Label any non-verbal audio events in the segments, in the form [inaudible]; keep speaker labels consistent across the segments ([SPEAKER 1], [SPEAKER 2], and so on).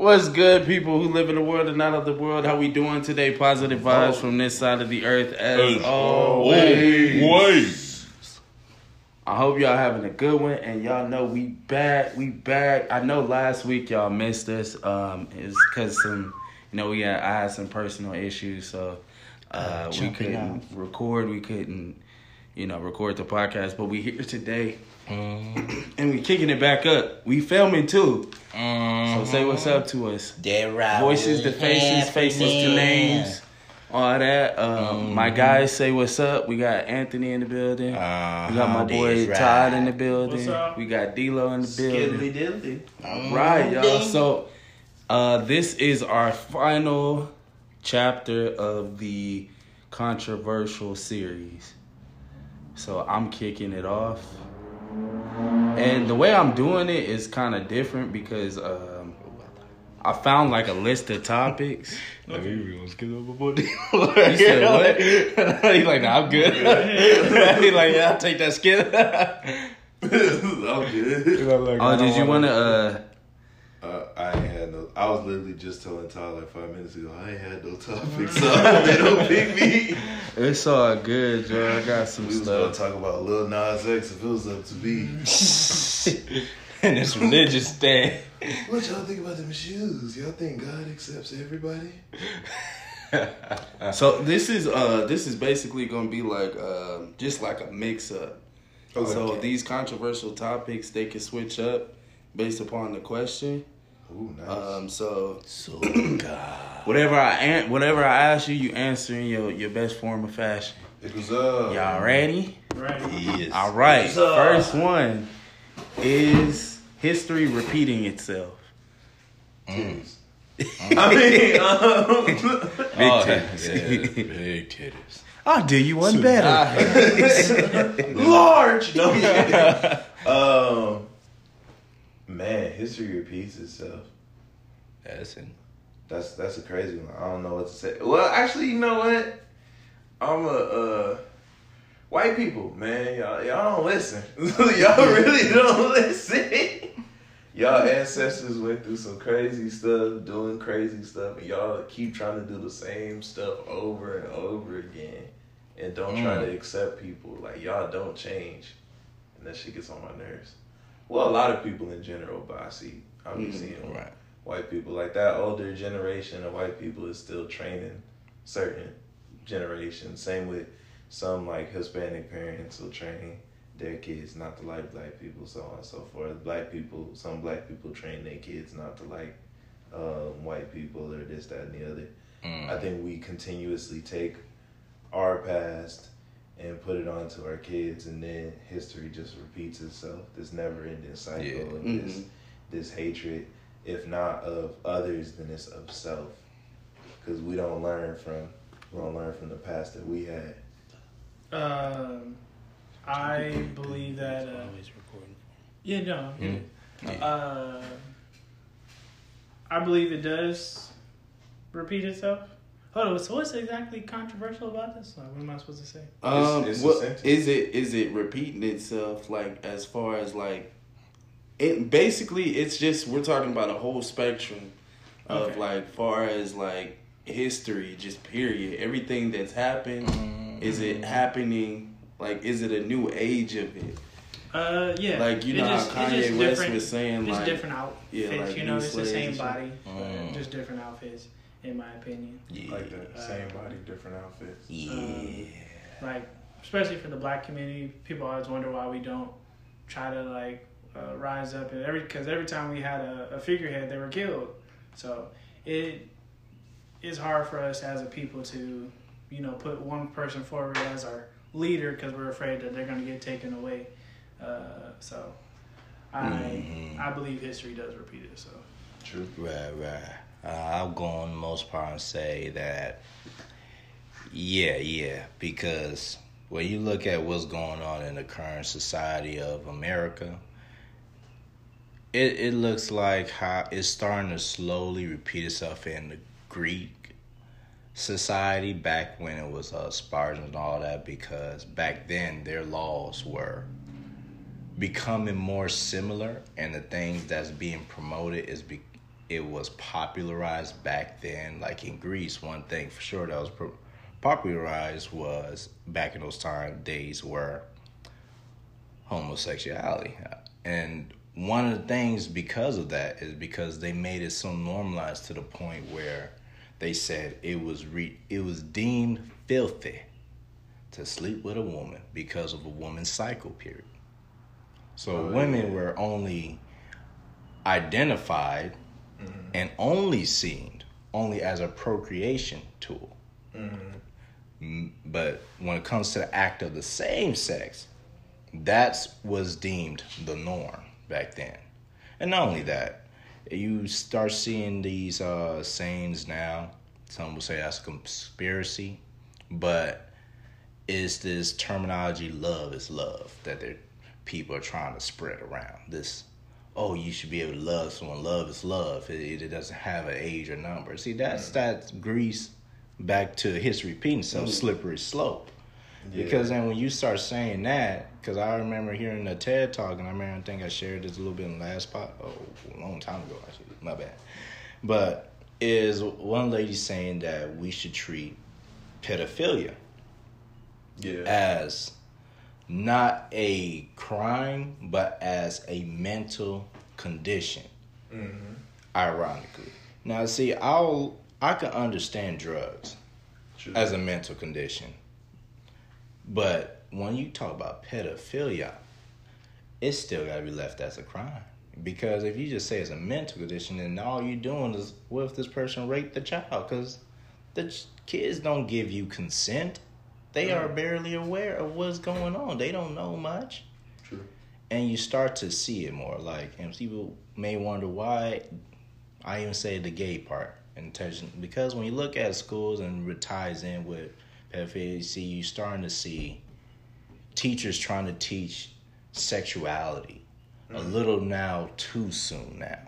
[SPEAKER 1] What's good, people who live in the world and not of the world? How we doing today? Positive vibes from this side of the earth, as
[SPEAKER 2] As
[SPEAKER 1] always.
[SPEAKER 2] always.
[SPEAKER 1] I hope y'all having a good one, and y'all know we back. We back. I know last week y'all missed us. Um, it's because some, you know, we had I had some personal issues, so uh, we couldn't record. We couldn't, you know, record the podcast. But we here today, and we kicking it back up. We filming too. So say what's up to us.
[SPEAKER 3] Dead right.
[SPEAKER 1] Voices to faces, faces to names, all that. Um, My guys say what's up. We got Anthony in the building.
[SPEAKER 3] Uh,
[SPEAKER 1] we got my boy Todd in the building.
[SPEAKER 4] What's up?
[SPEAKER 1] We got D'Lo in the building.
[SPEAKER 2] diddly.
[SPEAKER 1] All right, y'all. So uh, this is our final chapter of the controversial series. So I'm kicking it off. And the way I'm doing it is kind of different because um, I found like a list of topics. [laughs]
[SPEAKER 2] Like, gonna skip over body.
[SPEAKER 1] You [laughs] said what? [laughs] He's like, nah, I'm good. He's like, yeah, I'll take that skip.
[SPEAKER 2] I'm good.
[SPEAKER 1] oh, did you want to? Uh,
[SPEAKER 2] Uh, I had no. I was literally just telling Tyler like five minutes ago. I ain't had no topics, so [laughs] they don't pick me.
[SPEAKER 1] it's all good, Joe. I got some
[SPEAKER 2] We was gonna talk about Lil Nas X if it was up to me. [laughs]
[SPEAKER 3] and this religious thing.
[SPEAKER 2] What y'all think about them shoes? Y'all think God accepts everybody? [laughs]
[SPEAKER 1] So this is uh this is basically gonna be like uh, just like a mix up. So these controversial topics they can switch up based upon the question.
[SPEAKER 2] Ooh, nice.
[SPEAKER 1] Um so
[SPEAKER 3] So [clears throat] God.
[SPEAKER 1] whatever I an- whatever I ask you, you answer in your your best form of fashion.
[SPEAKER 2] it was uh.
[SPEAKER 1] Y'all ready?
[SPEAKER 4] Right.
[SPEAKER 3] Yes.
[SPEAKER 1] All right. First one is history repeating itself.
[SPEAKER 2] titties. I mean, [laughs] um,
[SPEAKER 1] Big
[SPEAKER 3] Oh,
[SPEAKER 1] titties.
[SPEAKER 3] yeah, big titties.
[SPEAKER 1] I'll do you one better. [laughs]
[SPEAKER 2] large. No, I'm [laughs] um, man, history repeats itself.
[SPEAKER 3] That's it.
[SPEAKER 2] That's that's a crazy one. I don't know what to say. Well, actually, you know what? I'm a uh, white people, man. Y'all y'all don't listen. [laughs] y'all really don't [laughs] listen. y'all ancestors went through some crazy stuff, doing crazy stuff, and y'all keep trying to do the same stuff over and over again, and don't try
[SPEAKER 3] Mm.
[SPEAKER 2] to accept people. Like y'all don't change, and that shit gets on my nerves. Well, a lot of people in general, but I see I'm
[SPEAKER 1] Mm,
[SPEAKER 2] seeing
[SPEAKER 3] Right.
[SPEAKER 2] white people. Like that older generation of white people is still training certain generations same with some like hispanic parents will train their kids not to like black people so on and so forth. Black people some black people train their kids not to like um, white people or this that and the other.
[SPEAKER 3] Mm.
[SPEAKER 2] i think we continuously take our past and put it onto our kids and then history just repeats itself this never ending cycle
[SPEAKER 3] Yeah.
[SPEAKER 2] of
[SPEAKER 1] Mhm.
[SPEAKER 2] this this hatred if not of others, then it's of self. Because we don't learn from we don't learn from the past that we had.
[SPEAKER 4] Um, I believe that. Uh,
[SPEAKER 3] Always recording.
[SPEAKER 4] yeah, no.
[SPEAKER 3] Mm. Yeah.
[SPEAKER 4] Uh, I believe it does repeat itself. Hold on. So what's exactly controversial about this? Like, what am I supposed to say?
[SPEAKER 1] Um,
[SPEAKER 2] it's a
[SPEAKER 1] what-
[SPEAKER 2] sentence.
[SPEAKER 1] is it is it repeating itself like as far as like it basically it's just we're talking about a whole spectrum of
[SPEAKER 4] Okay.
[SPEAKER 1] like far as like history just period everything that's happened
[SPEAKER 3] Mm.
[SPEAKER 1] is it happening like is it a new age of it
[SPEAKER 4] Uh, yeah.
[SPEAKER 1] like you
[SPEAKER 4] It
[SPEAKER 1] know
[SPEAKER 4] just-
[SPEAKER 1] how Kanye West was saying
[SPEAKER 4] Just
[SPEAKER 1] like
[SPEAKER 4] different outfits.
[SPEAKER 1] yeah, like
[SPEAKER 4] you know, it's the same body,
[SPEAKER 3] Mm.
[SPEAKER 4] just different outfits, in my opinion.
[SPEAKER 3] Yeah.
[SPEAKER 2] Like the same body, different outfits.
[SPEAKER 3] yeah.
[SPEAKER 4] like especially for the black community people always wonder why we don't try to like uh, rise up and every because every time we had a, a figurehead they were killed so it is hard for us as a people to you know put one person forward as our leader because we're afraid that they're going to get taken away uh, so I
[SPEAKER 3] Mhm.
[SPEAKER 4] I believe history does repeat itself.
[SPEAKER 2] True.
[SPEAKER 3] Right, right. Uh, I'll go on the most part and say that, yeah, yeah, because when you look at what's going on in the current society of America, it, it looks like how it's starting to slowly repeat itself in the Greek society back when it was uh, Spartans and all that, because back then their laws were becoming more similar, and the things that's being promoted is be, it was popularized back then. Like in Greece, one thing for sure that was popularized was back in those time days were homosexuality. Uh, and one of the things because of that is because they made it so normalized to the point where they said it was re- it was deemed filthy to sleep with a woman because of a woman's cycle period. So
[SPEAKER 2] Oh,
[SPEAKER 3] women
[SPEAKER 2] yeah.
[SPEAKER 3] were only identified and only seen only as a procreation tool. Mm, But when it comes to the act of the same sex, that was deemed the norm back then. And not only that, you start seeing these uh, sayings now. Some will say that's a conspiracy, but it's this terminology "love is love" that people are trying to spread around. This, oh, you should be able to love someone. Love is love. It, it doesn't have an age or number. See, that's mm. that's Greece back to history repeating itself, mm. slippery slope.
[SPEAKER 2] Yeah.
[SPEAKER 3] Because then when you start saying that, because I remember hearing a TED talk, and I remember I think I shared this a little bit in the last pot, oh, a long time ago actually, my bad. But is one lady saying that we should treat pedophilia
[SPEAKER 2] Yeah.
[SPEAKER 3] as not a crime, but as a mental condition.
[SPEAKER 2] Mhm.
[SPEAKER 3] Ironically, now see, I'll I can understand drugs
[SPEAKER 2] True.
[SPEAKER 3] as a mental condition. But when you talk about pedophilia, it's still got to be left as a crime. Because if you just say it's a mental condition, then all you're doing is, what if this person raped the child? Because the ch- kids don't give you consent. They are barely aware of what's going on. They don't know much.
[SPEAKER 2] True.
[SPEAKER 3] And you start to see it more. Like, and people may wonder why I even say the gay part intention because when you look at schools and it ties in with pedophilia, you see you starting to see teachers trying to teach sexuality a mm-hmm. little now too soon now.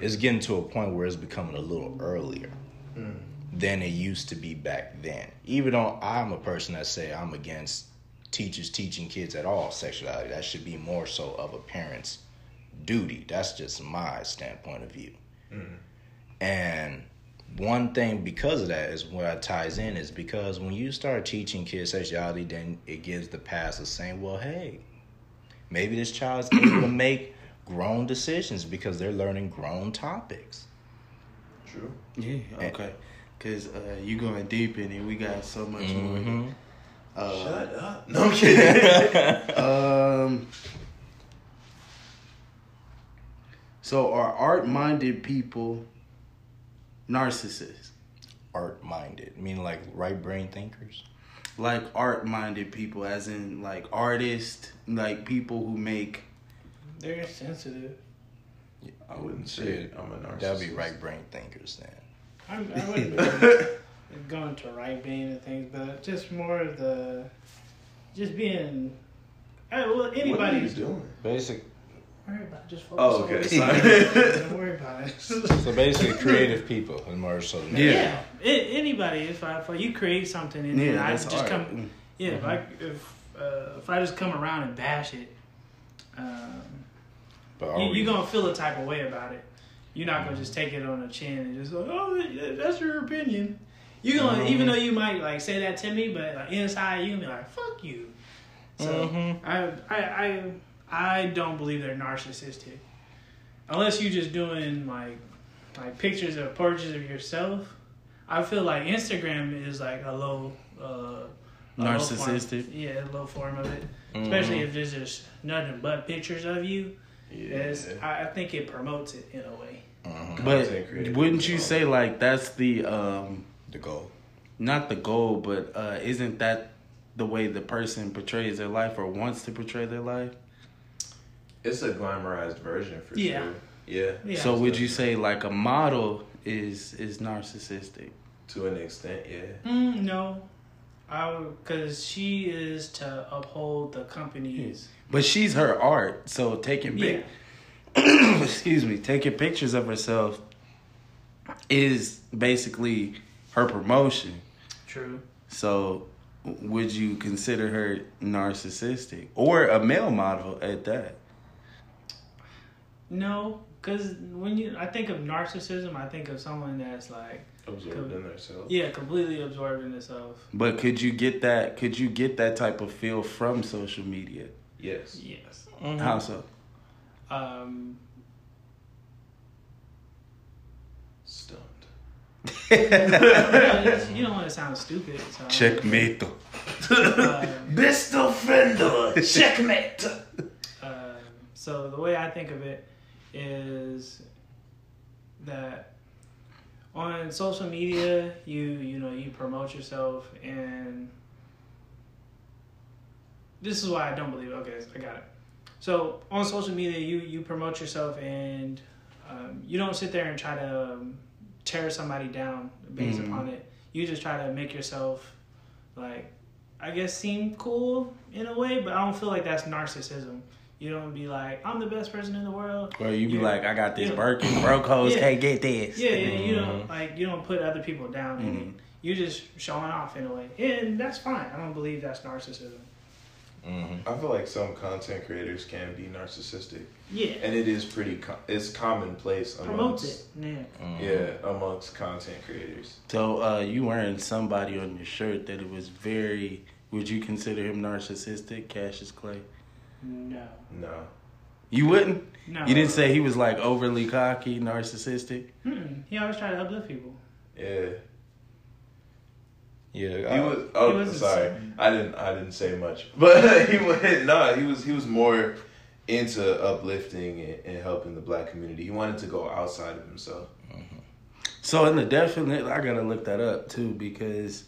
[SPEAKER 3] It's mm-hmm. getting to a point where it's becoming a little earlier mm. Than it used to be back then. Even though I'm a person that say I'm against teachers teaching kids at all sexuality, that should be more so of a parent's duty. That's just my standpoint of view. Mm-hmm. And one thing because of that is what that ties in is because when you start teaching kids sexuality, then it gives the past of saying, well, hey, maybe this child's able to [clears throat] make grown decisions because they're learning grown topics.
[SPEAKER 2] True.
[SPEAKER 1] Yeah, okay. Cause uh, you going deep in it. We got so much more.
[SPEAKER 3] Mhm.
[SPEAKER 1] Uh,
[SPEAKER 2] Shut up. [laughs] No I'm kidding. [laughs]
[SPEAKER 1] um. So are art-minded people narcissists?
[SPEAKER 3] Art minded, meaning like right brain thinkers.
[SPEAKER 1] Like art-minded people, as in like artists, like people who make.
[SPEAKER 4] They're sensitive.
[SPEAKER 2] I wouldn't say it. I'm a narcissist.
[SPEAKER 3] That'd be right brain thinkers then.
[SPEAKER 4] I'm, I [laughs] wouldn't be going to right brain and things, but just more of the, just being, uh, well,
[SPEAKER 2] What are you doing?
[SPEAKER 3] Basic.
[SPEAKER 4] Worry about it. Just focus
[SPEAKER 2] Oh,
[SPEAKER 4] on
[SPEAKER 2] okay. Sorry. [laughs]
[SPEAKER 4] Don't worry about it.
[SPEAKER 3] So basically, creative people in more so. than that.
[SPEAKER 1] Yeah.
[SPEAKER 4] yeah, A- anybody. If I if you create something and
[SPEAKER 1] Yeah,
[SPEAKER 4] I just
[SPEAKER 1] art.
[SPEAKER 4] come, yeah, if I if uh, if I just come around and bash it, um,
[SPEAKER 3] But are
[SPEAKER 4] you, you're gonna feel a type of way about it. You're not gonna just take it on the chin and just like, oh, that's your opinion. You're gonna,
[SPEAKER 3] Mhm.
[SPEAKER 4] even though you might like say that to me, but like inside you gonna be like, fuck you. So
[SPEAKER 3] Mhm.
[SPEAKER 4] I, I, I, I don't believe they're narcissistic, unless you're just doing like, like pictures or portraits of yourself. I feel like Instagram is like a low, uh, a low form-
[SPEAKER 1] Narcissistic?
[SPEAKER 4] yeah, a low form of it. Especially
[SPEAKER 3] Mhm.
[SPEAKER 4] if there's just nothing but pictures of you.
[SPEAKER 2] Yeah.
[SPEAKER 4] I, I think it promotes it in a way.
[SPEAKER 3] Mhm.
[SPEAKER 1] But wouldn't you say like that's the um
[SPEAKER 3] the goal.
[SPEAKER 1] not the goal, but uh isn't that the way the person portrays their life or wants to portray their life?
[SPEAKER 2] It's a glamorized version for
[SPEAKER 4] Yeah.
[SPEAKER 2] sure. Yeah.
[SPEAKER 4] Yeah.
[SPEAKER 1] so would you say like a model is is narcissistic?
[SPEAKER 2] To an extent, yeah.
[SPEAKER 4] Mm, no, I would because she is to uphold the company's.
[SPEAKER 1] But she's her art, so taking
[SPEAKER 4] Yeah,
[SPEAKER 1] pic- [clears throat] excuse me, taking pictures of herself is basically her promotion.
[SPEAKER 4] true.
[SPEAKER 1] So would you consider her narcissistic or a male model at that?
[SPEAKER 4] No, Because when you, I think of narcissism, I think of someone that's like,
[SPEAKER 2] Absorbed in themselves.
[SPEAKER 4] yeah, completely absorbed in themselves.
[SPEAKER 1] But could you get that? Could you get that type of feel from social media?
[SPEAKER 2] Yes.
[SPEAKER 4] Yes.
[SPEAKER 1] How so?
[SPEAKER 4] Um,
[SPEAKER 2] Stunned. [laughs]
[SPEAKER 4] you don't want to sound stupid. So,
[SPEAKER 1] Checkmate.
[SPEAKER 4] Um,
[SPEAKER 2] Best of friend. Checkmate.
[SPEAKER 4] Um, so the way I think of it is that on social media, you you know you promote yourself, and this is why I don't believe. It. Okay, I got it. So on social media, you you promote yourself, and um, you don't sit there and try to um, tear somebody down based
[SPEAKER 1] Mhm.
[SPEAKER 4] upon it. You just try to make yourself like I guess seem cool in a way, but I don't feel like that's narcissism. You don't be like, I'm the best person in the world.
[SPEAKER 1] Or you be
[SPEAKER 4] Yeah.
[SPEAKER 1] like, I got this
[SPEAKER 4] Yeah.
[SPEAKER 1] Birkin, broke hoes [laughs]
[SPEAKER 4] Yeah.
[SPEAKER 1] can't get this.
[SPEAKER 4] Yeah, yeah, you
[SPEAKER 1] Mm-hmm.
[SPEAKER 4] don't like you don't put other people down. in it.
[SPEAKER 1] Mhm.
[SPEAKER 4] You just showing off in a way, and that's fine. I don't believe that's narcissism.
[SPEAKER 3] Mm-hmm.
[SPEAKER 2] I feel like some content creators can be narcissistic,
[SPEAKER 4] Yeah,
[SPEAKER 2] and it is pretty. Com- it's commonplace
[SPEAKER 4] promote
[SPEAKER 2] amongst.
[SPEAKER 4] it. Yeah,
[SPEAKER 3] Mm-hmm.
[SPEAKER 2] Yeah, amongst content creators.
[SPEAKER 1] So uh, you wearing somebody on your shirt that it was very. Would you consider him narcissistic, Cassius Clay?
[SPEAKER 4] no,
[SPEAKER 2] No.
[SPEAKER 1] You wouldn't.
[SPEAKER 4] no.
[SPEAKER 1] You didn't say he was like overly cocky, narcissistic.
[SPEAKER 4] Mm-mm. He always tried to uplift people.
[SPEAKER 2] Yeah.
[SPEAKER 3] Yeah,
[SPEAKER 2] He
[SPEAKER 3] I-
[SPEAKER 2] was. Oh,
[SPEAKER 4] He wasn't
[SPEAKER 2] sorry.
[SPEAKER 4] saying-
[SPEAKER 2] I didn't. I didn't say much, [laughs] but he was. No, he was. He was more into uplifting and, and helping the black community. He wanted to go outside of himself.
[SPEAKER 1] So in the definite, I gotta look that up too because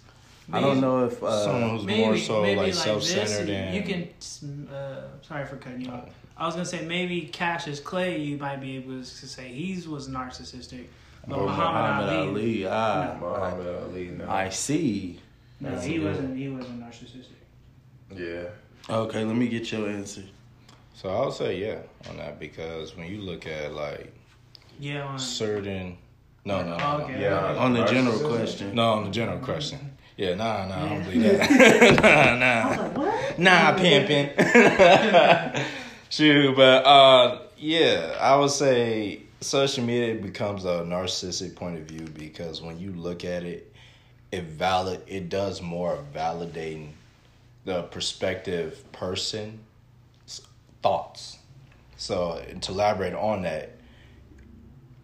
[SPEAKER 1] I don't know if uh,
[SPEAKER 3] someone who's
[SPEAKER 4] Maybe,
[SPEAKER 3] more so
[SPEAKER 4] maybe
[SPEAKER 3] like
[SPEAKER 4] like
[SPEAKER 3] self-centered
[SPEAKER 4] this,
[SPEAKER 3] and
[SPEAKER 4] you can. Uh, sorry for cutting you off. I was gonna say maybe Cassius Clay, you might be able to say he was narcissistic, but
[SPEAKER 1] or
[SPEAKER 4] Muhammad, Ali,
[SPEAKER 1] Ah,
[SPEAKER 2] Muhammad Ali. No.
[SPEAKER 1] I, I see.
[SPEAKER 4] no,
[SPEAKER 1] That's
[SPEAKER 4] he wasn't. He wasn't narcissistic.
[SPEAKER 2] Yeah.
[SPEAKER 1] Okay, let me get your answer.
[SPEAKER 3] So I'll say yeah on that because when you look at like
[SPEAKER 4] Yeah, on,
[SPEAKER 3] certain, no, no, no,
[SPEAKER 4] Oh,
[SPEAKER 3] no.
[SPEAKER 2] Yeah.
[SPEAKER 1] On the general question.
[SPEAKER 3] no, on the general question. Yeah, nah, nah, I don't believe that. [laughs] [laughs] nah, nah, nah, pimping. [laughs] Shoot, but uh, yeah, I would say social media becomes a narcissistic point of view because when you look at it, it valid, it does more of validating the prospective person's thoughts. So to elaborate on that,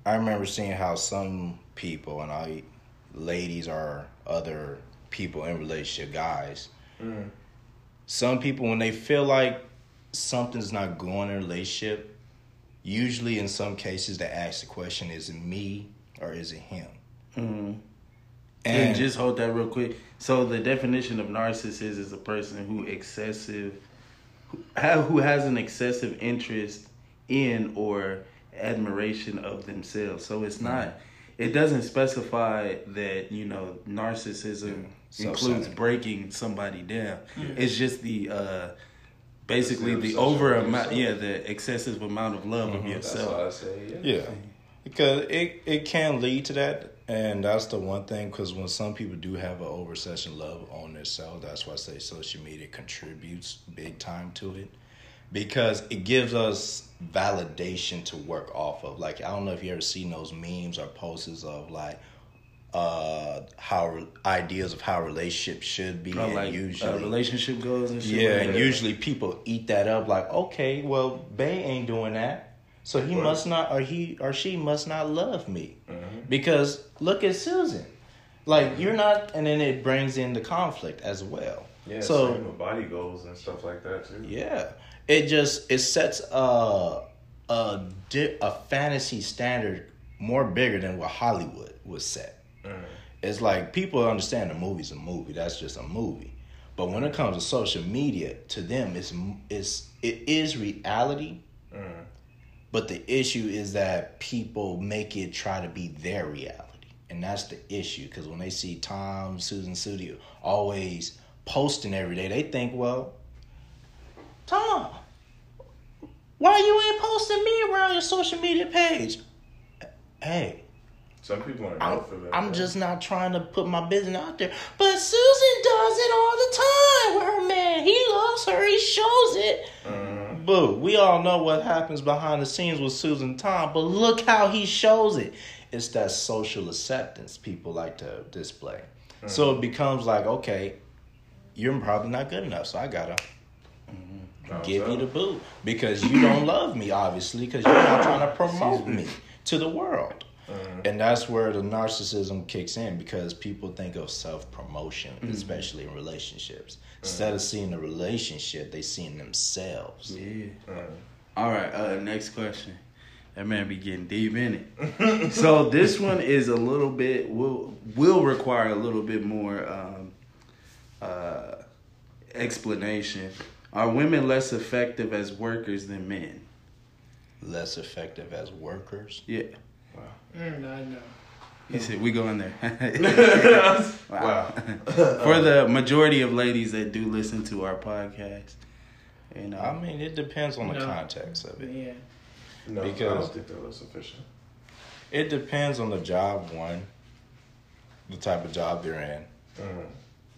[SPEAKER 3] I remember seeing how some people and I, ladies or other people in relationship, guys,
[SPEAKER 2] Mm.
[SPEAKER 3] some people when they feel like something's not going in a relationship, usually in some cases they ask the question, is it me or is it him?
[SPEAKER 1] Mhm.
[SPEAKER 3] And
[SPEAKER 1] And just hold that real quick. So the definition of narcissist is a person who excessive, who has an excessive interest in or admiration of themselves. So it's not. It doesn't specify that you know narcissism
[SPEAKER 3] Yeah.
[SPEAKER 1] includes breaking somebody down. It's just the uh, basically the over amount. Yeah, the excessive amount of love of
[SPEAKER 3] Mhm.
[SPEAKER 2] That's
[SPEAKER 1] yourself.
[SPEAKER 2] why I say yeah.
[SPEAKER 3] Yeah, because it it can lead to that, and that's the one thing. Because when some people do have an oversession love on themselves, that's why I say social media contributes big time to it, because it gives us validation to work off of. Like I don't know if you ever seen those memes or posts of like uh how ideas of how relationships should be, and
[SPEAKER 1] like
[SPEAKER 3] usually
[SPEAKER 1] uh, relationship goals and shit.
[SPEAKER 3] yeah,
[SPEAKER 1] like
[SPEAKER 3] and usually people eat that up like, okay, well, Bay ain't doing that, so he
[SPEAKER 2] Right.
[SPEAKER 3] must not, or he or she must not love me,
[SPEAKER 2] Mhm.
[SPEAKER 3] because look at Susan, like you're not, and then it brings in the conflict as well.
[SPEAKER 2] Yeah.
[SPEAKER 3] So-
[SPEAKER 2] body goals and stuff like that too.
[SPEAKER 3] Yeah, it just it sets a a a fantasy standard more bigger than what Hollywood was set. It's like people understand a movie's a movie. That's just a movie. But when it comes to social media, to them, it's it's it is reality.
[SPEAKER 2] Mm.
[SPEAKER 3] But the issue is that people make it try to be their reality, and that's the issue. Because when they see Tom, Susan, Studio always posting every day, they think, well, Tom, why you ain't posting me around your social media page? Hey,
[SPEAKER 2] Some people aren't
[SPEAKER 3] I'm,
[SPEAKER 2] for that.
[SPEAKER 3] I'm
[SPEAKER 2] man.
[SPEAKER 3] just not trying to put my business out there. But Susan does it all the time with her man. He loves her. He shows it.
[SPEAKER 2] Mhm.
[SPEAKER 3] boo. We all know what happens behind the scenes with Susan Tom, but look how he shows it. It's that social acceptance people like to display. So it becomes like, okay, you're probably not good enough, so I gotta give you the boot because you don't love me, obviously, because you're not trying to promote me to the world. And that's where the narcissism kicks in because people think of self promotion, especially in relationships. Instead of seeing the relationship, they seeing themselves.
[SPEAKER 1] Yeah. All right. Uh, next question. That man be getting deep in it. [laughs] so this one is a little bit will will require a little bit more um, uh, explanation. Are women less effective as workers than men?
[SPEAKER 3] Less effective as workers.
[SPEAKER 1] Yeah.
[SPEAKER 4] Mm, I know.
[SPEAKER 1] He said we go in there. [laughs]
[SPEAKER 2] Wow. [laughs]
[SPEAKER 1] For the majority of ladies that do listen to our podcast, you know,
[SPEAKER 3] I mean, it depends on the
[SPEAKER 4] No.
[SPEAKER 3] context of it.
[SPEAKER 4] Yeah.
[SPEAKER 2] No, I
[SPEAKER 3] Because-
[SPEAKER 2] don't think that was sufficient.
[SPEAKER 3] It depends on the job, one, the type of job they're in.
[SPEAKER 2] Mm.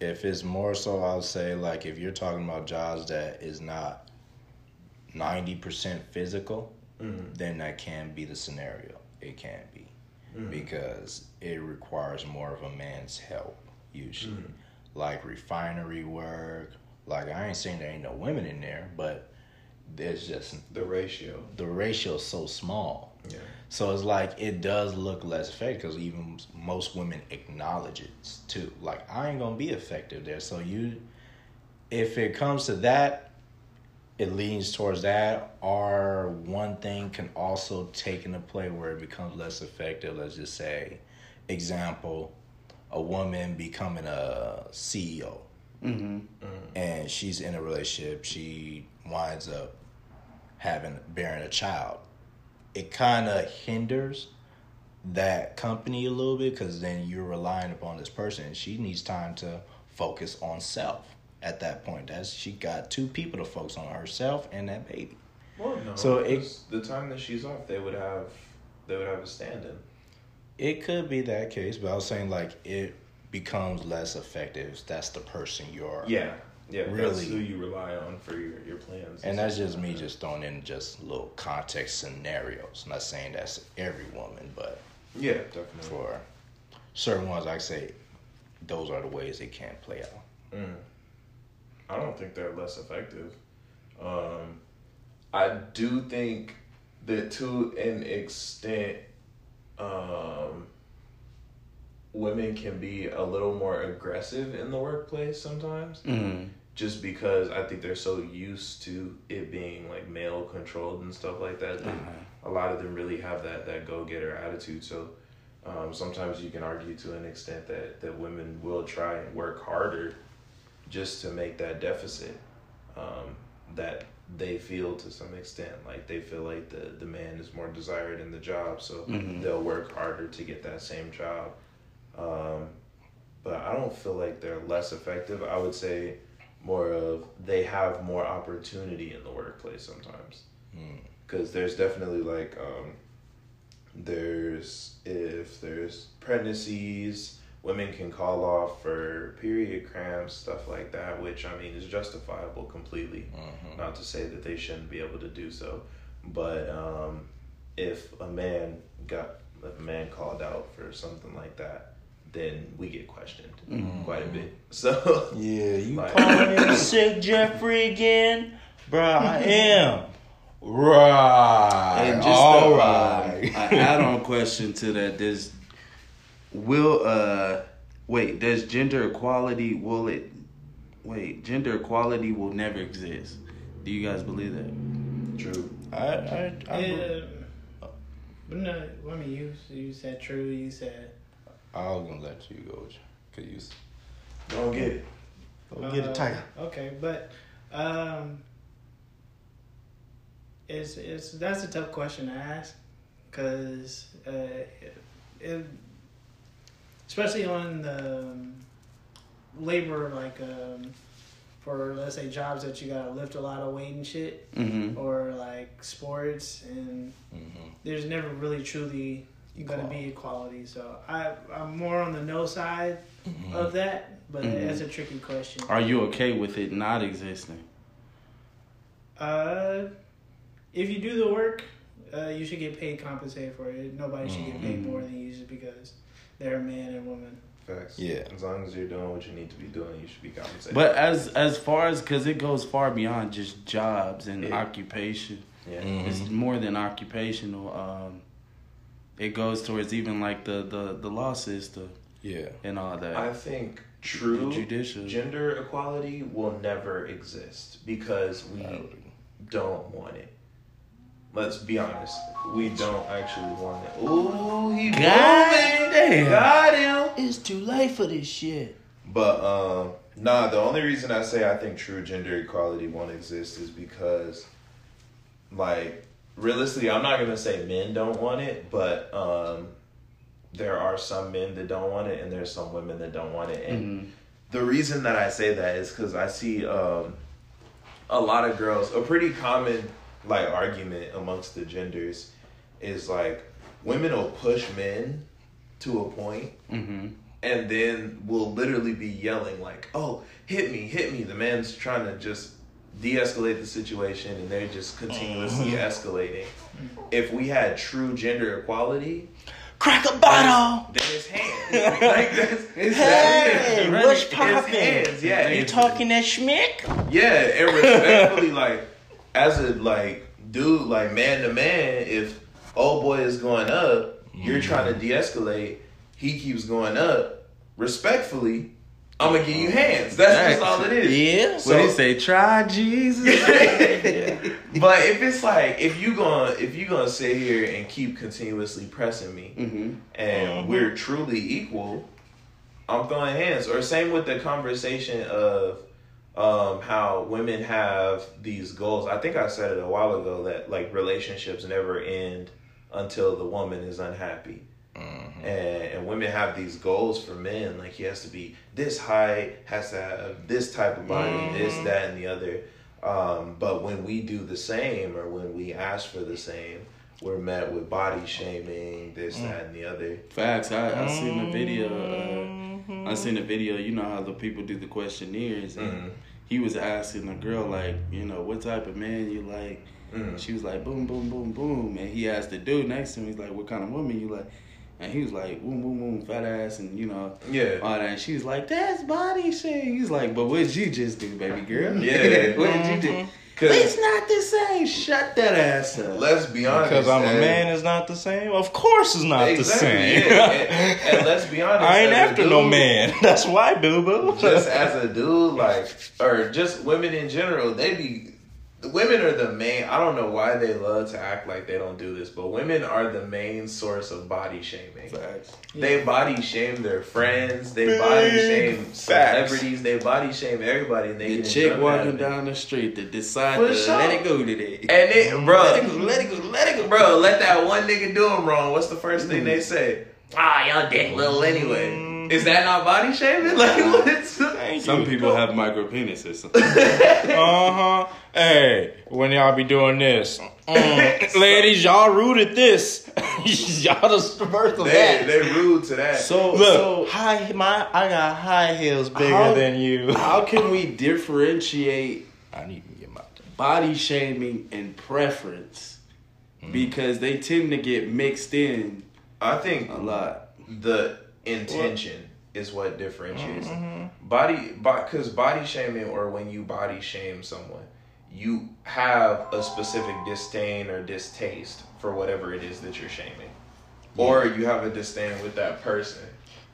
[SPEAKER 3] If it's more so, I'll say, like, if you're talking about jobs that is not 90% physical,
[SPEAKER 2] Mm.
[SPEAKER 3] then that can be the scenario. It can be.
[SPEAKER 2] Mm.
[SPEAKER 3] Because it requires more of a man's help, usually.
[SPEAKER 2] Mm.
[SPEAKER 3] Like refinery work. Like, I ain't saying there ain't no women in there, but there's just
[SPEAKER 2] The ratio.
[SPEAKER 3] the ratio is so small.
[SPEAKER 2] Yeah.
[SPEAKER 3] So it's like it does look less effective because even most women acknowledge it too. Like I ain't gonna be effective there. So you, if it comes to that, it leans towards that. Or one thing can also take into play where it becomes less effective. Let's just say, example, a woman becoming a CEO
[SPEAKER 1] hmm
[SPEAKER 3] and she's in a relationship, she winds up having bearing a child. It kind of hinders that company a little bit because then you're relying upon this person. and She needs time to focus on self. At that point, that's she got two people to focus on herself and that baby.
[SPEAKER 2] Well, no.
[SPEAKER 3] So it-
[SPEAKER 2] 'cause the time that she's off, they would have, they would have a stand-in.
[SPEAKER 3] It could be that case, but I was saying like it becomes less effective. if That's the person you're.
[SPEAKER 2] Yeah. Yeah. That's
[SPEAKER 3] Really?
[SPEAKER 2] who you rely on for your, your plans.
[SPEAKER 3] And that's just me just throwing in just little context scenarios. I'm Not saying that's every woman, but
[SPEAKER 2] Yeah, definitely.
[SPEAKER 3] for certain ones, I say those are the ways it can play out.
[SPEAKER 2] Mm. I don't think they're less effective. Um, I do think that to an extent, um, women can be a little more aggressive in the workplace sometimes.
[SPEAKER 1] hmm
[SPEAKER 2] Just because I think they're so used to it being like male controlled and stuff like that. that
[SPEAKER 1] Uh-huh.
[SPEAKER 2] A lot of them really have that that go getter attitude. So um, sometimes you can argue to an extent that that women will try and work harder just to make that deficit um, that they feel to some extent. Like they feel like the the man is more desired in the job, so
[SPEAKER 1] Mhm.
[SPEAKER 2] they'll work harder to get that same job. Um, but I don't feel like they're less effective. I would say more of they have more opportunity in the workplace sometimes
[SPEAKER 3] Mm.
[SPEAKER 2] because there's definitely like um, there's if there's pregnancies women can call off for period cramps stuff like that which i mean is justifiable completely
[SPEAKER 3] Mhm.
[SPEAKER 2] not to say that they shouldn't be able to do so but um, if a man got if a man called out for something like that then we get questioned
[SPEAKER 1] Mhm.
[SPEAKER 2] quite a bit [laughs] so
[SPEAKER 3] Yeah, you
[SPEAKER 2] Like-
[SPEAKER 3] calling [laughs] in sick, Jeffrey again, bruh? I [laughs] am. Right.
[SPEAKER 1] And just
[SPEAKER 3] all
[SPEAKER 1] a,
[SPEAKER 3] right.
[SPEAKER 1] uh, an add-on question to that: Does will uh wait? Does gender equality will it? Wait, gender equality will never exist. Do you guys believe that?
[SPEAKER 2] true
[SPEAKER 3] I, I, I,
[SPEAKER 4] Yeah. But no, I mean, you you said true. You said
[SPEAKER 3] I was gonna let you go, cause you s-
[SPEAKER 2] don't get it
[SPEAKER 3] go get
[SPEAKER 4] uh,
[SPEAKER 3] a tiger.
[SPEAKER 4] Okay, but um, it's it's that's a tough question to ask because uh, it, it, especially on the um, labor like um, for let's say jobs that you gotta lift a lot of weight and shit
[SPEAKER 1] Mm-hmm.
[SPEAKER 4] or like sports and
[SPEAKER 3] Mm-hmm.
[SPEAKER 4] there's never really truly gonna be equality. So I I'm more on the no side
[SPEAKER 3] Mm-hmm.
[SPEAKER 4] of that, but
[SPEAKER 1] Mhm.
[SPEAKER 4] that's a tricky question.
[SPEAKER 1] Are you okay with it not existing?
[SPEAKER 4] Uh, if you do the work, uh, you should get paid compensated for it. Nobody should get paid
[SPEAKER 1] Mhm.
[SPEAKER 4] more than you just because they're a man and woman.
[SPEAKER 2] Facts.
[SPEAKER 3] Yeah.
[SPEAKER 2] As long as you're doing what you need to be doing, you should be compensated.
[SPEAKER 1] But as as far as because it goes far beyond just jobs and
[SPEAKER 2] Yeah.
[SPEAKER 1] occupation.
[SPEAKER 2] yeah.
[SPEAKER 3] Mhm.
[SPEAKER 1] It's more than occupational. Um, it goes towards even like the the the law system
[SPEAKER 3] Yeah.
[SPEAKER 1] and all that.
[SPEAKER 2] I think true
[SPEAKER 1] judicial.
[SPEAKER 2] gender equality will never exist because we don't want it. Let's be honest. We don't actually want it. Ooh, he booming.
[SPEAKER 1] damn.
[SPEAKER 2] Got him.
[SPEAKER 3] It's too late for this shit.
[SPEAKER 2] But um, nah, the only reason I say I think true gender equality won't exist is because, like, realistically, I'm not gonna say men don't want it, but um, there are some men that don't want it, and there's some women that don't want it, and
[SPEAKER 1] Mhm.
[SPEAKER 2] the reason that I say that is because I see um, a lot of girls. A pretty common like argument amongst the genders is like women will push men to a point
[SPEAKER 1] Mhm.
[SPEAKER 2] and then will literally be yelling like, "Oh, hit me, hit me." The man's trying to just de-escalate the situation, and they're just continuously escalating. If we had true gender equality,
[SPEAKER 3] Crack a bottle.
[SPEAKER 2] then his hands. [laughs] like that's, it's
[SPEAKER 3] Hey,
[SPEAKER 2] hands.
[SPEAKER 3] what's
[SPEAKER 2] It's
[SPEAKER 3] poppin'?
[SPEAKER 2] hands, Yeah,
[SPEAKER 3] You talking that schmick?
[SPEAKER 2] Yeah, and respectfully, like as a like dude, like man to man, if old boy is going up, you're trying to de-escalate. He keeps going up. Respectfully, I'm gonna give you hands. That's just all it is.
[SPEAKER 3] Yeah.
[SPEAKER 1] What
[SPEAKER 2] So-
[SPEAKER 1] do you say? Try Jesus. [laughs]
[SPEAKER 2] But if it's like if you gonna if you gonna sit here and keep continuously pressing me,
[SPEAKER 1] hmm
[SPEAKER 2] and
[SPEAKER 3] Mhm.
[SPEAKER 2] we're truly equal, I'm throwing hands. Or same with the conversation of um, how women have these goals. I think I said it a while ago that like relationships never end until the woman is unhappy.
[SPEAKER 3] Mhm.
[SPEAKER 2] And, and women have these goals for men, like he has to be this height, has to have this type of body, this,
[SPEAKER 3] Mhm.
[SPEAKER 2] that, and the other. Um, but when we do the same, or when we ask for the same, we're met with body shaming, this, that, and the other.
[SPEAKER 1] Facts. I, I seen the video. Uh,
[SPEAKER 3] Mhm.
[SPEAKER 1] I seen a video. You know how the people do the questionnaires, and
[SPEAKER 2] Mhm.
[SPEAKER 1] he was asking the girl like, you know, what type of man you like.
[SPEAKER 2] Mhm.
[SPEAKER 1] She was like, boom, boom, boom, boom, and he asked the dude next to him, he's like, what kind of woman you like? And he was like, boom, boom, boom, fat ass, and you know,
[SPEAKER 2] Yeah.
[SPEAKER 1] all that. And she was like, that's body shame. He's like, but what did you just do, baby girl?
[SPEAKER 2] Yeah. [laughs]
[SPEAKER 1] what did you do?
[SPEAKER 2] Cause
[SPEAKER 1] It's not the same. Shut that ass up.
[SPEAKER 2] let's be honest.
[SPEAKER 3] Because I'm a man is not the same. Of course, it's not
[SPEAKER 2] Exactly,
[SPEAKER 3] the same.
[SPEAKER 2] yeah. And, [laughs] and let's be honest.
[SPEAKER 3] I ain't
[SPEAKER 2] as a
[SPEAKER 3] after no man. [laughs] That's why, boo boo.
[SPEAKER 2] just as a dude, like, or just women in general, they be. The women are the main. I don't know why they love to act like they don't do this, but women are the main source of body shaming.
[SPEAKER 1] Facts.
[SPEAKER 2] They body shame their friends. They body shame
[SPEAKER 3] facts.
[SPEAKER 2] celebrities. They body shame everybody. And they
[SPEAKER 1] The chick walking down the street that decide to
[SPEAKER 2] sure.
[SPEAKER 1] let it go today.
[SPEAKER 2] and it, bro,
[SPEAKER 1] Let it go, let it go, let it go.
[SPEAKER 2] bro, let that one nigga do him wrong. What's the first thing they say? Ah, y'all dick little anyway. Is that not body shaming? [laughs] Like, what's
[SPEAKER 3] Thank
[SPEAKER 1] Some
[SPEAKER 3] you.
[SPEAKER 1] people have micro penises. [laughs]
[SPEAKER 3] Uh huh. Hey, when y'all be doing this, Mm. [laughs] ladies, y'all rooted this. y'all the birth of
[SPEAKER 2] they,
[SPEAKER 3] that.
[SPEAKER 2] they rude to that.
[SPEAKER 1] So,
[SPEAKER 3] Look,
[SPEAKER 1] so
[SPEAKER 3] high my I got high heels bigger
[SPEAKER 1] How-
[SPEAKER 3] than you.
[SPEAKER 1] how can we differentiate
[SPEAKER 3] I need to get my.
[SPEAKER 1] body shaming and preference?
[SPEAKER 3] Mm.
[SPEAKER 1] Because they tend to get mixed in
[SPEAKER 2] I think
[SPEAKER 1] a lot.
[SPEAKER 2] the intention is what differentiates
[SPEAKER 3] Mhm.
[SPEAKER 2] body because body shaming or when you body shame someone you have a specific disdain or distaste for whatever it is that you're shaming or you have a disdain with that person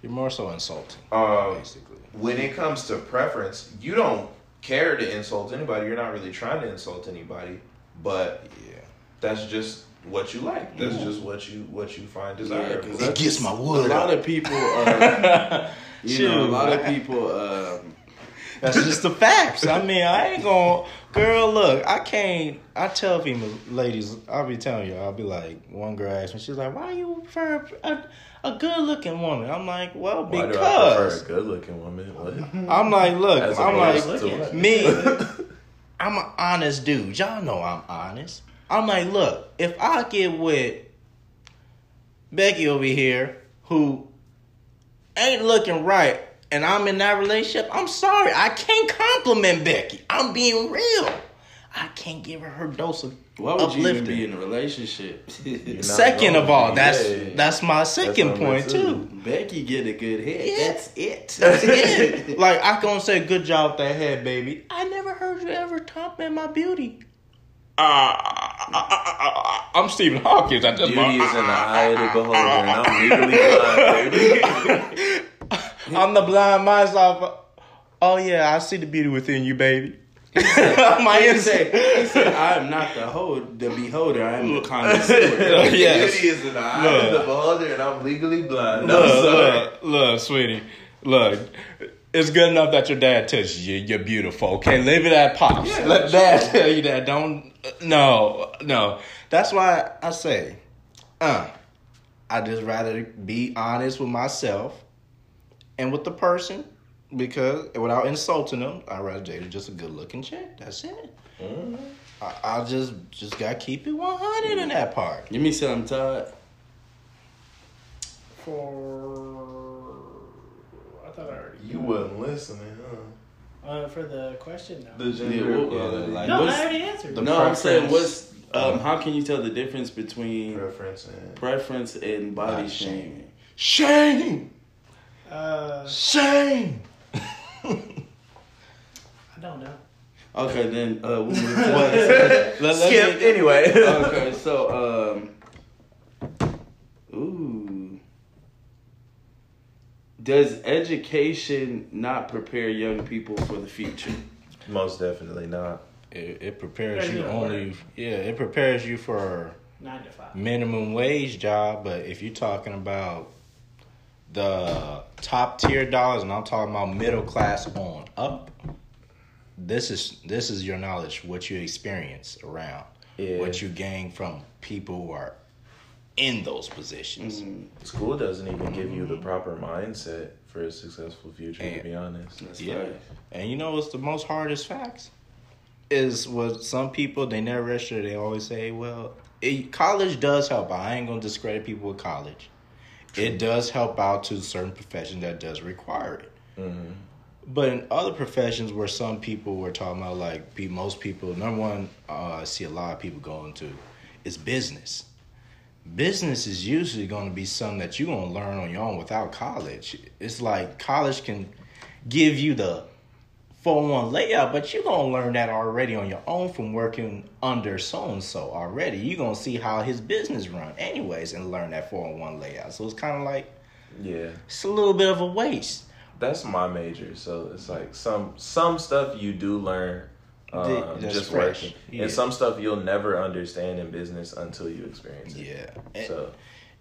[SPEAKER 3] You're more so insulting,
[SPEAKER 2] um,
[SPEAKER 3] basically.
[SPEAKER 2] when it comes to preference you don't care to insult anybody you're not really trying to insult anybody but
[SPEAKER 3] Yeah.
[SPEAKER 2] that's just what you like that's just what you what you find desirable
[SPEAKER 1] 'cause
[SPEAKER 3] It
[SPEAKER 1] that's-
[SPEAKER 3] gets my
[SPEAKER 1] A lot of people, uh, [laughs] you know, a
[SPEAKER 3] Shoot.
[SPEAKER 1] lot of people. Um,
[SPEAKER 3] That's just the facts. I mean, I ain't gonna. Girl, look, I can't. I tell female ladies, I'll be telling you, I'll be like, one girl asked me, she's like, why you prefer a, a good looking woman? I'm like, well,
[SPEAKER 2] Why do I
[SPEAKER 3] because.
[SPEAKER 2] prefer a good looking woman? What? [laughs]
[SPEAKER 3] I'm like, look,
[SPEAKER 2] As
[SPEAKER 3] I'm like,
[SPEAKER 2] opposed to what?
[SPEAKER 3] me, [laughs] I'm an honest dude. Y'all know I'm honest. I'm like, look, if I get with Becky over here, who ain't looking right, and I'm in that relationship, I'm sorry, I can't compliment Becky. I'm being real. I can't give her her dose of
[SPEAKER 1] Why would you even be in a relationship? [laughs] [laughs]
[SPEAKER 3] Second of all, that's
[SPEAKER 2] Yeah.
[SPEAKER 3] that's my second
[SPEAKER 2] number
[SPEAKER 3] point
[SPEAKER 2] two.
[SPEAKER 3] too.
[SPEAKER 1] Becky get a good head.
[SPEAKER 3] Yeah.
[SPEAKER 1] That's it.
[SPEAKER 3] That's it. [laughs] like I gonna say, good job with that head, baby. I never heard you ever compliment my beauty. Uh, I'm Stephen Hawkins. I just
[SPEAKER 2] Beauty is in the [laughs] eye of the beholder, and I'm legally blind, baby.
[SPEAKER 3] I'm the blind of. Oh yeah, I see the beauty within you, baby. [laughs] my
[SPEAKER 1] He said, he said, I am not the hold, the beholder. I am the connoisseur. [laughs]
[SPEAKER 3] Yes.
[SPEAKER 2] Beauty is in the eye of the beholder, and I'm legally blind. No,
[SPEAKER 3] Look, look, look, sweetie. Look, it's good enough that your dad tells you you're beautiful. Okay, leave it at pops.
[SPEAKER 2] Yeah,
[SPEAKER 3] Let dad tell you that. Don't. No, no. That's why I say, uh, I just rather be honest with myself and with the person because without insulting them, I rather date just a good looking chick. That's it. I, I just just gotta keep it one hundred in that part.
[SPEAKER 1] Give me something, Todd.
[SPEAKER 4] For I thought I already.
[SPEAKER 2] You wasn't listening, huh?
[SPEAKER 4] Uh, for the question now.
[SPEAKER 2] The
[SPEAKER 1] Yeah, well,
[SPEAKER 2] equality.
[SPEAKER 3] like-
[SPEAKER 4] no, I already answered.
[SPEAKER 3] the-
[SPEAKER 1] No, I'm saying,
[SPEAKER 3] preference.
[SPEAKER 1] what's um, how can you tell the difference between
[SPEAKER 2] preference and
[SPEAKER 1] preference and body
[SPEAKER 3] Body
[SPEAKER 1] shaming?
[SPEAKER 3] Shame,
[SPEAKER 4] uh,
[SPEAKER 3] shame.
[SPEAKER 4] I don't know.
[SPEAKER 1] Okay, then uh, we'll move to
[SPEAKER 3] Let- let
[SPEAKER 2] skip
[SPEAKER 3] me-
[SPEAKER 2] anyway.
[SPEAKER 1] okay, so um, ooh, does education not prepare young people for the future?
[SPEAKER 2] Most definitely not.
[SPEAKER 3] It, it prepares you
[SPEAKER 4] yeah,
[SPEAKER 3] only.
[SPEAKER 4] right.
[SPEAKER 3] Yeah, it prepares you for
[SPEAKER 4] Nine to five.
[SPEAKER 3] minimum wage job. But if you're talking about the top tier dollars, and I'm talking about middle class on up, this is this is your knowledge, what you experience around,
[SPEAKER 2] Yeah.
[SPEAKER 3] what you gain from people who are in those positions.
[SPEAKER 2] School doesn't even give you the proper mindset for a successful future.
[SPEAKER 3] And-
[SPEAKER 2] to be honest,
[SPEAKER 1] That's
[SPEAKER 3] Yeah.
[SPEAKER 1] right.
[SPEAKER 3] And you know what's the most hardest facts? Is what some people they never register. They always say, "Well, it, college does help." out. I ain't gonna discredit people with college. It does help out to certain professions that does require it.
[SPEAKER 2] Mm-hmm.
[SPEAKER 3] But in other professions where some people were talking about, like pe- most people, number one, uh, I see a lot of people going to is business. Business is usually going to be something that you're going to learn on your own without college. It's like college can give you the 401 layout, but you're going to learn that already on your own from working under so and so already. You're going to see how his business run anyways and learn that 401 layout. So it's kind of like,
[SPEAKER 2] yeah,
[SPEAKER 3] it's a little bit of a waste.
[SPEAKER 2] that's my major. So it's like some some stuff you do learn um,
[SPEAKER 3] That's
[SPEAKER 2] just
[SPEAKER 3] fresh.
[SPEAKER 2] working,
[SPEAKER 3] Yeah.
[SPEAKER 2] and some stuff you'll never understand in business until you experience it.
[SPEAKER 3] Yeah. And-
[SPEAKER 2] So,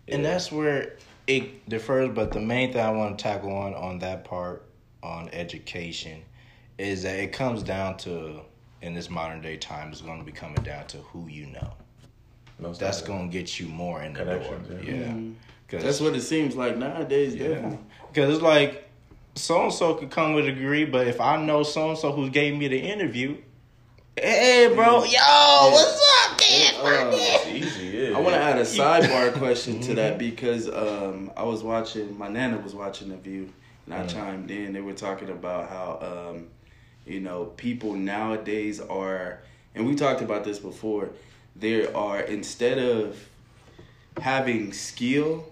[SPEAKER 3] And that's where it differs. But the main thing I want to tackle on on that part on education is that it comes down to in this modern day time is going to be coming down to who you know.
[SPEAKER 2] most
[SPEAKER 3] That's going to get you more in the door. Yeah,
[SPEAKER 2] yeah.
[SPEAKER 1] Mhm.
[SPEAKER 3] 'Cause-
[SPEAKER 1] That's what it seems like nowadays.
[SPEAKER 3] Yeah,
[SPEAKER 1] Definitely.
[SPEAKER 3] because it's like so and so could come with a degree, but if I know so and so who gave me the interview, hey bro, yo, what's up, man?
[SPEAKER 1] Uh,
[SPEAKER 2] It's easy. Yeah,
[SPEAKER 1] I want to add a [laughs] sidebar question to that because um, I was watching, my nana was watching The View, and I
[SPEAKER 2] Mm.
[SPEAKER 1] chimed in. They were talking about how, um, you know, people nowadays are, and we talked about this before, there are, instead of having skill,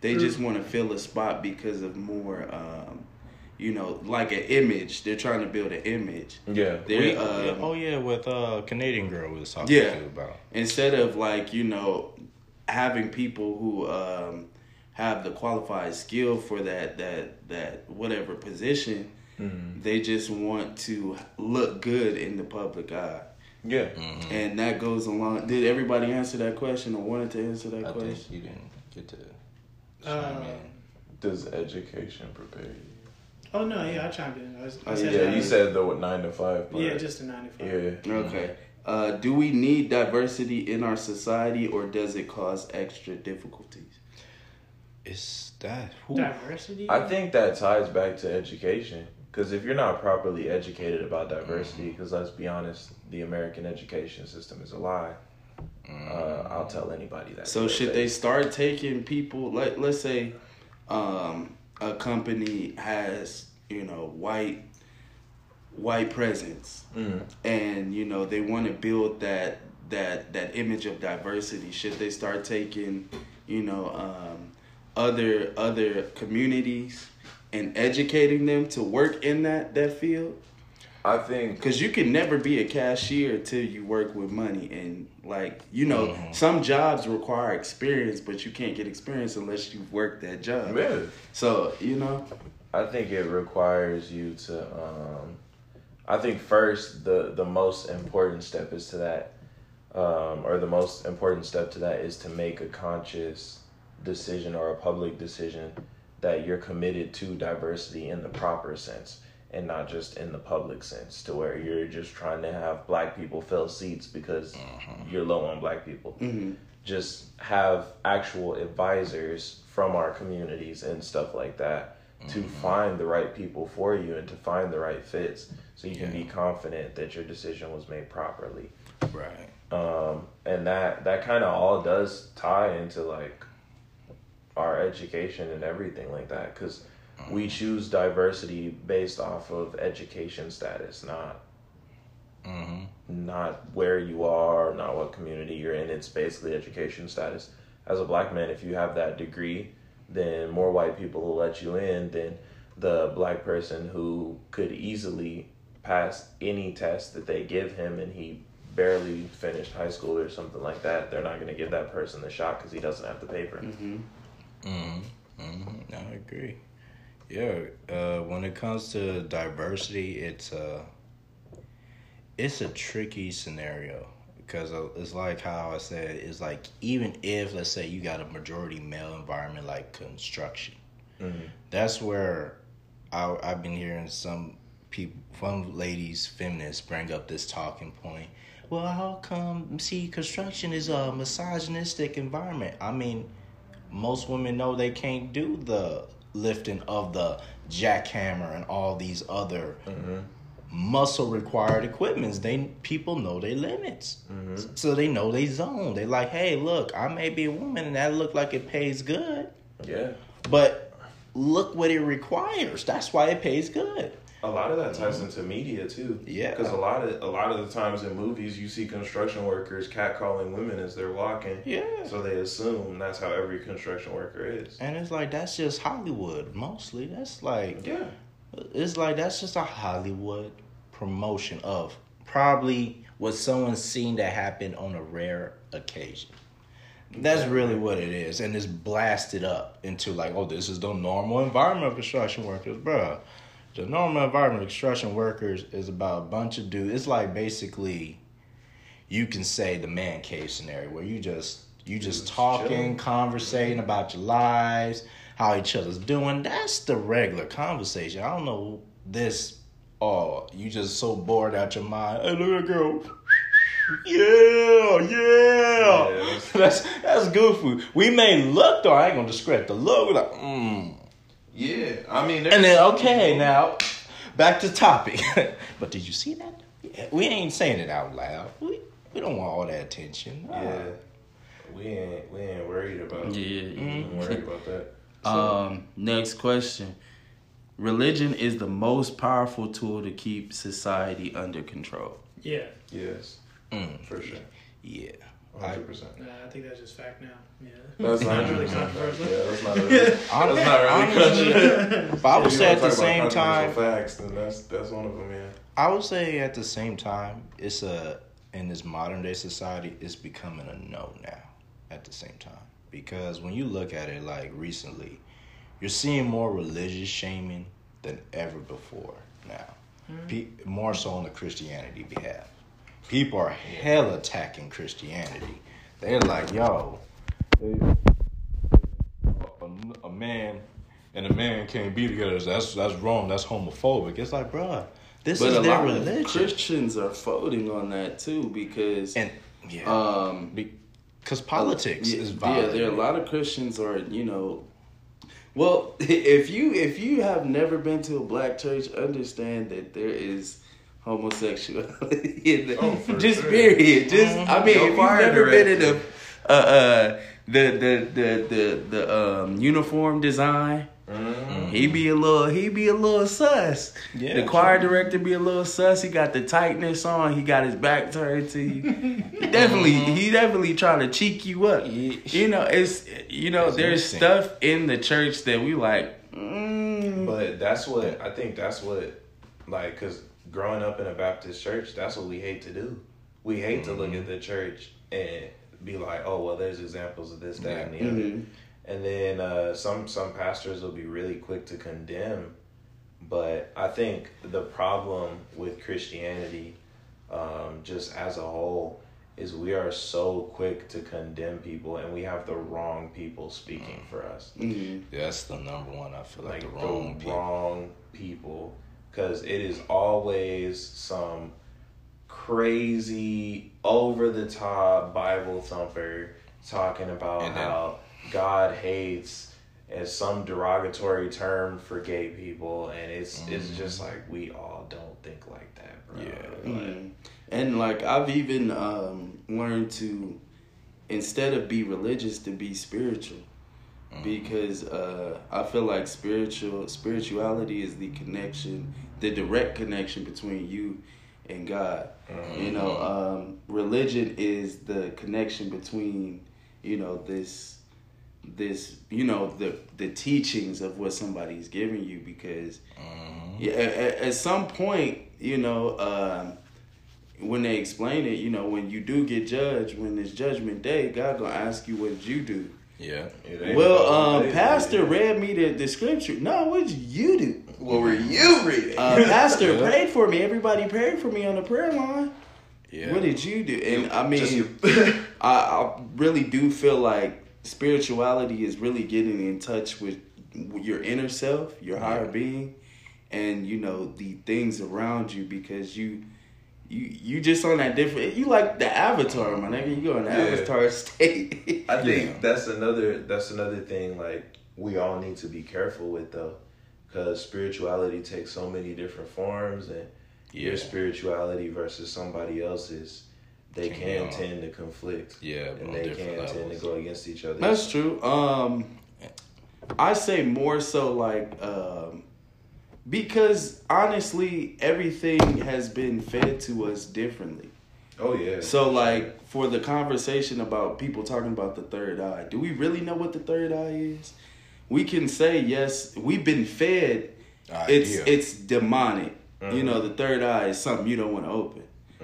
[SPEAKER 1] they just want to fill a spot because of more, um, you know, like an image. They're trying to build an image.
[SPEAKER 2] Yeah,
[SPEAKER 1] They're,
[SPEAKER 3] We-
[SPEAKER 1] um,
[SPEAKER 3] oh yeah, with uh Canadian girl we was talking
[SPEAKER 1] Yeah.
[SPEAKER 3] to about.
[SPEAKER 1] instead of like you know having people who um, have the qualified skill for that that that whatever position
[SPEAKER 2] Mhm.
[SPEAKER 1] they just want to look good in the public eye
[SPEAKER 2] yeah.
[SPEAKER 3] Mm-hmm.
[SPEAKER 1] and that goes along did everybody answer that question or wanted to answer that
[SPEAKER 3] I
[SPEAKER 1] question
[SPEAKER 3] think you didn't get to.
[SPEAKER 4] Uh.
[SPEAKER 2] Does education prepare you?
[SPEAKER 4] Oh no, yeah, I chimed in. I, was, I
[SPEAKER 1] Oh,
[SPEAKER 4] said
[SPEAKER 2] Yeah,
[SPEAKER 4] that.
[SPEAKER 2] you said the what, nine to five. Part.
[SPEAKER 4] yeah, just a nine to five.
[SPEAKER 2] yeah.
[SPEAKER 1] okay uh, do we need diversity in our society or does it cause extra difficulties
[SPEAKER 3] It's that. who-
[SPEAKER 4] Diversity.
[SPEAKER 2] I think that ties back to education. Because if you're not properly educated about diversity, because let's be honest, the American education system is a lie. Uh, I'll tell anybody that.
[SPEAKER 1] So should they start taking people like let's say um, a company has you know white white presence,
[SPEAKER 2] Mm.
[SPEAKER 1] and you know they want to build that that that image of diversity. Should they start taking, you know, um, other other communities and educating them to work in that that field?
[SPEAKER 2] I think
[SPEAKER 1] Because you can never be a cashier till you work with money. And, like, you know,
[SPEAKER 2] Mm-hmm.
[SPEAKER 1] some jobs require experience, but you can't get experience unless you've worked that job.
[SPEAKER 2] yeah.
[SPEAKER 1] So, you know,
[SPEAKER 2] I think it requires you to. Um, I think first the the most important step is to that, um, or the most important step to that is to make a conscious decision or a public decision that you're committed to diversity in the proper sense and not just in the public sense to where you're just trying to have black people fill seats because you're low on black people.
[SPEAKER 1] Hmm
[SPEAKER 2] just have actual advisors from our communities and stuff like that to find the right people for you and to find the right fits so you can be confident that your decision was made properly.
[SPEAKER 3] Right.
[SPEAKER 2] um, and that that kind of all does tie into like our education and everything like that because we choose diversity based off of education status not
[SPEAKER 3] Mm-hmm.
[SPEAKER 2] not where you are, not what community you're in. It's basically education status. As a black man, if you have that degree, then more white people will let you in than the black person who could easily pass any test that they give him and he barely finished high school or something like that. They're not going to give that person the shot because he doesn't have the paper.
[SPEAKER 1] hmm
[SPEAKER 3] Mm-hmm. Mm-hmm. I agree. Yeah. Uh, when it comes to diversity, it's uh, it's a tricky scenario because uh, it's like how I said. It's like even if let's say you got a majority male environment like construction,
[SPEAKER 2] Mhm.
[SPEAKER 3] that's where I, I've been hearing some people, some ladies, feminists, bring up this talking point. Well, how come? See, construction is a misogynistic environment. I mean, most women know they can't do the lifting of the jackhammer and all these other mm-hmm. muscle required equipments. They people know their limits, mm-hmm. so they know they zone. They like, hey, look, I may be a woman and that look like it pays good,
[SPEAKER 2] Yeah.
[SPEAKER 3] but look what it requires. That's why it pays good.
[SPEAKER 2] A lot of that ties into media too.
[SPEAKER 3] Yeah.
[SPEAKER 2] because a lot of a lot of the times in movies you see construction workers catcalling women as they're walking.
[SPEAKER 3] Yeah.
[SPEAKER 2] So they assume that's how every construction worker is.
[SPEAKER 3] And it's like that's just Hollywood mostly. That's like
[SPEAKER 2] Yeah.
[SPEAKER 3] it's like that's just a Hollywood promotion of probably what someone's seen that happen on a rare occasion. That's really what it is, and it's blasted up into like, oh, this is the normal environment of construction workers, bruh. The normal environment of construction workers is about a bunch of dudes. It's like basically, you can say the man cave scenario where you just you just talking,
[SPEAKER 2] chilling.
[SPEAKER 3] conversating about your lives, how each other's doing. That's the regular conversation. I don't know this. Oh, you just so bored out your mind. Hey, look at that girl. Yeah, yeah.
[SPEAKER 2] Yeah. [laughs]
[SPEAKER 3] that's that's goofy. We may look though. I ain't gonna discredit the look. We're like, mm.
[SPEAKER 2] Yeah. I mean,
[SPEAKER 3] And then okay, now back to topic. [laughs] but did you see that? Yeah, we ain't saying it out loud. We we don't want all that attention. Uh,
[SPEAKER 2] Yeah. We ain't we ain't worried about. It.
[SPEAKER 1] Yeah.
[SPEAKER 2] We ain't worried about that.
[SPEAKER 1] Um, next question. Religion is the most powerful tool to keep society under control.
[SPEAKER 4] Yeah,
[SPEAKER 2] Yes,
[SPEAKER 3] Mm,
[SPEAKER 2] for sure.
[SPEAKER 3] yeah.
[SPEAKER 2] Hundred percent.
[SPEAKER 4] nah, I think that's just fact now. Yeah,
[SPEAKER 2] That's not [laughs]
[SPEAKER 4] really
[SPEAKER 2] really
[SPEAKER 4] controversial.
[SPEAKER 2] Yeah, that's not really. [laughs] That's not really controversial.
[SPEAKER 3] If I would say at the same
[SPEAKER 2] controversial
[SPEAKER 3] time,
[SPEAKER 2] facts, then that's that's one of them. Yeah.
[SPEAKER 3] I would say at the same time, it's a in this modern day society, it's becoming a no now. At the same time, because when you look at it, like recently, you're seeing more religious shaming than ever before now. Mm-hmm. Pe- more so on the Christianity behalf. People are hell attacking Christianity. They're like, yo, a, man and a man can't be together. That's that's wrong. That's homophobic. It's like, bruh, this
[SPEAKER 1] But
[SPEAKER 3] is
[SPEAKER 1] a
[SPEAKER 3] their
[SPEAKER 1] lot
[SPEAKER 3] religion.
[SPEAKER 1] of Christians are folding on that too because
[SPEAKER 3] and yeah,
[SPEAKER 1] um
[SPEAKER 3] because politics
[SPEAKER 1] yeah,
[SPEAKER 3] is
[SPEAKER 1] yeah, there are a lot of Christians are, you know well, [laughs] if you if you have never been to a black church, understand that there is homosexuality [laughs] in the,
[SPEAKER 2] Oh,
[SPEAKER 1] just
[SPEAKER 2] sure.
[SPEAKER 1] period. Just I mean,
[SPEAKER 2] Go
[SPEAKER 1] if you've
[SPEAKER 2] fire
[SPEAKER 1] never been in a uh, uh the, the the the the um uniform design
[SPEAKER 2] Mm-hmm.
[SPEAKER 1] He be a little, he be a little sus.
[SPEAKER 3] Yeah,
[SPEAKER 1] the choir director be a little sus. He got the tightness on. He got his back turned to you. He definitely, he definitely trying to cheek you up.
[SPEAKER 3] Yeah.
[SPEAKER 1] You know, it's you know,
[SPEAKER 3] That's
[SPEAKER 1] there's stuff in the church that we like. Mm,
[SPEAKER 2] But that's what I think. That's what, like, cause growing up in a Baptist church, that's what we hate to do. We hate to look at the church and be like, oh well, there's examples of this, that, and the other.
[SPEAKER 1] mhm.
[SPEAKER 2] And then uh, some some pastors will be really quick to condemn, but I think the problem with Christianity, um, just as a whole, is we are so quick to condemn people, and we have the wrong people speaking for us
[SPEAKER 1] Mhm.
[SPEAKER 3] That's the number one. I feel like,
[SPEAKER 2] like
[SPEAKER 3] the wrong people.
[SPEAKER 2] wrong people because it is always some crazy over the top bible thumper talking about
[SPEAKER 3] then-
[SPEAKER 2] how god hates as some derogatory term for gay people and it's it's just like we all don't think like that bro
[SPEAKER 3] Yeah.
[SPEAKER 2] Like,
[SPEAKER 1] Mhm. And like I've even um, learned to instead of be religious to be spiritual because uh, I feel like spiritual spirituality is the connection, the direct connection between you and God. You know, um, religion is the connection between you know this this you know the the teachings of what somebody's giving you because
[SPEAKER 3] Mhm.
[SPEAKER 1] yeah, at, at some point, you know, um, when they explain it, you know, when you do get judged, when it's judgment day, God gonna ask you what did you do.
[SPEAKER 3] Yeah.
[SPEAKER 1] Well, um, Pastor read me the, the scripture. No, what did you do?
[SPEAKER 2] What were you reading
[SPEAKER 1] Uh, Pastor
[SPEAKER 3] Yeah.
[SPEAKER 1] prayed for me. Everybody prayed for me on the prayer line.
[SPEAKER 3] Yeah.
[SPEAKER 1] What did you do? And I mean, [laughs] I, I really do feel like spirituality is really getting in touch with your inner self, your higher
[SPEAKER 3] Yeah.
[SPEAKER 1] being, and you know the things around you because you. You you just on that different. You like the avatar, my nigga. You go in the
[SPEAKER 2] Yeah.
[SPEAKER 1] avatar [laughs] state.
[SPEAKER 2] I think
[SPEAKER 3] Yeah.
[SPEAKER 2] that's another that's another thing like we all need to be careful with though, because spirituality takes so many different forms, and
[SPEAKER 3] Yeah.
[SPEAKER 2] your spirituality versus somebody else's, they
[SPEAKER 3] Can
[SPEAKER 2] can tend to conflict,
[SPEAKER 3] Yeah,
[SPEAKER 2] and they can tend to go against each other.
[SPEAKER 1] That's true. Um, I say more so like um, because honestly, everything has been fed to us differently.
[SPEAKER 2] oh yeah.
[SPEAKER 1] So like for the conversation about people talking about the third eye, do we really know what the third eye is? We can say yes, we've been fed. It's
[SPEAKER 3] Idea.
[SPEAKER 1] it's demonic. You know, the third eye is something you don't want to open.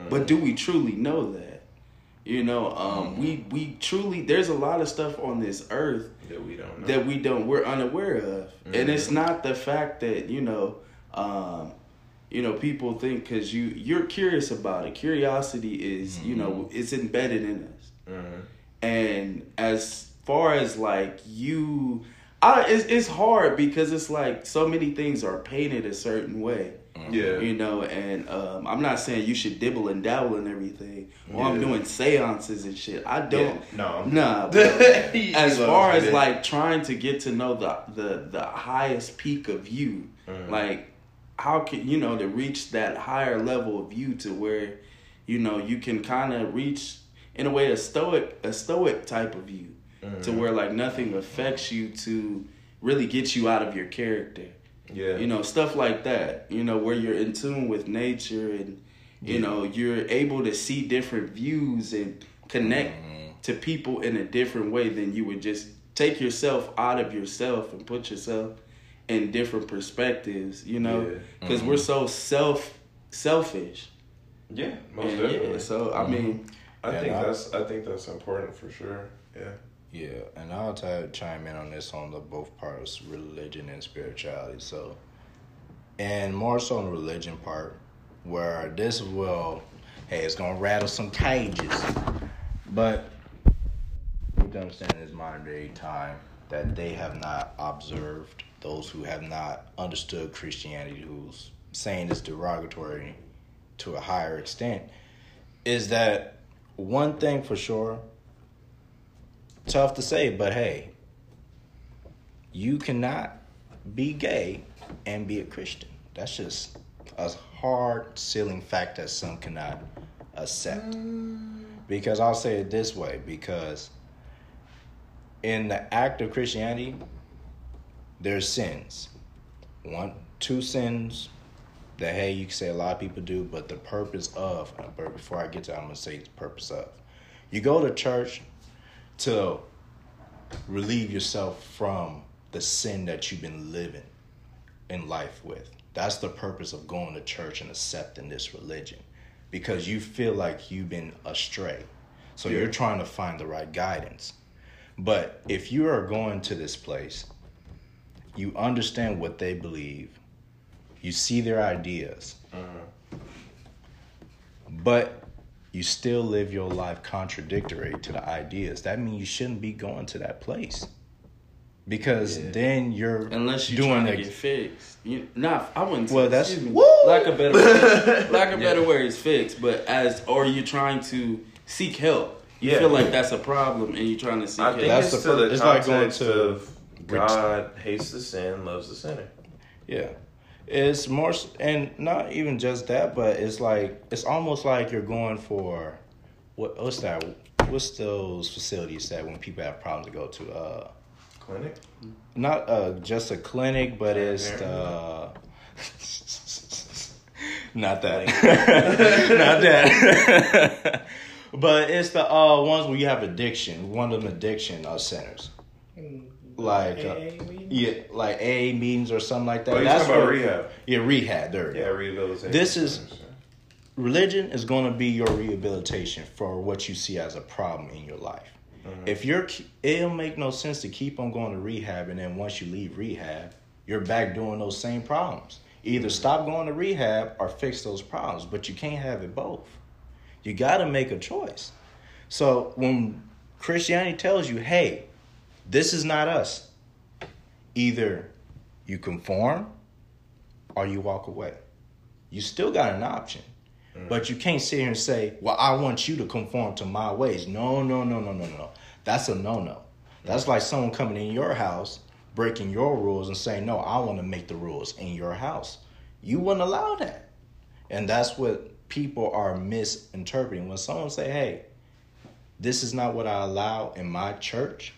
[SPEAKER 1] But do we truly know that? You know, um, we we truly there's a lot of stuff on this earth
[SPEAKER 2] that we don't know.
[SPEAKER 1] that we don't we're unaware of and it's not the fact that you know um you know people think because you you're curious about it curiosity is you know it's embedded in us
[SPEAKER 2] Mhm.
[SPEAKER 1] and as far as like you I, it's, it's hard because it's like so many things are painted a certain way
[SPEAKER 2] Yeah.
[SPEAKER 1] you know and um, i'm not saying you should dibble and dabble and everything or i'm doing seances and shit i don't
[SPEAKER 2] Yeah. No.
[SPEAKER 1] Nah [laughs] as far as
[SPEAKER 2] I'm
[SPEAKER 1] like trying to get to know the the the highest peak of you
[SPEAKER 2] Mhm.
[SPEAKER 1] like how can you know to reach that higher level of you to where you know you can kind of reach in a way a stoic a stoic type of you to
[SPEAKER 2] Mhm.
[SPEAKER 1] where like nothing affects you to really get you out of your character
[SPEAKER 2] yeah.
[SPEAKER 1] you know stuff like that you know where you're in tune with nature and you know you're able to see different views and connect mm-hmm. to people in a different way than you would just take yourself out of yourself and put yourself in different perspectives you know
[SPEAKER 2] Yeah.
[SPEAKER 1] because we're mm-hmm. so self selfish
[SPEAKER 2] yeah. Most
[SPEAKER 1] And,
[SPEAKER 2] definitely.
[SPEAKER 1] yeah, so i mm-hmm. mean
[SPEAKER 2] I
[SPEAKER 3] Yeah,
[SPEAKER 2] think
[SPEAKER 3] no.
[SPEAKER 2] that's I think that's important for sure. Yeah.
[SPEAKER 3] Yeah, and I'll t- chime in on this on the both parts, religion and spirituality. So, and more so on the religion part, where this will, hey, it's gonna rattle some cages, but we have to understand this modern day time that they have not observed those who have not understood Christianity, who's saying it's derogatory to a higher extent, is that one thing for sure tough to say, but hey, you cannot be gay and be a Christian. That's just a hard ceiling fact that some cannot accept. Because I'll say it this way because in the act of Christianity, there's sins. One, two sins that hey, you can say a lot of people do, but the purpose of. But before I get to, I'm gonna say the purpose of. You go to church to relieve yourself from the sin that you've been living in life with. That's the purpose of going to church and accepting this religion because you feel like you've been astray. So
[SPEAKER 2] Yeah.
[SPEAKER 3] you're trying to find the right guidance. But if you are going to this place, you understand what they believe, you see their ideas, uh-huh. but you still live your life contradictory to the ideas. That means you shouldn't be going to that place. Because
[SPEAKER 1] Yeah.
[SPEAKER 3] then you're
[SPEAKER 1] Unless you're
[SPEAKER 3] doing
[SPEAKER 1] trying to
[SPEAKER 3] ex-
[SPEAKER 1] get fixed. You, nah, I wouldn't. say-
[SPEAKER 3] Well, that's-
[SPEAKER 1] me,
[SPEAKER 3] Woo!
[SPEAKER 1] Lack of better, [laughs] lack of
[SPEAKER 2] Yeah.
[SPEAKER 1] better word is fixed. But as or you're trying to seek help. You
[SPEAKER 2] Yeah.
[SPEAKER 1] feel like that's a problem, and you're trying to seek
[SPEAKER 2] I
[SPEAKER 1] help.
[SPEAKER 2] think
[SPEAKER 3] That's
[SPEAKER 2] it's
[SPEAKER 3] the
[SPEAKER 2] to the
[SPEAKER 3] it's like going
[SPEAKER 2] context
[SPEAKER 3] to-
[SPEAKER 2] of God hates the sin, loves the sinner.
[SPEAKER 3] Yeah. It's more, and not even just that, but it's like, it's almost like you're going for, what, what's that? What's those facilities that when people have problems to go to? Uh,
[SPEAKER 2] Clinic.
[SPEAKER 3] not uh, just a clinic, but it's the,
[SPEAKER 2] Parenthood? [laughs]
[SPEAKER 3] not that, [laughs] not [laughs] that. but it's the uh, ones where you have addiction, one of them addiction uh, centers. Like, uh,
[SPEAKER 4] AA meeting?
[SPEAKER 3] Yeah, like AA meetings or something like that.
[SPEAKER 2] Oh, you
[SPEAKER 3] That's
[SPEAKER 2] talking about
[SPEAKER 3] what-
[SPEAKER 2] rehab?
[SPEAKER 3] Yeah, rehab. There.
[SPEAKER 2] Yeah, rehabilitation.
[SPEAKER 3] This is- religion is going to be your rehabilitation for what you see as a problem in your life. If you're, it'll make no sense to keep on going to rehab, and then once you leave rehab, you're back doing those same problems. Either stop going to rehab or fix those problems, but you can't have it both. You got to make a choice. So when Christianity tells you, "Hey, this is not us," either you conform or you walk away. You still got an option. Mm. But you can't sit here and say, Well, I want you to conform to my ways. No, no, no, no, no, no. That's a no no. Mm. That's like someone coming in your house, breaking your rules and saying, No, I want to make the rules in your house. You wouldn't allow that. And that's what people are misinterpreting. When someone say, Hey, this is not what I allow in my church,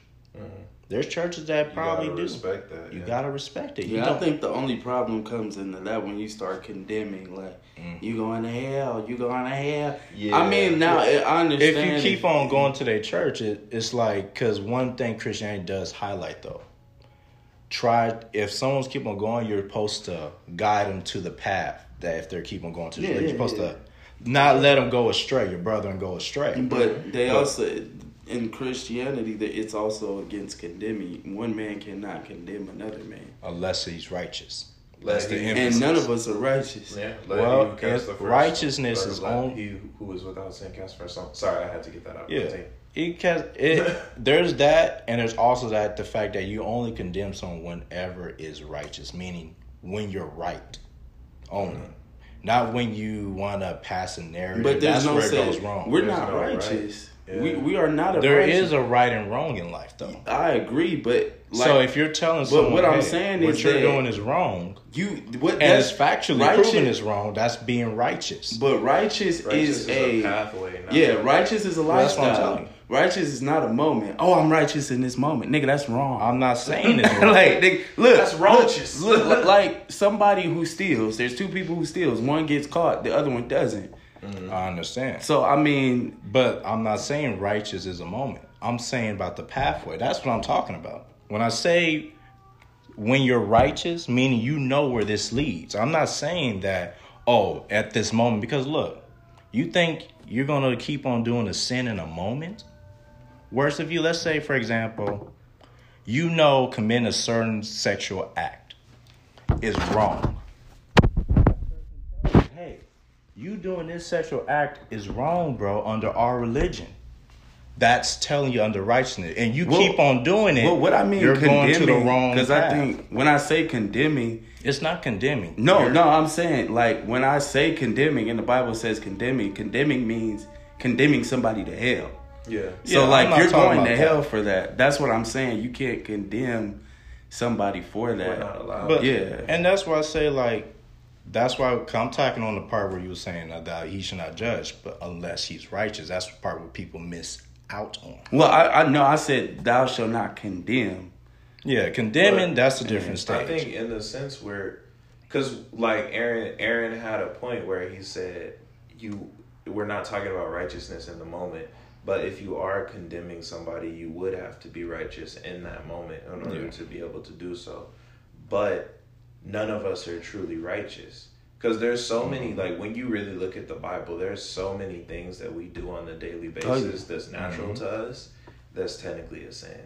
[SPEAKER 3] there's churches that probably
[SPEAKER 2] you gotta
[SPEAKER 3] do.
[SPEAKER 2] respect that.
[SPEAKER 3] You
[SPEAKER 2] yeah.
[SPEAKER 3] gotta respect it. You
[SPEAKER 1] Yeah, I
[SPEAKER 3] don't-
[SPEAKER 1] think the only problem comes into that when you start condemning, like
[SPEAKER 3] Mm.
[SPEAKER 1] you going to hell, you going to hell.
[SPEAKER 2] Yeah.
[SPEAKER 1] I mean, now I understand.
[SPEAKER 3] if you keep on going to their church, it, it's like because one thing Christianity does highlight though. Try if someone's keep on going, you're supposed to guide them to the path that if they're keep on going to,
[SPEAKER 1] Yeah,
[SPEAKER 3] you're
[SPEAKER 1] yeah,
[SPEAKER 3] supposed
[SPEAKER 1] yeah.
[SPEAKER 3] to not let them go astray, your brother, and go astray.
[SPEAKER 1] But they
[SPEAKER 3] But-
[SPEAKER 1] also in Christianity that it's also against condemning. One man cannot condemn another man,
[SPEAKER 3] unless he's righteous.
[SPEAKER 2] Let
[SPEAKER 3] That's the
[SPEAKER 2] him-
[SPEAKER 1] and none of us are righteous.
[SPEAKER 2] Yeah.
[SPEAKER 3] Well,
[SPEAKER 2] he
[SPEAKER 3] if righteousness is
[SPEAKER 2] let
[SPEAKER 3] on-
[SPEAKER 2] he who is without sin cast first stone. Sorry, I had to get that out.
[SPEAKER 3] Yeah. It can, [laughs] it, there's that, and there's also that the fact that you only condemn someone whenever is righteous, meaning when you're right, only, mm-hmm. not when you want to pass a narrative.
[SPEAKER 1] But there's
[SPEAKER 3] That's
[SPEAKER 1] no
[SPEAKER 3] where it goes wrong.
[SPEAKER 1] We're
[SPEAKER 2] There's
[SPEAKER 1] not
[SPEAKER 2] no right.
[SPEAKER 1] Righteous.
[SPEAKER 2] Yeah.
[SPEAKER 1] We we are not a
[SPEAKER 3] There
[SPEAKER 1] righteous.
[SPEAKER 3] is a right and wrong in life, though.
[SPEAKER 1] I agree, but like
[SPEAKER 3] so if you're telling
[SPEAKER 1] but
[SPEAKER 3] someone,
[SPEAKER 1] what I'm
[SPEAKER 3] hey,
[SPEAKER 1] saying
[SPEAKER 3] what
[SPEAKER 1] is
[SPEAKER 3] you're doing is wrong,
[SPEAKER 1] you what
[SPEAKER 3] and
[SPEAKER 1] that's
[SPEAKER 3] it's factually
[SPEAKER 1] righteous-
[SPEAKER 3] proven is wrong, that's being righteous.
[SPEAKER 1] But righteous,
[SPEAKER 2] Righteous
[SPEAKER 1] is, a,
[SPEAKER 2] pathway. not
[SPEAKER 1] yeah,
[SPEAKER 2] a-
[SPEAKER 1] righteous is a
[SPEAKER 3] Well, that's what I'm
[SPEAKER 1] lifestyle.
[SPEAKER 3] telling you.
[SPEAKER 1] Righteous is not a moment. Oh, I'm righteous in this moment, nigga. That's wrong.
[SPEAKER 3] I'm not saying it's [laughs] wrong.
[SPEAKER 1] like, nigga, look,
[SPEAKER 2] That's righteous.
[SPEAKER 1] Look, look, like somebody who steals. There's two people who steals. One gets caught, the other one doesn't. Mm-hmm.
[SPEAKER 3] I understand.
[SPEAKER 1] So I mean,
[SPEAKER 3] But I'm not saying righteous is a moment. I'm saying about the pathway. That's what I'm talking about. When I say when you're righteous, meaning you know where this leads. I'm not saying that, oh, at this moment, because look, you think you're going to keep on doing a sin in a moment? Worse if you, let's say, for example, you know committing a certain sexual act is wrong. Hey, you doing this sexual act is wrong, bro, under our religion. That's telling you under righteousness, and you
[SPEAKER 1] Well-
[SPEAKER 3] keep on doing it.
[SPEAKER 1] well, what I mean
[SPEAKER 3] you're going
[SPEAKER 1] condemning
[SPEAKER 3] to the wrong
[SPEAKER 1] because I think when I say condemning,
[SPEAKER 3] it's not condemning.
[SPEAKER 1] no,
[SPEAKER 3] You're-
[SPEAKER 1] no, I'm saying like when I say condemning, and the Bible says condemning, condemning means condemning somebody to hell.
[SPEAKER 2] Yeah.
[SPEAKER 1] So
[SPEAKER 3] Yeah,
[SPEAKER 1] like you're going to
[SPEAKER 3] that.
[SPEAKER 1] hell for that. That's what I'm saying. You can't condemn somebody for
[SPEAKER 2] We're
[SPEAKER 1] that.
[SPEAKER 2] not allowed.
[SPEAKER 3] But
[SPEAKER 1] Yeah.
[SPEAKER 3] and that's why I say like, that's why I'm talking on the part where you were saying that he should not judge, but unless he's righteous, that's the part where people miss out on.
[SPEAKER 1] Well, I, I know I said thou shalt not condemn.
[SPEAKER 3] Yeah, condemning
[SPEAKER 2] But-
[SPEAKER 3] that's a different stage.
[SPEAKER 2] I think in the sense where, because like Aaron, Aaron had a point where he said, "You, we're not talking about righteousness in the moment, but if you are condemning somebody, you would have to be righteous in that moment in order
[SPEAKER 3] Yeah.
[SPEAKER 2] to be able to do so." But none of us are truly righteous. Because there's so many,
[SPEAKER 3] Mm-hmm.
[SPEAKER 2] like when you really look at the Bible, there's so many things that we do on a daily basis
[SPEAKER 1] Oh, yeah.
[SPEAKER 2] that's natural
[SPEAKER 3] Mm-hmm.
[SPEAKER 2] to us, that's technically a sin.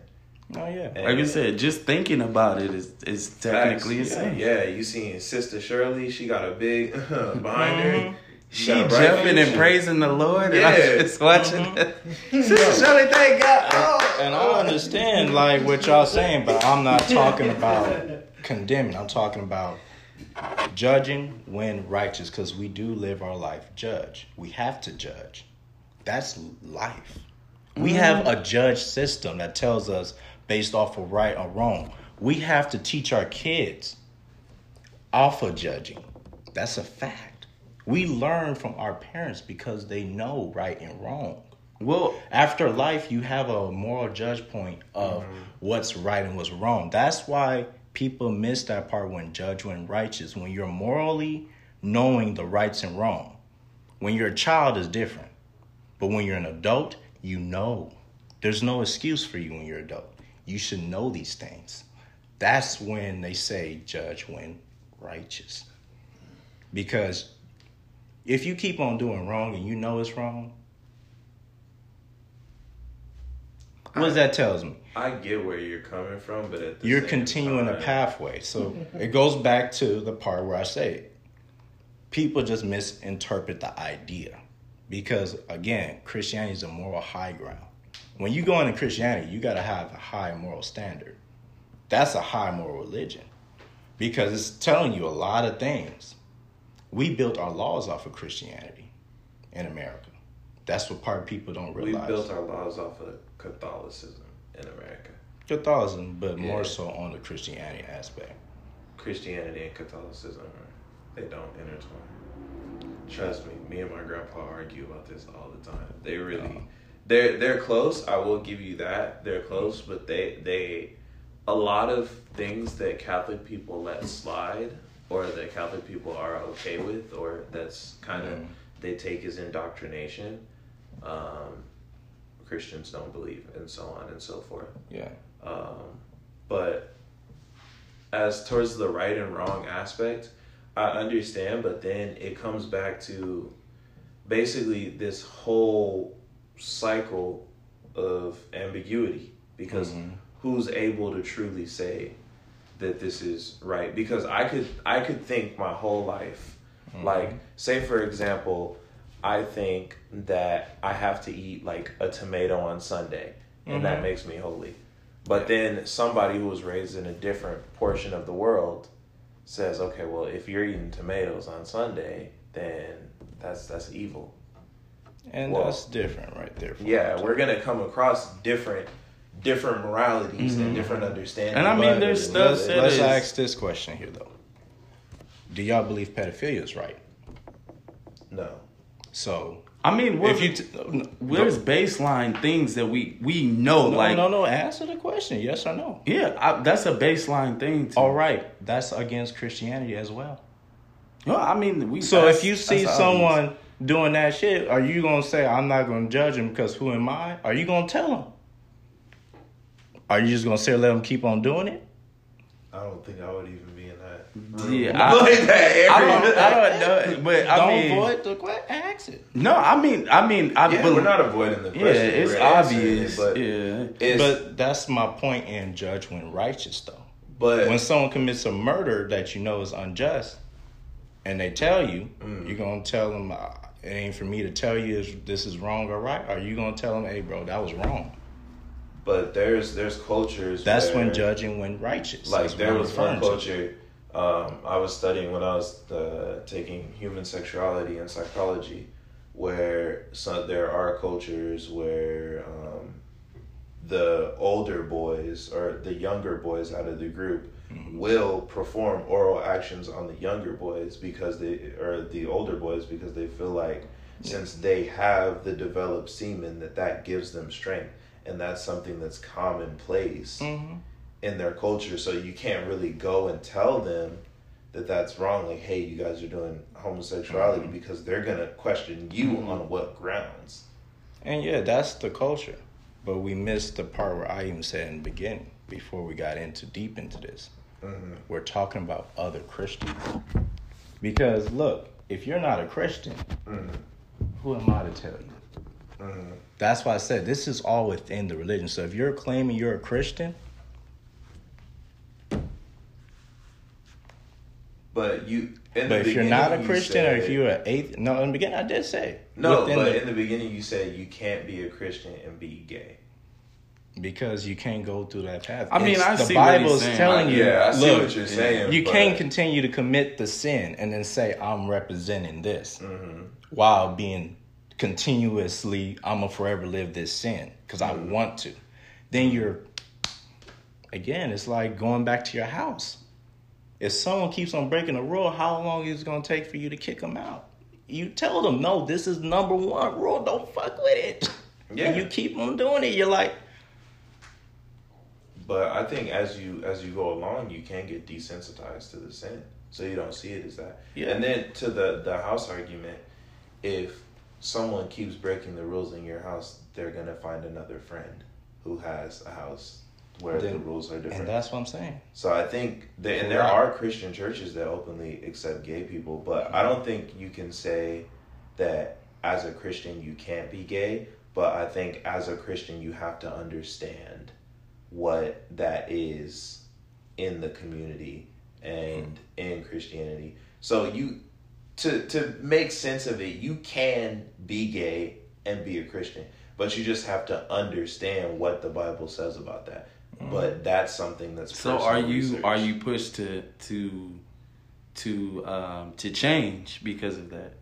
[SPEAKER 3] oh yeah.
[SPEAKER 2] And-
[SPEAKER 1] Like I said, just thinking about it is is technically a
[SPEAKER 2] Facts.
[SPEAKER 1] sin.
[SPEAKER 2] Yeah, you seen Sister Shirley? She got a big [laughs] behind her.
[SPEAKER 3] Mhm.
[SPEAKER 1] She
[SPEAKER 2] got a bright
[SPEAKER 1] jumping and praising the Lord, and I
[SPEAKER 2] Yeah.
[SPEAKER 1] was just watching.
[SPEAKER 3] Mm-hmm. [laughs]
[SPEAKER 1] Sister Shirley, thank God. Oh.
[SPEAKER 3] And I understand like what y'all saying, but I'm not talking about condemning. I'm talking about judging when righteous, because we do live our life judge. We have to judge. That's life. We mm-hmm. have a judge system that tells us based off of right or wrong. We have to teach our kids off of judging. That's a fact. We learn from our parents because they know right and wrong
[SPEAKER 1] Well,
[SPEAKER 3] after life you have a moral judge point of mm-hmm. what's right and what's wrong that's why people miss that part when judge when righteous when you're morally knowing the rights and wrong. When you're a child is different but when you're an adult you know. There's no excuse for you when you're an adult. You should know these things. That's when they say judge when righteous. Because if you keep on doing wrong and you know it's wrong What does that tells me?
[SPEAKER 2] I get where you're coming from, but
[SPEAKER 3] You're continuing a pathway. So [laughs] it goes back to the part where I say people just misinterpret the idea. Because again, Christianity is a moral high ground. When you go into Christianity, you gotta have a high moral standard. That's a high moral religion. Because it's telling you a lot of things. We built our laws off of Christianity in America. That's what part of people don't realize.
[SPEAKER 2] We built our laws off of Catholicism in America.
[SPEAKER 3] Catholicism, but more so on the Christianity aspect.
[SPEAKER 2] Christianity and Catholicism, they don't intertwine. Trust me, me and my grandpa argue about this all the time. They really,
[SPEAKER 3] Uh-huh.
[SPEAKER 2] they're they're close. I will give you that. They're close, but they they, a lot of things that Catholic people let slide, or that Catholic people are okay with, or that's kind of
[SPEAKER 3] Mhm.
[SPEAKER 2] they take as indoctrination. Um, Christians don't believe, and so on and so forth.
[SPEAKER 3] Yeah.
[SPEAKER 2] Um, but as towards the right and wrong aspect, I understand, but then it comes back to basically this whole cycle of ambiguity because
[SPEAKER 3] Mhm.
[SPEAKER 2] who's able to truly say that this is right because I could I could think my whole life like say for example I think that I have to eat like a tomato on Sunday and that
[SPEAKER 3] Mhm.
[SPEAKER 2] makes me holy. But then somebody who was raised in a different portion of the world says, "Okay, well, if you're eating tomatoes on Sunday, then that's that's evil."
[SPEAKER 3] And
[SPEAKER 2] Well,
[SPEAKER 3] that's different right there. for
[SPEAKER 2] Yeah, we're gonna come across different different moralities and
[SPEAKER 1] Mhm.
[SPEAKER 2] different understandings.
[SPEAKER 1] And I mean, there's stuff
[SPEAKER 3] Let's,
[SPEAKER 1] that
[SPEAKER 3] let's
[SPEAKER 1] is-
[SPEAKER 3] ask this question here though. Do y'all believe pedophilia is right?
[SPEAKER 2] no.
[SPEAKER 3] So
[SPEAKER 1] I mean, we're,
[SPEAKER 3] if you t-
[SPEAKER 1] there's baseline things that we we know,
[SPEAKER 3] no,
[SPEAKER 1] like
[SPEAKER 3] no, no, answer the question, yes or no.
[SPEAKER 1] yeah, I, that's a baseline thing. To,
[SPEAKER 3] All right, that's against Christianity as well.
[SPEAKER 1] Well, I mean, we.
[SPEAKER 3] So if you see
[SPEAKER 1] that's
[SPEAKER 3] someone doing that shit, are you gonna say I'm not gonna judge him because who am I? Are you gonna tell him? Are you just gonna say let him keep on doing it?
[SPEAKER 2] I don't think I would even be in that.
[SPEAKER 1] obvious. Yeah, I,
[SPEAKER 2] like that area.
[SPEAKER 1] I don't. I don't know, but I
[SPEAKER 3] Don't
[SPEAKER 1] mean,
[SPEAKER 3] avoid the question. Ask it.
[SPEAKER 1] no, I mean, I mean, I
[SPEAKER 2] Yeah,
[SPEAKER 1] believe.
[SPEAKER 2] we're not avoiding the
[SPEAKER 1] yeah,
[SPEAKER 2] question.
[SPEAKER 1] it's
[SPEAKER 2] we're
[SPEAKER 1] obvious.
[SPEAKER 2] it, but
[SPEAKER 1] yeah,
[SPEAKER 2] it's,
[SPEAKER 3] But that's my point in judge when righteous though.
[SPEAKER 2] but
[SPEAKER 3] when someone commits a murder that you know is unjust and they tell you
[SPEAKER 2] Mm.
[SPEAKER 3] you're gonna tell them uh, it ain't for me to tell you if this is wrong or right are you gonna tell them hey bro that was wrong
[SPEAKER 2] but there's there's cultures.
[SPEAKER 3] that's when judging when righteous
[SPEAKER 2] like there was one
[SPEAKER 3] referring to.
[SPEAKER 2] culture um, I was studying when I was uh, taking human sexuality and psychology, where so there are cultures where um, the older boys or the younger boys out of the group
[SPEAKER 3] Mm-hmm.
[SPEAKER 2] will perform oral actions on the younger boys because they or the older boys because they feel like since they have the developed semen that that gives them strength and that's something that's commonplace
[SPEAKER 3] Mhm.
[SPEAKER 2] In their culture, so you can't really go and tell them that that's wrong. Like, hey, you guys are doing homosexuality
[SPEAKER 3] Mm-hmm.
[SPEAKER 2] because they're gonna question you on what grounds.
[SPEAKER 3] And yeah, that's the culture. But we missed the part where I even said in the beginning, before we got into deep into this.
[SPEAKER 2] Mm-hmm.
[SPEAKER 3] We're talking about other Christians. Because look, if you're not a Christian,
[SPEAKER 2] Mm-hmm.
[SPEAKER 3] who am I to tell you? That's why I said this is all within the religion. So if you're claiming you're a Christian,
[SPEAKER 2] But you, in
[SPEAKER 3] but
[SPEAKER 2] the
[SPEAKER 3] if you're not a
[SPEAKER 2] you
[SPEAKER 3] Christian or if you're an atheist, no, in the beginning I did say
[SPEAKER 2] no, but
[SPEAKER 3] the-
[SPEAKER 2] in the beginning you said you can't be a Christian and be gay.
[SPEAKER 3] because you can't go through that path.
[SPEAKER 1] I mean,
[SPEAKER 3] It's-
[SPEAKER 1] I
[SPEAKER 3] the
[SPEAKER 1] see what he's
[SPEAKER 3] Bible is telling you,
[SPEAKER 2] yeah, I see
[SPEAKER 3] look,
[SPEAKER 2] what you're saying.
[SPEAKER 3] you
[SPEAKER 2] but-
[SPEAKER 3] can't continue to commit the sin and then say I'm representing this
[SPEAKER 2] Mm-hmm.
[SPEAKER 3] while being continuously I'm gonna forever live this sin because I
[SPEAKER 2] Mm-hmm.
[SPEAKER 3] want to. Then you're again, it's like going back to your house. If someone keeps on breaking the rule, how long is it gonna take for you to kick them out? You tell them, no, this is number one rule. Don't fuck with it. [laughs]
[SPEAKER 2] Yeah.
[SPEAKER 3] And you keep on doing it. You're like,
[SPEAKER 2] But I think as you as you go along, you can get desensitized to the sin, so you don't see it as that.
[SPEAKER 3] Yeah.
[SPEAKER 2] And then to the the house argument, if someone keeps breaking the rules in your house, they're gonna find another friend who has a house where the rules are different.
[SPEAKER 3] and that's what I'm saying.
[SPEAKER 2] So I think that, and there are Christian churches that openly accept gay people, but I don't think you can say that as a Christian you can't be gay. But I think as a Christian you have to understand what that is in the community and in Christianity. So you to to make sense of it, you can be gay and be a Christian, but you just have to understand what the Bible says about that. But that's something that's
[SPEAKER 1] So are you
[SPEAKER 2] research.
[SPEAKER 1] are you pushed to to to um to change because of that?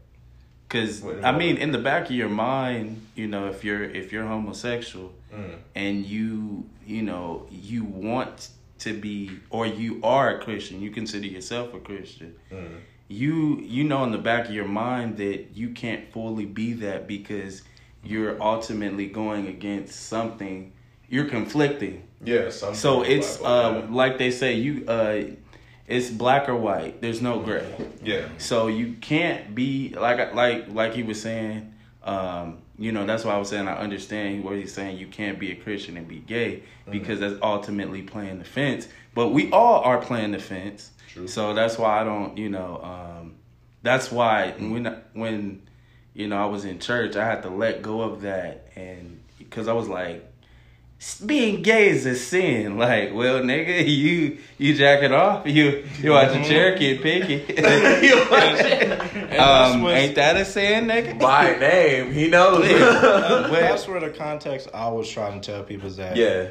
[SPEAKER 1] Because I mean, in the back of your mind, you know, if you're if you're homosexual
[SPEAKER 2] Mm.
[SPEAKER 1] and you you know you want to be or you are a Christian, you consider yourself a Christian.
[SPEAKER 2] Mm.
[SPEAKER 1] You you know in the back of your mind that you can't fully be that because you're ultimately going against something. You're conflicting.
[SPEAKER 2] Yeah, some
[SPEAKER 1] So it's uh, like they say, you uh, it's black or white. There's no gray.
[SPEAKER 2] yeah.
[SPEAKER 1] So you can't be like like like he was saying. Um, you know that's why I was saying I understand what he's saying. You can't be a Christian and be gay because that's ultimately playing the fence. But we all are playing the fence.
[SPEAKER 2] True.
[SPEAKER 1] So that's why I don't. You know. Um, that's why when when you know I was in church, I had to let go of that and because I was like being gay is a sin. Like, well, nigga, [laughs] you you jack it off, you you watching Cherokee Piggy. [laughs] [laughs] um,
[SPEAKER 3] what's-
[SPEAKER 1] ain't that a sin, nigga?
[SPEAKER 2] By name, he knows.
[SPEAKER 3] But that's where the context I was trying to tell people is that
[SPEAKER 2] yeah.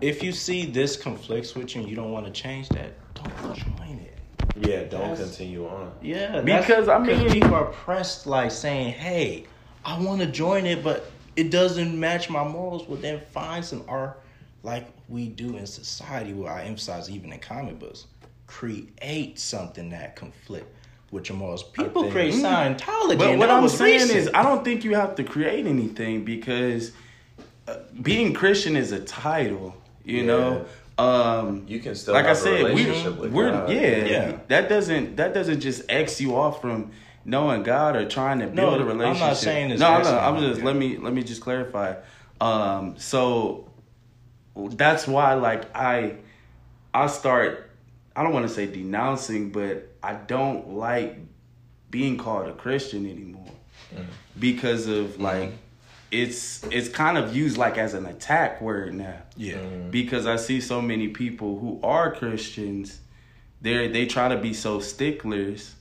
[SPEAKER 3] if you see this conflicts with you and you don't want to change that, don't join it.
[SPEAKER 2] Yeah, don't
[SPEAKER 3] That's-
[SPEAKER 2] continue on.
[SPEAKER 3] Yeah,
[SPEAKER 1] Because, I mean-
[SPEAKER 3] people are pressed like saying, "Hey, I want to join it, but it doesn't match my morals." Well, then find some art like we do in society. Where I emphasize even in comic books, create something that conflict with your morals. People
[SPEAKER 2] think-
[SPEAKER 3] create Scientology.
[SPEAKER 1] But what I'm saying
[SPEAKER 3] recent.
[SPEAKER 1] is, I don't think you have to create anything because uh, being Christian is a title. You
[SPEAKER 2] Yeah.
[SPEAKER 1] know, um,
[SPEAKER 2] You can still
[SPEAKER 1] like I
[SPEAKER 2] have a
[SPEAKER 1] said, we,
[SPEAKER 2] relationship with
[SPEAKER 1] we're
[SPEAKER 2] God.
[SPEAKER 1] yeah,
[SPEAKER 3] Yeah.
[SPEAKER 1] That doesn't that doesn't just X you off from knowing God or trying to build
[SPEAKER 3] No,
[SPEAKER 1] build a
[SPEAKER 3] I'm not
[SPEAKER 1] relationship.
[SPEAKER 3] saying it's
[SPEAKER 1] no, no.
[SPEAKER 3] Xing
[SPEAKER 1] I'm just
[SPEAKER 3] yeah.
[SPEAKER 1] let me let me just clarify. Um, so that's why, like I, I start. I don't want to say denouncing, but I don't like being called a Christian anymore mm-hmm. because of mm-hmm. like it's it's kind of used like as an attack word now
[SPEAKER 3] yeah. Mm-hmm.
[SPEAKER 1] because I see so many people who are Christians, they they try to be so sticklers.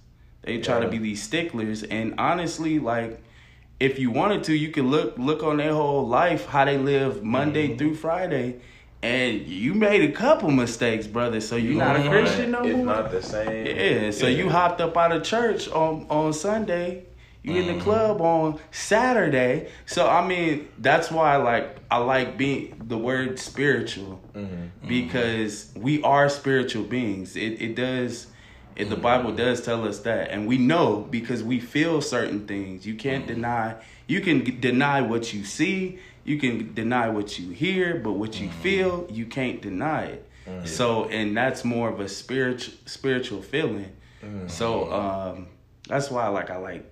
[SPEAKER 1] They try to be these sticklers, and honestly, like if you wanted to, you could look look on their whole life how they live Monday
[SPEAKER 2] Mm-hmm.
[SPEAKER 1] through Friday, and you made a couple mistakes, brother. So you're not a
[SPEAKER 2] Mhm.
[SPEAKER 1] Christian no
[SPEAKER 2] If
[SPEAKER 1] more.
[SPEAKER 2] not the same.
[SPEAKER 1] Yeah, so you hopped up out of church on on Sunday. You in the club on Saturday. So I mean, that's why like I like being the word spiritual because we are spiritual beings. It it does it, the mm-hmm. Bible does tell us that, and we know because we feel certain things. You can't mm-hmm. deny. You can deny what you see. you can deny what you hear, but what you mm-hmm. feel, you can't deny it. So, and that's more of a spiritual spiritual feeling. So, um, that's why, like, I like,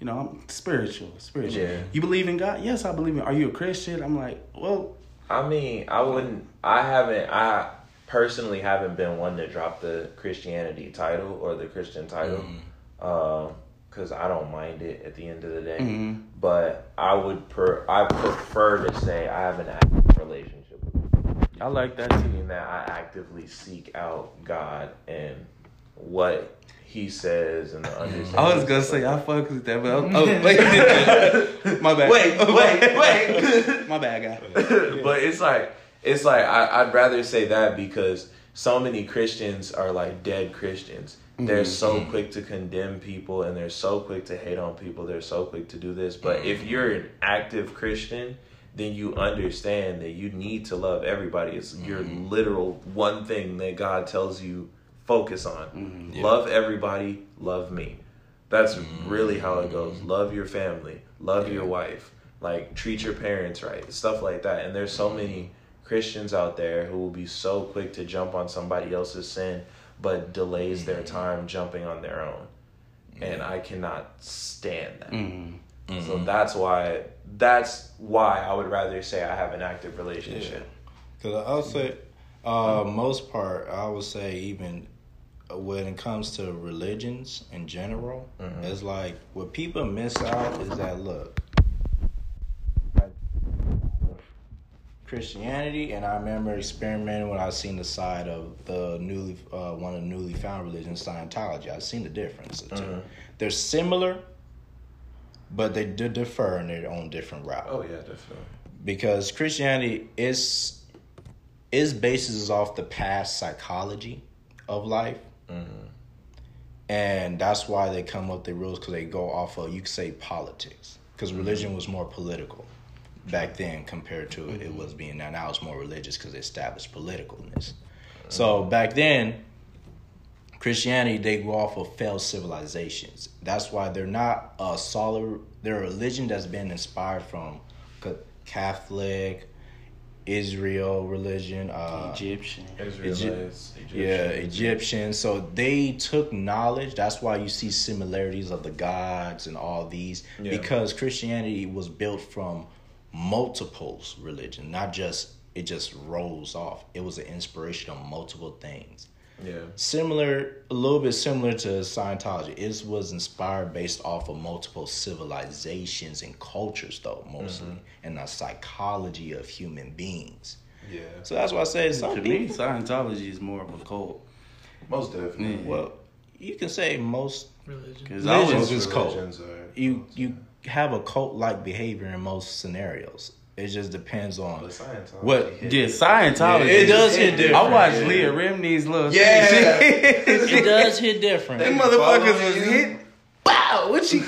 [SPEAKER 1] you know, I'm spiritual, spiritual.
[SPEAKER 2] Yeah.
[SPEAKER 1] You believe in God? Yes, I believe in. Are you a Christian? I'm like, well,
[SPEAKER 2] I mean, I wouldn't. I haven't. I personally haven't been one to drop the Christianity title or the Christian title, mm. um, because I don't mind it at the end of the day.
[SPEAKER 1] Mhm.
[SPEAKER 2] But I would. Per, I prefer to say I have an active relationship
[SPEAKER 1] I like that too.
[SPEAKER 2] meaning that I actively seek out God and what He says and the mm. understanding.
[SPEAKER 1] I was gonna say I fuck with that, but oh, [laughs] oh wait, [laughs] my bad.
[SPEAKER 2] Wait, wait, wait. [laughs]
[SPEAKER 1] my bad, guy.
[SPEAKER 2] but it's like it's like I, I'd rather say that because so many Christians are like dead Christians. They're mm-hmm. so mm-hmm. quick to condemn people and they're so quick to hate on people. They're so quick to do this. But if mm-hmm. you're an active Christian, then you understand that you need to love everybody. It's your literal one thing that God tells you focus on. Love everybody, love me. That's really how it goes. Love your family, love your wife, like treat your parents right, stuff like that. And there's so many Christians out there who will be so quick to jump on somebody else's sin, but delays their time jumping on their own. And I cannot stand that.
[SPEAKER 1] Mm-hmm.
[SPEAKER 2] So that's why that's why I would rather say I have an active relationship.
[SPEAKER 3] Because I'll say, uh, most part, I would say even when it comes to religions in general, it's like what people miss out is that look. Christianity, and I remember experimenting when I seen the side of the newly uh, one of the newly found religions, Scientology. I seen the difference. 2 mm-hmm. They're similar, but they do differ in their own different route.
[SPEAKER 2] Oh yeah, definitely.
[SPEAKER 3] because Christianity is is bases off the past psychology of life, mm-hmm. and that's why they come up with the rules because they go off of you could say politics. Because mm-hmm. religion was more political back then compared to it was being now. Now it's more religious because they established politicalness. So back then, Christianity they go off of failed civilizations. That's why they're not a solid. They're a religion that's been inspired from Catholic, Israel religion, uh,
[SPEAKER 1] Egyptian.
[SPEAKER 2] Israelites,
[SPEAKER 3] yeah, Egyptian. So they took knowledge. That's why you see similarities of the gods and all these
[SPEAKER 2] Yeah.
[SPEAKER 3] because Christianity was built from multiples religion, not just it just rolls off. It was an inspiration of multiple things.
[SPEAKER 2] Yeah.
[SPEAKER 3] Similar, a little bit similar to Scientology. It was inspired based off of multiple civilizations and cultures, though mostly, mm-hmm. and the psychology of human beings.
[SPEAKER 2] Yeah.
[SPEAKER 3] So that's why I say some
[SPEAKER 1] To me,
[SPEAKER 3] people.
[SPEAKER 1] Scientology is more of a cult.
[SPEAKER 4] Most definitely.
[SPEAKER 3] Well, you can say most
[SPEAKER 5] Religion.
[SPEAKER 1] Because I
[SPEAKER 3] Religions
[SPEAKER 1] was
[SPEAKER 3] is cult.
[SPEAKER 4] religions are-
[SPEAKER 3] you you have a cult like behavior in most scenarios. It just depends on What-
[SPEAKER 1] yeah, Scientology.
[SPEAKER 3] it does hit different.
[SPEAKER 1] I watched
[SPEAKER 4] Yeah.
[SPEAKER 1] Leah Remini's little
[SPEAKER 4] Yeah. [laughs]
[SPEAKER 3] it does hit different.
[SPEAKER 1] Them motherfuckers was hit. Wow, what [laughs] you?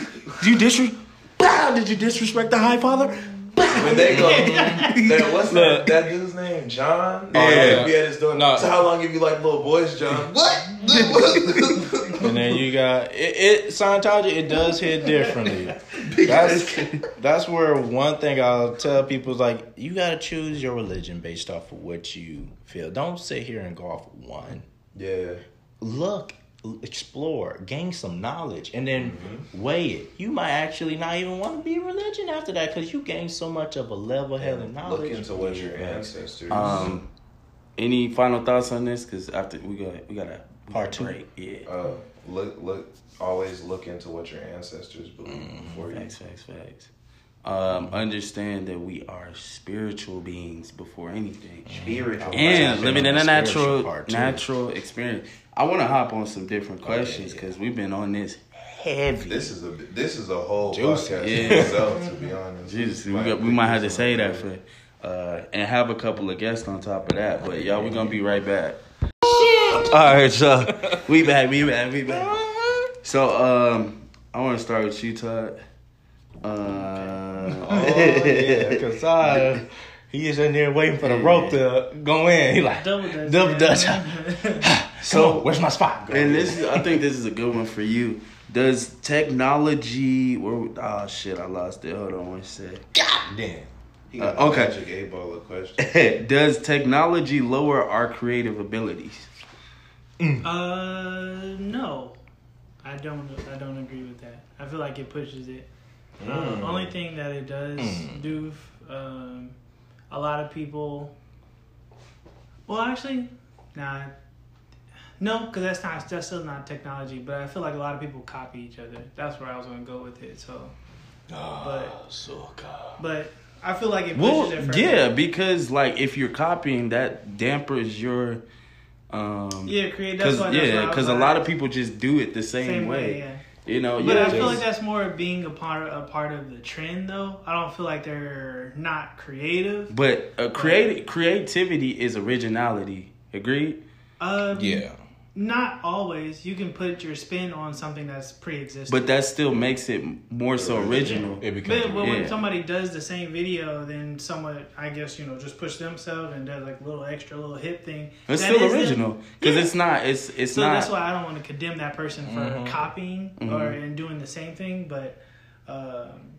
[SPEAKER 1] Did you disrespect? Wow, did you disrespect the High Father?
[SPEAKER 4] When they go, [laughs] that, what's that, that dude's name? John?
[SPEAKER 3] Oh,
[SPEAKER 4] yeah.
[SPEAKER 3] yeah.
[SPEAKER 4] Yeah, it's doing.
[SPEAKER 3] No.
[SPEAKER 4] So how long have you like little boys, John? What?
[SPEAKER 3] And then you got it, it Scientology. It does hit differently. [laughs] That's that's where one thing I'll tell people is like you got to choose your religion based off of what you feel. Don't sit here and go off one.
[SPEAKER 4] yeah.
[SPEAKER 3] look, explore, gain some knowledge, and then weigh it. You might actually not even want to be a religion after that because you gain so much of a level headed knowledge.
[SPEAKER 4] Look into what your ancestors.
[SPEAKER 1] Um, any final thoughts on this? Because after we got we got a
[SPEAKER 3] Part two.
[SPEAKER 1] break. Yeah.
[SPEAKER 4] uh, look, look. Always look into what your ancestors believe before you.
[SPEAKER 1] Facts, facts, facts. Um, understand that we are spiritual beings before anything.
[SPEAKER 4] Spiritual.
[SPEAKER 1] and living
[SPEAKER 3] in
[SPEAKER 1] a natural natural experience. I want to hop on some different questions
[SPEAKER 3] yeah.
[SPEAKER 1] because we've been on this heavy.
[SPEAKER 4] This is a this is a whole
[SPEAKER 3] Juicy.
[SPEAKER 4] podcast
[SPEAKER 1] Yeah.
[SPEAKER 4] itself. To be honest,
[SPEAKER 1] Jesus, we, got, we might have to say that for uh, and have a couple of guests on top of that. But y'all, we're gonna be right back. All right, so we back, we back, we back. So um, I want to start with you, Todd. Uh,
[SPEAKER 3] Oh yeah, because uh, he is in there waiting for the rope to go in. He like
[SPEAKER 5] Double dutch.
[SPEAKER 3] double dutch. [laughs]
[SPEAKER 1] So-
[SPEAKER 3] on, where's my spot?
[SPEAKER 1] And this, is, I think this is a good one for you. Does technology? Where? Oh shit, I lost it. Hold on one sec.
[SPEAKER 3] God damn.
[SPEAKER 2] He got
[SPEAKER 1] Uh,
[SPEAKER 2] a
[SPEAKER 1] okay.
[SPEAKER 2] Magic eight ball of question. [laughs]
[SPEAKER 1] Does technology lower our creative abilities?
[SPEAKER 4] Uh, no, I don't. I don't agree with that. I feel like it pushes it. Uh,
[SPEAKER 6] Mm.
[SPEAKER 4] only thing that it does
[SPEAKER 3] Mm.
[SPEAKER 4] do, um, a lot of people. Well, actually, nah, no, because that's not that's still not technology. But I feel like a lot of people copy each other. That's where I was gonna go with it. So, but
[SPEAKER 3] so
[SPEAKER 4] but I feel like it pushes
[SPEAKER 1] Well,
[SPEAKER 4] it. Further.
[SPEAKER 1] yeah, because like if you're copying, that dampers your um
[SPEAKER 4] yeah, create. That's
[SPEAKER 1] Cause
[SPEAKER 4] why. That's
[SPEAKER 1] yeah,
[SPEAKER 4] why I
[SPEAKER 1] because a lot of people just do it the same,
[SPEAKER 4] same
[SPEAKER 1] way.
[SPEAKER 4] way. Yeah.
[SPEAKER 1] You know,
[SPEAKER 4] But
[SPEAKER 1] yeah,
[SPEAKER 4] I feel like that's more being a part a part of the trend, though. I don't feel like they're not creative.
[SPEAKER 1] But a creative creativity is originality. Agreed.
[SPEAKER 4] Um,
[SPEAKER 3] Yeah.
[SPEAKER 4] Not always. You can put your spin on something that's pre-existing.
[SPEAKER 1] But that still makes it more so original.
[SPEAKER 3] It becomes
[SPEAKER 4] But, but when somebody does the same video, then someone, I guess you know, just push themselves and does like a little extra little hip thing.
[SPEAKER 1] It's
[SPEAKER 4] that
[SPEAKER 1] still original because
[SPEAKER 4] Yeah.
[SPEAKER 1] it's not. It's it's
[SPEAKER 4] so
[SPEAKER 1] not.
[SPEAKER 4] that's why I don't want to condemn that person for
[SPEAKER 3] Mhm.
[SPEAKER 4] copying or
[SPEAKER 1] Mhm.
[SPEAKER 4] and doing the same thing. But um,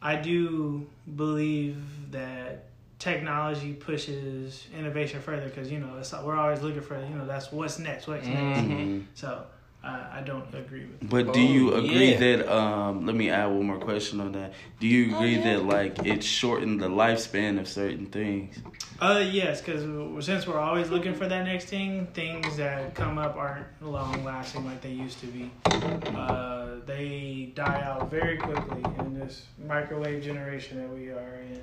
[SPEAKER 4] I do believe that technology pushes innovation further because you know it's we're always looking for you know that's what's next, what's next.
[SPEAKER 1] Mhm.
[SPEAKER 4] So I I don't agree with.
[SPEAKER 1] But do
[SPEAKER 3] Oh,
[SPEAKER 1] you agree
[SPEAKER 3] yeah.
[SPEAKER 1] that? Um, let me add one more question on that. Do you agree that like it shortened the lifespan of certain things?
[SPEAKER 4] Uh, yes, because since we're always looking for that next thing, things that come up aren't long lasting like they used to be. Uh, they die out very quickly in this microwave generation that we are in.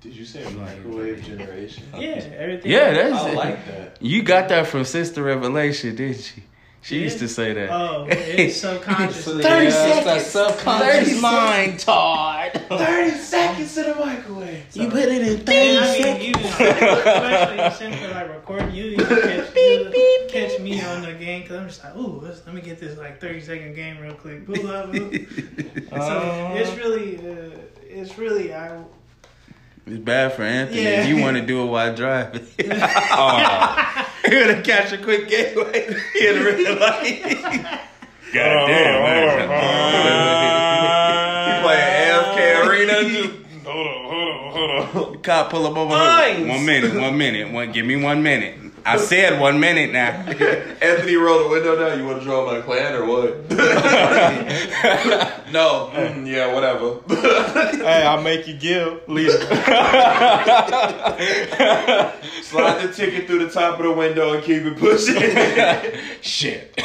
[SPEAKER 2] Did you say microwave generation? [laughs]
[SPEAKER 4] Yeah, everything.
[SPEAKER 1] Yeah, that's
[SPEAKER 2] I like that.
[SPEAKER 1] You got that from Sister Revelation, didn't she? She
[SPEAKER 4] Yeah.
[SPEAKER 1] used to say that.
[SPEAKER 4] Oh, it's [laughs] subconsciously.
[SPEAKER 3] Thirty
[SPEAKER 1] Yeah,
[SPEAKER 3] seconds.
[SPEAKER 1] that's
[SPEAKER 3] That subconscious
[SPEAKER 1] 30
[SPEAKER 3] mind, Todd. [laughs]
[SPEAKER 2] 30 seconds in the microwave.
[SPEAKER 4] So-
[SPEAKER 1] put it in
[SPEAKER 4] And I mean, you, especially since we're like recording, you, you catch, you catch me on the game because I'm just like, ooh, let's, let me get this like 30 second game real quick. Boo, blah, boo. so it's really, uh, it's really, I,
[SPEAKER 1] It's bad for Anthony.
[SPEAKER 4] Yeah.
[SPEAKER 1] You want to do it while driving. [laughs] [laughs]
[SPEAKER 3] Oh. [laughs]
[SPEAKER 1] You're gonna catch a quick gateway in the red light. God
[SPEAKER 2] You playing AFK Arena? Just,
[SPEAKER 6] Hold on, hold on, hold on.
[SPEAKER 1] Cop pull him over
[SPEAKER 6] Mines.
[SPEAKER 1] here. One minute, one minute. One, give me one minute. I [laughs] said one minute now. [laughs]
[SPEAKER 2] Anthony roll the window down. You want to draw my clan or what? [laughs] no. Mm, yeah, whatever.
[SPEAKER 3] hey, I'll make you give. Leave.
[SPEAKER 2] Slide the ticket through the top of the window and keep it pushing.
[SPEAKER 3] Shit.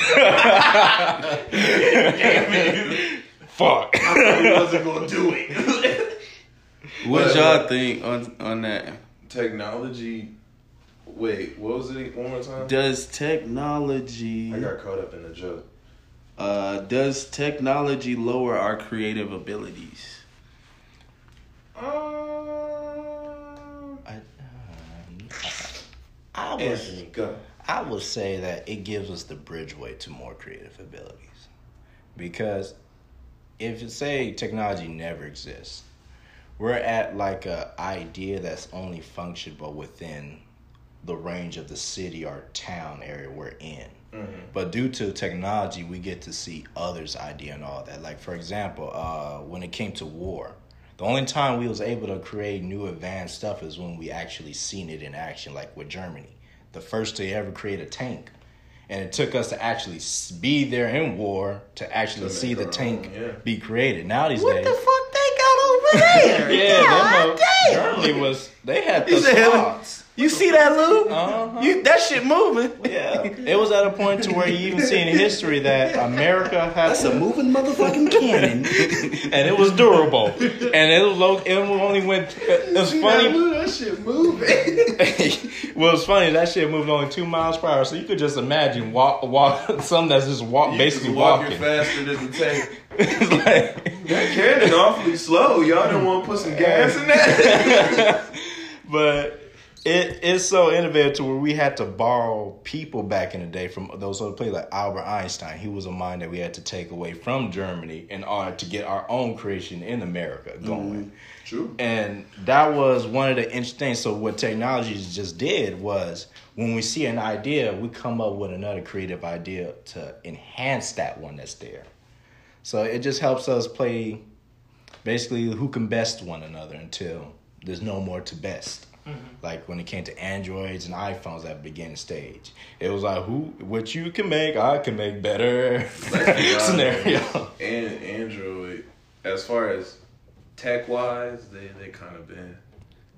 [SPEAKER 3] Fuck.
[SPEAKER 2] he wasn't gonna do it.
[SPEAKER 1] What y'all think on on that?
[SPEAKER 2] Technology. Wait, what was it? One more time.
[SPEAKER 1] Does technology
[SPEAKER 2] I got caught up in the joke.
[SPEAKER 1] uh does technology lower our creative abilities?
[SPEAKER 2] Um,
[SPEAKER 3] I, I was.
[SPEAKER 2] Anthony, go.
[SPEAKER 3] I would say that it gives us the bridgeway to more creative abilities. Because if you say technology never exists, we're at like a idea that's only functionable within the range of the city or town area we're in. But due to technology, we get to see others' idea and all that. Like for example, uh, when it came to war, the only time we was able to create new advanced stuff is when we actually seen it in action, like with Germany, the first to ever create a tank. And it took us to actually be there in war to actually
[SPEAKER 2] To
[SPEAKER 3] see the tank
[SPEAKER 2] yeah.
[SPEAKER 3] be created. Now these
[SPEAKER 1] What
[SPEAKER 3] days,
[SPEAKER 1] the fuck they got over there? [laughs]
[SPEAKER 3] yeah,
[SPEAKER 1] God
[SPEAKER 3] them,
[SPEAKER 1] damn.
[SPEAKER 3] Germany was they had
[SPEAKER 1] You
[SPEAKER 3] the
[SPEAKER 1] said-
[SPEAKER 3] spots.
[SPEAKER 1] You see that, Lou?
[SPEAKER 3] Uh-huh.
[SPEAKER 1] You that shit moving?
[SPEAKER 3] Yeah, it was at a point to where you even see in history that America had
[SPEAKER 1] That's a moving motherfucking cannon. [laughs]
[SPEAKER 3] and it was durable, and it was low, it only went. It was funny.
[SPEAKER 2] that shit moving. [laughs]
[SPEAKER 3] well, it's funny that shit moved only two miles per hour, so you could just imagine walk, walk, [laughs] something that's just walk, basically
[SPEAKER 2] you walking
[SPEAKER 3] walking.
[SPEAKER 2] faster than the tank.
[SPEAKER 3] it's like,
[SPEAKER 2] That cannon awfully slow. Y'all don't want to put some gas in that?
[SPEAKER 3] but it it's so innovative to where we had to borrow people back in the day from those other players like Albert Einstein. He was a mind that we had to take away from Germany in order to get our own creation in America mm-hmm. going.
[SPEAKER 2] True.
[SPEAKER 3] And that was one of the interesting things. So what technology just did was when we see an idea, we come up with another creative idea to enhance that one that's there. So it just helps us play basically who can best one another until there's no more to best. Like when it came to Androids and iPhones at the beginning stage, it was like who what you can make, I can make better [laughs] scenario.
[SPEAKER 2] And Android, as far as tech wise, they they kind of been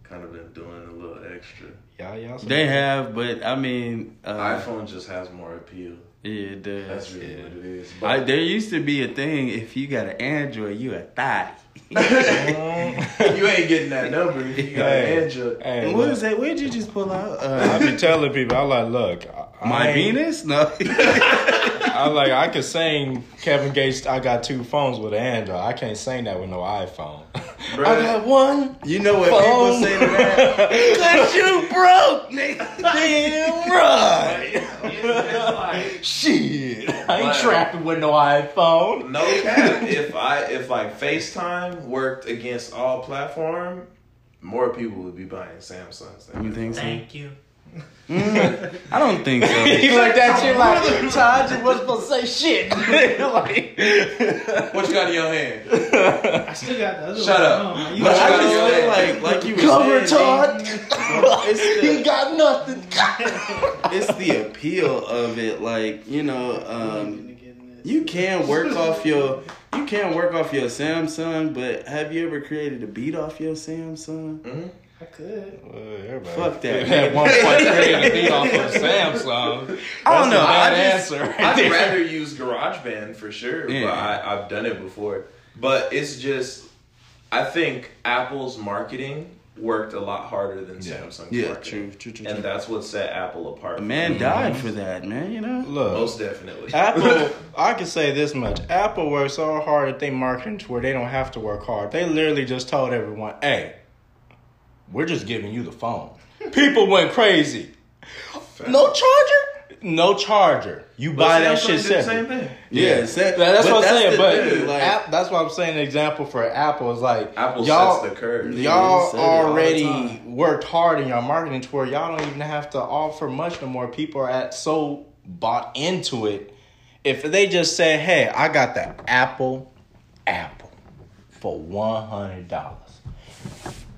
[SPEAKER 2] kind of been doing a little extra.
[SPEAKER 3] Yeah, yeah.
[SPEAKER 1] They have, but I mean, uh,
[SPEAKER 2] iPhone just has more appeal.
[SPEAKER 1] yeah, it does.
[SPEAKER 2] That's really
[SPEAKER 3] Yeah.
[SPEAKER 2] what it is.
[SPEAKER 1] I,
[SPEAKER 2] But
[SPEAKER 1] there used to be a thing. If you got an Android, you a thotty.
[SPEAKER 2] You ain't getting that number if you got
[SPEAKER 3] Hey.
[SPEAKER 2] an Android.
[SPEAKER 3] Hey,
[SPEAKER 1] what
[SPEAKER 3] look,
[SPEAKER 1] is that? Where'd you just pull out?
[SPEAKER 3] I
[SPEAKER 1] Uh,
[SPEAKER 3] be telling people, I like, look, I,
[SPEAKER 1] my
[SPEAKER 3] I ain't-
[SPEAKER 1] Venus? No.
[SPEAKER 3] I like, I could sing Kevin Gates. I got two phones with an Android. I can't sing that with no iPhone. I got one.
[SPEAKER 1] you know what
[SPEAKER 3] Phone.
[SPEAKER 1] people say to that? [laughs] Cause you broke, nigga.
[SPEAKER 3] Damn right.
[SPEAKER 2] Like,
[SPEAKER 3] Shit, I ain't
[SPEAKER 2] But-
[SPEAKER 3] trapping with no iPhone.
[SPEAKER 2] no cap. if I if like FaceTime worked against all platform, more people would be buying Samsungs. Than
[SPEAKER 1] You think so?
[SPEAKER 4] Thank you.
[SPEAKER 1] Mm, I don't think so. [laughs]
[SPEAKER 3] He like that shit like Todd just wasn't supposed to say shit. [laughs] like,
[SPEAKER 2] What you got in your hand?
[SPEAKER 4] I still got the other
[SPEAKER 2] Shut
[SPEAKER 4] one.
[SPEAKER 2] up.
[SPEAKER 4] Oh,
[SPEAKER 1] But I
[SPEAKER 2] you
[SPEAKER 1] just feel like, like you
[SPEAKER 3] Cover Todd. He got nothing. [laughs]
[SPEAKER 1] it's the appeal of it. Like you know, um, you can work off your you can work off your Samsung, but have you ever created a beat off your Samsung?
[SPEAKER 2] Mhm.
[SPEAKER 4] I could.
[SPEAKER 1] Fuck that. [laughs]
[SPEAKER 3] At one point, created a beat off of Samsung.
[SPEAKER 1] I don't know.
[SPEAKER 3] That's a
[SPEAKER 1] I
[SPEAKER 3] bad
[SPEAKER 1] just-
[SPEAKER 3] answer. right
[SPEAKER 2] I'd
[SPEAKER 3] there.
[SPEAKER 2] rather use GarageBand for sure,
[SPEAKER 1] Yeah.
[SPEAKER 2] but I, I've done it before. But it's just, I think Apple's marketing worked a lot harder than
[SPEAKER 3] Yeah.
[SPEAKER 2] Samsung's
[SPEAKER 1] Yeah,
[SPEAKER 2] marketing.
[SPEAKER 1] true, true, true,
[SPEAKER 2] And
[SPEAKER 1] true.
[SPEAKER 2] that's what set Apple apart.
[SPEAKER 1] A man
[SPEAKER 2] everyone
[SPEAKER 1] died for that, man. You know.
[SPEAKER 3] Look,
[SPEAKER 2] Most definitely.
[SPEAKER 3] Apple, [laughs] I can say this much. Apple works so hard at their marketing to where they don't have to work hard. They literally just told everyone, hey, we're just giving you the phone. [laughs] People went crazy. No charger? No charger. You
[SPEAKER 2] But
[SPEAKER 3] buy that
[SPEAKER 2] Samsung
[SPEAKER 3] shit
[SPEAKER 2] did the
[SPEAKER 3] separate.
[SPEAKER 2] same thing.
[SPEAKER 1] Yeah, sa-
[SPEAKER 3] That- that's
[SPEAKER 1] but
[SPEAKER 3] what I'm saying.
[SPEAKER 1] the
[SPEAKER 3] But
[SPEAKER 1] thing, like,
[SPEAKER 3] App, that's what I'm saying. An example for Apple is like
[SPEAKER 2] Apple
[SPEAKER 3] y'all,
[SPEAKER 2] sets the curve.
[SPEAKER 3] Y'all
[SPEAKER 1] they said it all the
[SPEAKER 3] already worked hard in your marketing to where y'all don't even have to offer much no more. People are at so bought into it. If they just say, "Hey, I got the Apple, Apple for one hundred dollars,"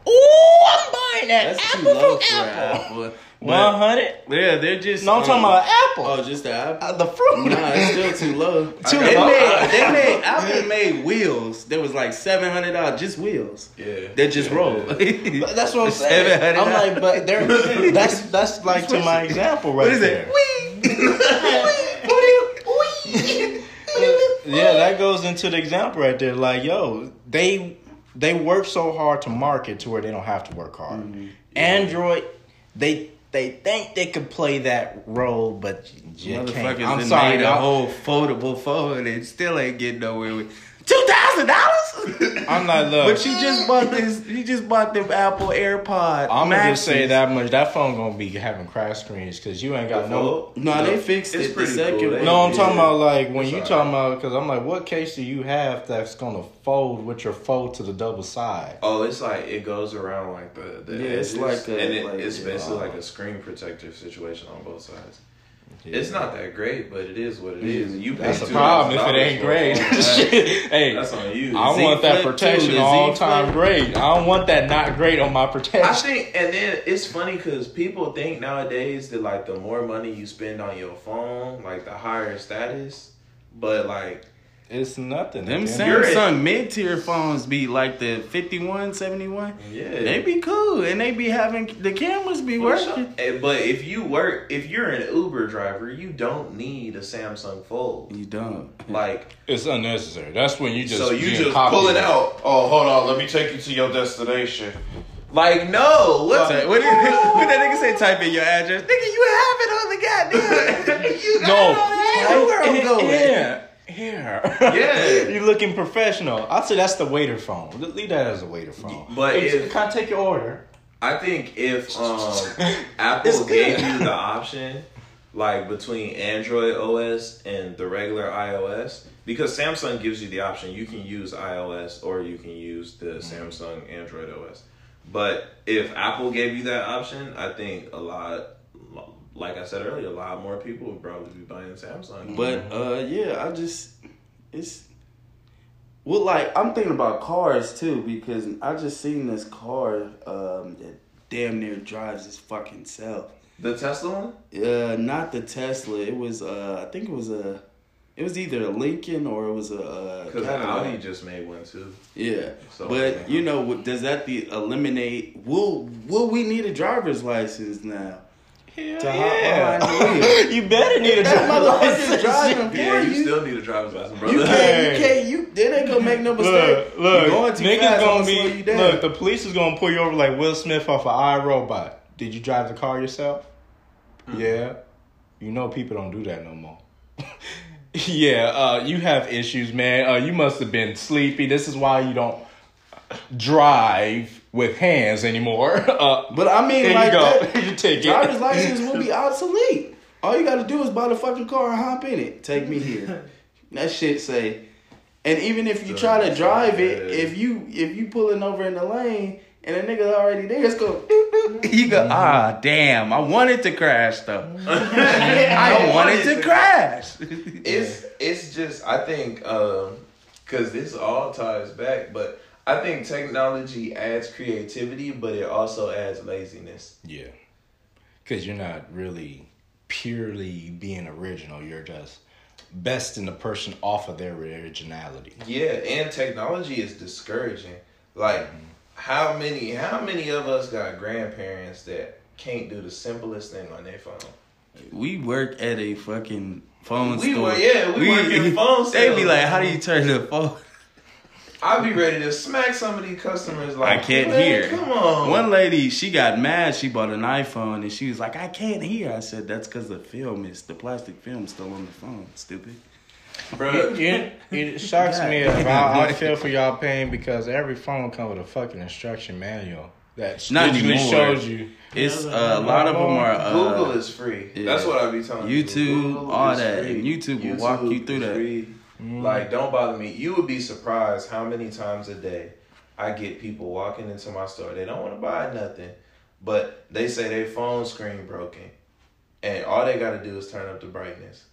[SPEAKER 3] ooh, I'm buying that
[SPEAKER 1] that's too
[SPEAKER 3] Apple
[SPEAKER 1] low
[SPEAKER 3] from
[SPEAKER 1] for
[SPEAKER 3] Apple.
[SPEAKER 1] Apple. [laughs]
[SPEAKER 3] One hundred?
[SPEAKER 1] yeah, they're just.
[SPEAKER 3] No, I'm talking
[SPEAKER 1] um,
[SPEAKER 3] about Apple.
[SPEAKER 1] Oh, just the Apple.
[SPEAKER 3] Uh, the fruit.
[SPEAKER 1] Nah, it's still too low. [laughs]
[SPEAKER 3] Too
[SPEAKER 1] they
[SPEAKER 3] low.
[SPEAKER 1] Made, they made Apple made wheels. There was like seven hundred dollars, just wheels.
[SPEAKER 2] Yeah.
[SPEAKER 1] That just
[SPEAKER 2] Yeah,
[SPEAKER 1] roll.
[SPEAKER 2] yeah. [laughs]
[SPEAKER 3] That's what I'm saying.
[SPEAKER 1] $700.
[SPEAKER 3] I'm like, but there. That's that's like to my example right there.
[SPEAKER 1] What is
[SPEAKER 3] there.
[SPEAKER 1] it?
[SPEAKER 3] Yeah, that goes into the example right there. Like, yo, they they work so hard to market to where they don't have to work hard.
[SPEAKER 1] Mm-hmm.
[SPEAKER 3] Android, they they think they could play that role, but you just can't. I'm sorry,
[SPEAKER 1] made a whole foldable phone and still ain't getting nowhere with two thousand dollars.
[SPEAKER 3] I'm not look.
[SPEAKER 1] But you just bought this. You just bought them Apple AirPod.
[SPEAKER 3] I'm gonna just say that much. That phone gonna be having crash screens because you ain't got no.
[SPEAKER 1] No, they fixed
[SPEAKER 2] It's
[SPEAKER 1] it. The
[SPEAKER 2] pretty
[SPEAKER 1] second
[SPEAKER 2] cool.
[SPEAKER 1] one.
[SPEAKER 3] No, I'm
[SPEAKER 2] Yeah.
[SPEAKER 3] talking about like when
[SPEAKER 2] It's
[SPEAKER 3] you
[SPEAKER 2] alright.
[SPEAKER 3] talking about because I'm like, what case do you have that's gonna fold with your fold to the double side?
[SPEAKER 2] Oh, it's like it goes around like the, the
[SPEAKER 1] Yeah, it's like a-
[SPEAKER 2] and it,
[SPEAKER 1] like,
[SPEAKER 2] it's
[SPEAKER 1] yeah.
[SPEAKER 2] basically uh, like a screen protector situation on both sides. It's not that great, but it is what it mm-hmm. is. You pay
[SPEAKER 3] That's the
[SPEAKER 2] $2,000
[SPEAKER 3] problem if it ain't great. [laughs] Hey,
[SPEAKER 2] That's on you.
[SPEAKER 3] I
[SPEAKER 1] Z
[SPEAKER 3] want that protection all
[SPEAKER 1] Z
[SPEAKER 3] time
[SPEAKER 1] Flip.
[SPEAKER 3] great. I don't want that not great on my protection.
[SPEAKER 2] I think, and then it's funny because people think nowadays that like the more money you spend on your phone, like the higher status. But like,
[SPEAKER 3] It's nothing.
[SPEAKER 1] Them
[SPEAKER 3] At the end of
[SPEAKER 2] You're-
[SPEAKER 1] Samsung mid tier phones be like the 51, 71.
[SPEAKER 2] yeah,
[SPEAKER 1] They be cool and they be having the cameras be working.
[SPEAKER 2] Eh, But if you work, if you're an Uber driver, you don't need a Samsung Fold.
[SPEAKER 1] You don't.
[SPEAKER 2] Like,
[SPEAKER 3] It's unnecessary. That's when you just
[SPEAKER 2] so you just pull it out. Oh, hold on, let me take you to your destination. Like, no, what?
[SPEAKER 1] What, what, did, [laughs] what that nigga say? Type in your address. Nigga, you have it on the goddamn. [laughs] you got
[SPEAKER 3] No,
[SPEAKER 1] it on the where I'm going.
[SPEAKER 3] here, here.
[SPEAKER 2] Yeah. [laughs]
[SPEAKER 3] you looking professional. I'd say that's the waiter phone. Leave that as a waiter phone.
[SPEAKER 2] But
[SPEAKER 3] Hey,
[SPEAKER 2] if-
[SPEAKER 3] can I take your order?
[SPEAKER 2] I think if [laughs] um, Apple gave you the option, like between Android OS and the regular iOS, because Samsung gives you the option, you can use iOS or you can use the Samsung Android OS. But if Apple gave you that option, I think a lot, like I said earlier, a lot more people would probably be buying Samsung.
[SPEAKER 1] But uh, yeah, I just it's Well, like I'm thinking about cars too because I just seen this car um, that damn near drives its fucking self.
[SPEAKER 2] The Tesla one?
[SPEAKER 1] Uh, not the Tesla. It was uh, I think it was a, it was either a Lincoln or it was a. Uh,
[SPEAKER 2] Because
[SPEAKER 1] Cadillac.
[SPEAKER 2] Audi just made one too.
[SPEAKER 1] Yeah,
[SPEAKER 2] So,
[SPEAKER 1] but
[SPEAKER 2] yeah.
[SPEAKER 1] you know, does that the eliminate? Will Will we need a driver's license now?
[SPEAKER 3] Hell
[SPEAKER 1] To hop behind [laughs]
[SPEAKER 3] you better need a driver's license.
[SPEAKER 1] driving for
[SPEAKER 2] Yeah, you
[SPEAKER 1] you.
[SPEAKER 2] still need a driver's license,
[SPEAKER 1] bro.
[SPEAKER 2] You
[SPEAKER 1] can't, you can't, you. They ain't gonna make no mistake.
[SPEAKER 3] Look, look,
[SPEAKER 1] going
[SPEAKER 3] niggas gonna be. Look, the police is gonna pull you over like Will Smith off of iRobot. Did you drive the car yourself?
[SPEAKER 1] Mm-hmm.
[SPEAKER 3] Yeah. You know people don't do that no more. [laughs] yeah, uh, you have issues, man. Uh, you must have been sleepy. This is why you don't drive with hands anymore. [laughs] Uh,
[SPEAKER 1] But I mean, like
[SPEAKER 3] you go.
[SPEAKER 1] that, [laughs]
[SPEAKER 3] you take
[SPEAKER 1] driver's
[SPEAKER 3] it.
[SPEAKER 1] license will be [laughs] obsolete. All you got to do is buy the fucking car and hop in it. Take me here. that shit say. And even if you try to drive it, if you if you pulling over in the lane and a nigga already there, it's go. doop, doop. You go. Ah, damn! I wanted to crash though. I wanted to crash.
[SPEAKER 2] It's it's just I think because this all ties back, but I think technology adds creativity, but it also adds laziness.
[SPEAKER 3] Yeah. Because you're not really purely being original. You're just besting the person off of their originality.
[SPEAKER 2] Yeah, and technology is discouraging. Like mm-hmm. how many how many of us got grandparents that can't do the simplest thing on their phone?
[SPEAKER 1] We work at a fucking phone
[SPEAKER 2] We
[SPEAKER 1] store.
[SPEAKER 2] were- yeah, we work in phone [laughs] store.
[SPEAKER 1] They be like, "How do you turn the phone?"
[SPEAKER 2] I'd be ready to smack some of these customers like
[SPEAKER 1] I can't
[SPEAKER 2] "Man,
[SPEAKER 1] hear.
[SPEAKER 2] Come on.
[SPEAKER 1] One lady, she got mad. She bought an iPhone and she was like, "I can't hear." I said, "That's because the film is the plastic film still on the phone." Stupid.
[SPEAKER 2] bro. [laughs]
[SPEAKER 3] It, it shocks me. [laughs]
[SPEAKER 1] God.
[SPEAKER 3] I, I [laughs] feel for y'all pain because every phone comes with a fucking instruction manual that
[SPEAKER 1] Not
[SPEAKER 3] literally
[SPEAKER 1] anymore.
[SPEAKER 3] shows you.
[SPEAKER 1] It's uh, a lot of them are uh,
[SPEAKER 2] Google is free.
[SPEAKER 1] yeah.
[SPEAKER 2] That's what I be telling
[SPEAKER 1] YouTube,
[SPEAKER 2] people. Google
[SPEAKER 1] all that,
[SPEAKER 2] free.
[SPEAKER 1] and YouTube will walk you through that.
[SPEAKER 2] free. Mm. Like, don't bother me. You would be surprised how many times a day I get people walking into my store. They don't want to buy nothing, but they say their phone screen broken, and all they got to do is turn up the brightness.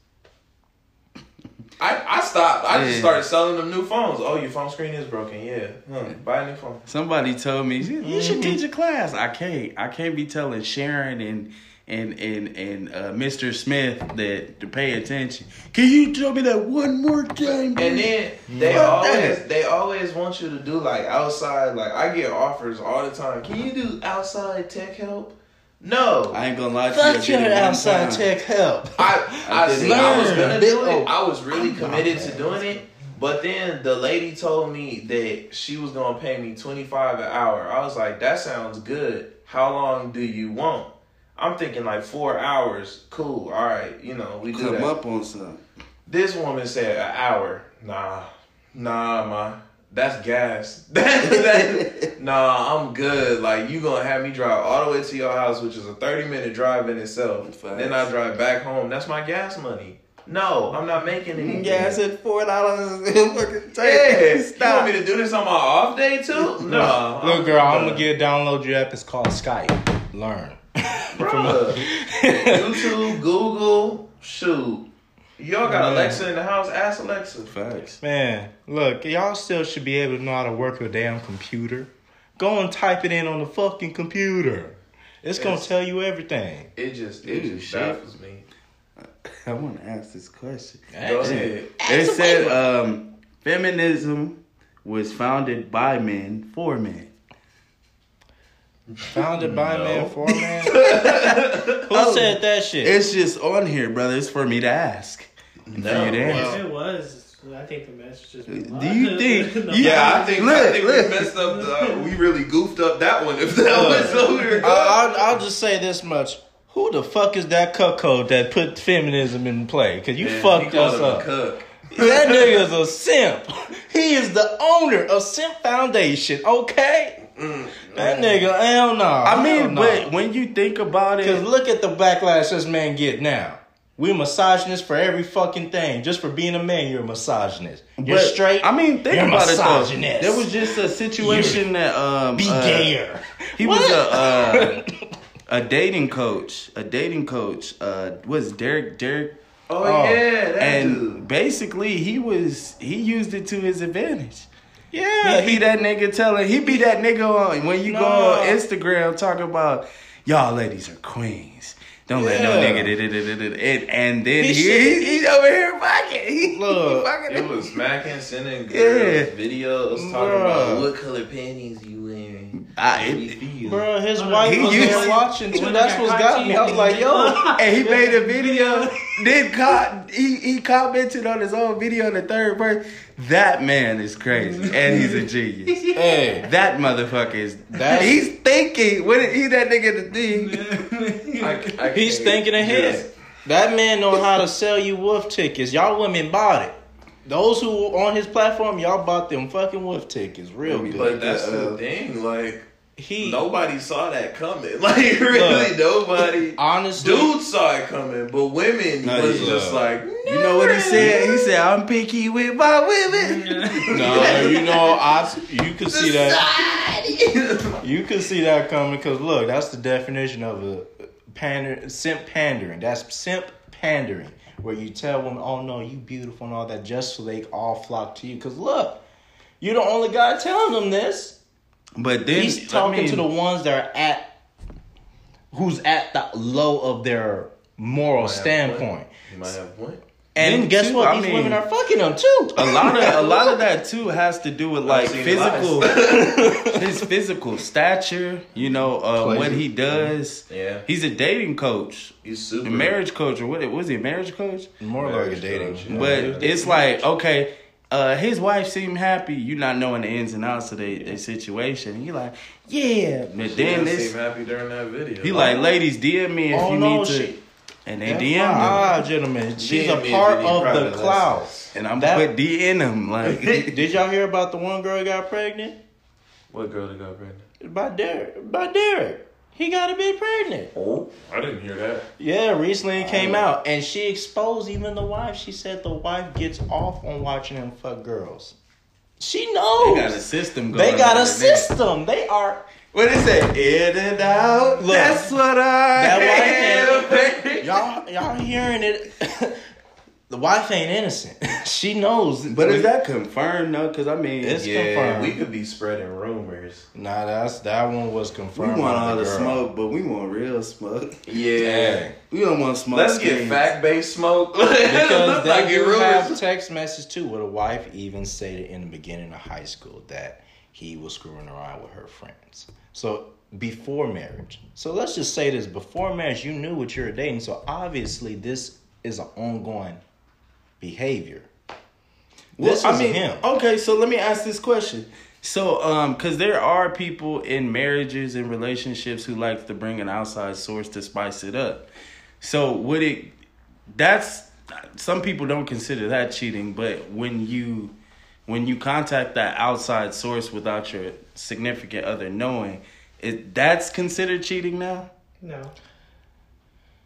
[SPEAKER 2] I, I stopped. I just started selling them new phones. Oh, your phone screen is broken. Yeah, huh. buy a new phone.
[SPEAKER 1] Somebody told me you should teach mm-hmm. a class. I can't. I can't be telling Sharon and and and and uh, Mr. Smith that to pay attention. Can you tell me that one more time?
[SPEAKER 2] And then they
[SPEAKER 1] Fuck
[SPEAKER 2] always
[SPEAKER 1] that.
[SPEAKER 2] they always want you to do like outside. Like I get offers all the time. Can you do outside tech help? No, I
[SPEAKER 1] I ain't gonna lie to you. I
[SPEAKER 3] Fuck your outside
[SPEAKER 1] time.
[SPEAKER 3] tech help. [laughs]
[SPEAKER 2] I,
[SPEAKER 1] I did
[SPEAKER 2] see. I was gonna do it.
[SPEAKER 3] O.
[SPEAKER 2] I was really committed to doing it. But then the lady told me that she was gonna pay me twenty five an hour. I was like, that sounds good. How long do you want? I'm thinking like four hours. Cool. All right. You know we do
[SPEAKER 1] Come
[SPEAKER 2] that.
[SPEAKER 1] up on something.
[SPEAKER 2] This woman said an hour. Nah, nah, ma. That's gas. [laughs] that, that, nah, I'm good. Like you gonna have me drive all the way to your house, which is a 30 minute drive in itself.
[SPEAKER 1] Facts.
[SPEAKER 2] Then I drive back home. That's my gas money. No, I'm not making any [laughs]
[SPEAKER 1] Gas at four dollars. Fucking
[SPEAKER 2] Yeah, you
[SPEAKER 1] Stop.
[SPEAKER 2] want me to do this on my off day too? No,
[SPEAKER 3] Look, girl, I'm gonna get download your app. It's called Skype. Learn.
[SPEAKER 2] Bruh. [laughs] YouTube, Google, shoot. Y'all got
[SPEAKER 3] Man.
[SPEAKER 2] Alexa in the house? Ask Alexa.
[SPEAKER 1] Facts.
[SPEAKER 3] Man, look, y'all still should be able to know how to work a damn computer. Go and type it in on the fucking computer. It's gonna tell you everything.
[SPEAKER 2] It just, it
[SPEAKER 1] Ooh,
[SPEAKER 2] just
[SPEAKER 1] shit.
[SPEAKER 2] baffles me. [laughs]
[SPEAKER 1] I want to ask this question.
[SPEAKER 2] Go ahead.
[SPEAKER 1] It said um, feminism was founded by men for men.
[SPEAKER 3] Founded by
[SPEAKER 2] No.
[SPEAKER 3] man for [laughs] man. Who oh, said that shit?
[SPEAKER 1] It's just on here, brother. It's for me to ask. And for
[SPEAKER 2] No,
[SPEAKER 1] you to
[SPEAKER 2] well-
[SPEAKER 1] answer.
[SPEAKER 4] It was, I think the message is.
[SPEAKER 1] Do you think- [laughs]
[SPEAKER 4] No.
[SPEAKER 1] you-
[SPEAKER 2] Yeah, I think I
[SPEAKER 1] Look,
[SPEAKER 2] think
[SPEAKER 1] look.
[SPEAKER 2] we messed up. The, we really goofed up that one. If that was what we were going.
[SPEAKER 3] I- I'll, I'll just say this much. Who the fuck is that cuckold that put feminism in play? Cause you
[SPEAKER 2] Man,
[SPEAKER 3] fucked
[SPEAKER 2] called
[SPEAKER 3] us
[SPEAKER 2] him a
[SPEAKER 3] up.
[SPEAKER 2] cook.
[SPEAKER 3] That nigga's a simp. [laughs] He is the owner of Simp Foundation, okay? That nigga, hell no.
[SPEAKER 1] I mean,
[SPEAKER 3] no.
[SPEAKER 1] but when you think about it, Because
[SPEAKER 3] look at the backlash this man get now. We misogynist for every fucking thing. Just for being a man, you're a misogynist. You're
[SPEAKER 1] but,
[SPEAKER 3] straight.
[SPEAKER 1] I mean, think
[SPEAKER 3] you're
[SPEAKER 1] about it though.
[SPEAKER 3] misogynist.
[SPEAKER 1] There was just a situation that um,
[SPEAKER 3] be
[SPEAKER 1] uh,
[SPEAKER 3] gayer.
[SPEAKER 1] He was a uh, a dating coach. A dating coach. Uh, was Derrick Derrick
[SPEAKER 2] Oh,
[SPEAKER 3] Oh.
[SPEAKER 2] yeah, that
[SPEAKER 1] and
[SPEAKER 2] dude.
[SPEAKER 1] basically he was he used it to his advantage.
[SPEAKER 3] Yeah,
[SPEAKER 1] he be that nigga telling he be that nigga on when you go on Instagram talking about y'all ladies are queens. Don't let no nigga da- da- da- da- da." and, and then
[SPEAKER 3] He
[SPEAKER 1] he, he, he's over here fucking. He,
[SPEAKER 3] Look,
[SPEAKER 1] he fucking
[SPEAKER 2] It was smacking, sending
[SPEAKER 1] Yeah.
[SPEAKER 2] girls videos talking
[SPEAKER 3] Bruh.
[SPEAKER 2] about what color panties you wearing.
[SPEAKER 1] I- it-
[SPEAKER 3] Bro, his
[SPEAKER 4] He
[SPEAKER 3] wife was
[SPEAKER 1] used-
[SPEAKER 3] there watching too. That's what's
[SPEAKER 4] got
[SPEAKER 3] got me. I was like, yo. [laughs]
[SPEAKER 1] and he made a video. [laughs] Then caught he he commented on his own video in the third verse. That man is crazy, and he's a genius. [laughs]
[SPEAKER 3] Hey,
[SPEAKER 1] That motherfucker is.
[SPEAKER 3] That's-
[SPEAKER 1] he's thinking. What he that nigga the thing?
[SPEAKER 2] I, I
[SPEAKER 3] he's thinking ahead.
[SPEAKER 2] just-
[SPEAKER 3] That man know how to sell you wolf tickets. Y'all women bought it. Those who on his platform, y'all bought them fucking wolf tickets. Real good.
[SPEAKER 2] But that's
[SPEAKER 1] Uh,
[SPEAKER 2] the thing, like
[SPEAKER 3] he
[SPEAKER 2] nobody saw that coming. [laughs] Like really, nobody.
[SPEAKER 3] honestly,
[SPEAKER 2] Dudes saw it coming, but women
[SPEAKER 1] No,
[SPEAKER 2] was
[SPEAKER 1] yeah.
[SPEAKER 2] just like,
[SPEAKER 1] You know what he said? He said, "I'm picky with my women." [laughs]
[SPEAKER 3] no, you know, I you could see that. You could see that coming because look, that's the definition of a pander, simp pandering. That's simp pandering, where you tell women, "Oh no, you beautiful and all that," just so they all flock to you. Because look, you're the only guy telling them this.
[SPEAKER 1] But then
[SPEAKER 3] He's talking
[SPEAKER 1] I mean,
[SPEAKER 3] to the ones that are at, who's at the low of their moral standpoint.
[SPEAKER 2] you might have one.
[SPEAKER 3] And
[SPEAKER 1] Then,
[SPEAKER 3] guess
[SPEAKER 1] too,
[SPEAKER 3] what?
[SPEAKER 1] I
[SPEAKER 3] These
[SPEAKER 1] mean-
[SPEAKER 3] women are fucking them too.
[SPEAKER 1] a lot of a lot of that too has to do with like physical [laughs] his physical stature you know uh, what he does.
[SPEAKER 2] Yeah,
[SPEAKER 1] he's a dating coach.
[SPEAKER 2] He's super.
[SPEAKER 1] A marriage coach or what was he a marriage coach?
[SPEAKER 3] More like a dating.
[SPEAKER 2] Marriage coach,
[SPEAKER 1] but it's like okay uh, his wife seemed happy. You not knowing the ins and outs of their their situation. He like yeah. But
[SPEAKER 2] She
[SPEAKER 1] then
[SPEAKER 2] didn't
[SPEAKER 1] this
[SPEAKER 2] seem happy during that video.
[SPEAKER 1] he like ladies DM me if
[SPEAKER 3] Oh,
[SPEAKER 1] you
[SPEAKER 3] no,
[SPEAKER 1] need to
[SPEAKER 3] she-
[SPEAKER 1] and they DM him
[SPEAKER 3] Ah, gentlemen, she's a part
[SPEAKER 2] if you need
[SPEAKER 3] of the cloud.
[SPEAKER 1] and I'm
[SPEAKER 3] That-
[SPEAKER 1] put D in him like [laughs]
[SPEAKER 3] Did y'all hear about the one girl that got pregnant
[SPEAKER 2] What girl that got pregnant?
[SPEAKER 3] by Derrick? By Derrick, he got a bit pregnant.
[SPEAKER 2] Oh, I didn't hear that.
[SPEAKER 3] Yeah, recently it came out, and she exposed even the wife. She said the wife gets off on watching him fuck girls. She knows.
[SPEAKER 1] they got a system going
[SPEAKER 3] They got a
[SPEAKER 1] on in there.
[SPEAKER 3] system. They are.
[SPEAKER 1] What is it? Say? In and out.
[SPEAKER 3] Look,
[SPEAKER 1] That's what I
[SPEAKER 3] that
[SPEAKER 1] am. [laughs]
[SPEAKER 3] Y'all, y'all hearing it? [laughs] the wife ain't innocent. [laughs] she knows.
[SPEAKER 1] But is that confirmed though? Because I mean,
[SPEAKER 3] It's
[SPEAKER 2] Yeah,
[SPEAKER 3] confirmed.
[SPEAKER 2] we could be spreading rumors.
[SPEAKER 3] Nah, that's that one was confirmed.
[SPEAKER 1] we
[SPEAKER 3] want
[SPEAKER 1] all the
[SPEAKER 3] girl.
[SPEAKER 1] smoke, but we want real smoke.
[SPEAKER 2] Yeah.
[SPEAKER 1] We don't want smoke.
[SPEAKER 2] Let's get fact based smoke.
[SPEAKER 3] Because
[SPEAKER 2] Let's not
[SPEAKER 3] they
[SPEAKER 2] get
[SPEAKER 3] do have text message too, where the wife even stated in the beginning of high school that he was screwing around with her friends. So before marriage. So let's just say this: before marriage, you knew what you were dating. So obviously, this is an ongoing behavior.
[SPEAKER 1] Well, I
[SPEAKER 3] is
[SPEAKER 1] mean,
[SPEAKER 3] him.
[SPEAKER 1] okay. So let me ask this question. So, um, because there are people in marriages and relationships who like to bring an outside source to spice it up. So would it? That's some people don't consider that cheating, but when you when you contact that outside source without your significant other knowing, it that's considered cheating now.
[SPEAKER 4] No.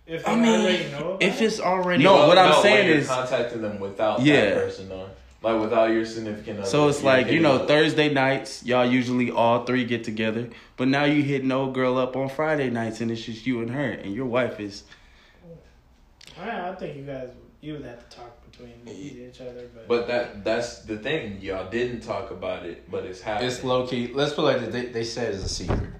[SPEAKER 4] If
[SPEAKER 3] I mean,
[SPEAKER 4] already know about
[SPEAKER 3] if it's already
[SPEAKER 1] No,
[SPEAKER 2] Well,
[SPEAKER 1] what I'm
[SPEAKER 2] no,
[SPEAKER 1] saying is-
[SPEAKER 2] contacting them without
[SPEAKER 1] Yeah.
[SPEAKER 2] that person on, like without your significant other.
[SPEAKER 1] So it's like you know
[SPEAKER 2] up-
[SPEAKER 1] Thursday nights, y'all usually all three get together, but now you hit no girl up on Friday nights, and it's just you and her, and your wife is.
[SPEAKER 4] I, I think you guys you would have to talk between each other, but,
[SPEAKER 2] But that that's the thing. Y'all didn't talk about it, but it's happening.
[SPEAKER 3] It's low key. Let's put it like this. They, they said it's a secret.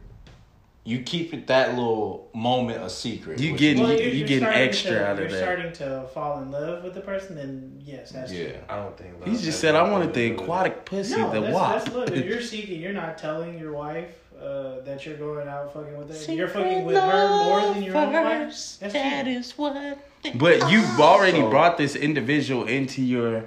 [SPEAKER 3] You keep it that little moment a secret.
[SPEAKER 1] You
[SPEAKER 3] which
[SPEAKER 1] getting-
[SPEAKER 3] is-
[SPEAKER 4] well,
[SPEAKER 1] you-
[SPEAKER 4] if
[SPEAKER 1] you
[SPEAKER 4] you're
[SPEAKER 1] getting extra
[SPEAKER 4] to,
[SPEAKER 1] out of
[SPEAKER 4] you're
[SPEAKER 1] that.
[SPEAKER 4] starting to fall in love with the person, then yes, that's
[SPEAKER 3] yeah.
[SPEAKER 4] true.
[SPEAKER 2] I don't think.
[SPEAKER 1] He just said, "I wanted the
[SPEAKER 2] do with it."
[SPEAKER 1] aquatic pussy,
[SPEAKER 4] No,
[SPEAKER 1] the
[SPEAKER 4] that's,
[SPEAKER 1] wop."
[SPEAKER 4] that's look. If [laughs] you're seeking, you're not telling your wife uh, that you're going out fucking with her. You're fucking with her more than your own wife. That's cheating.
[SPEAKER 3] is what.
[SPEAKER 1] But you've already
[SPEAKER 2] So-
[SPEAKER 1] brought this individual into your,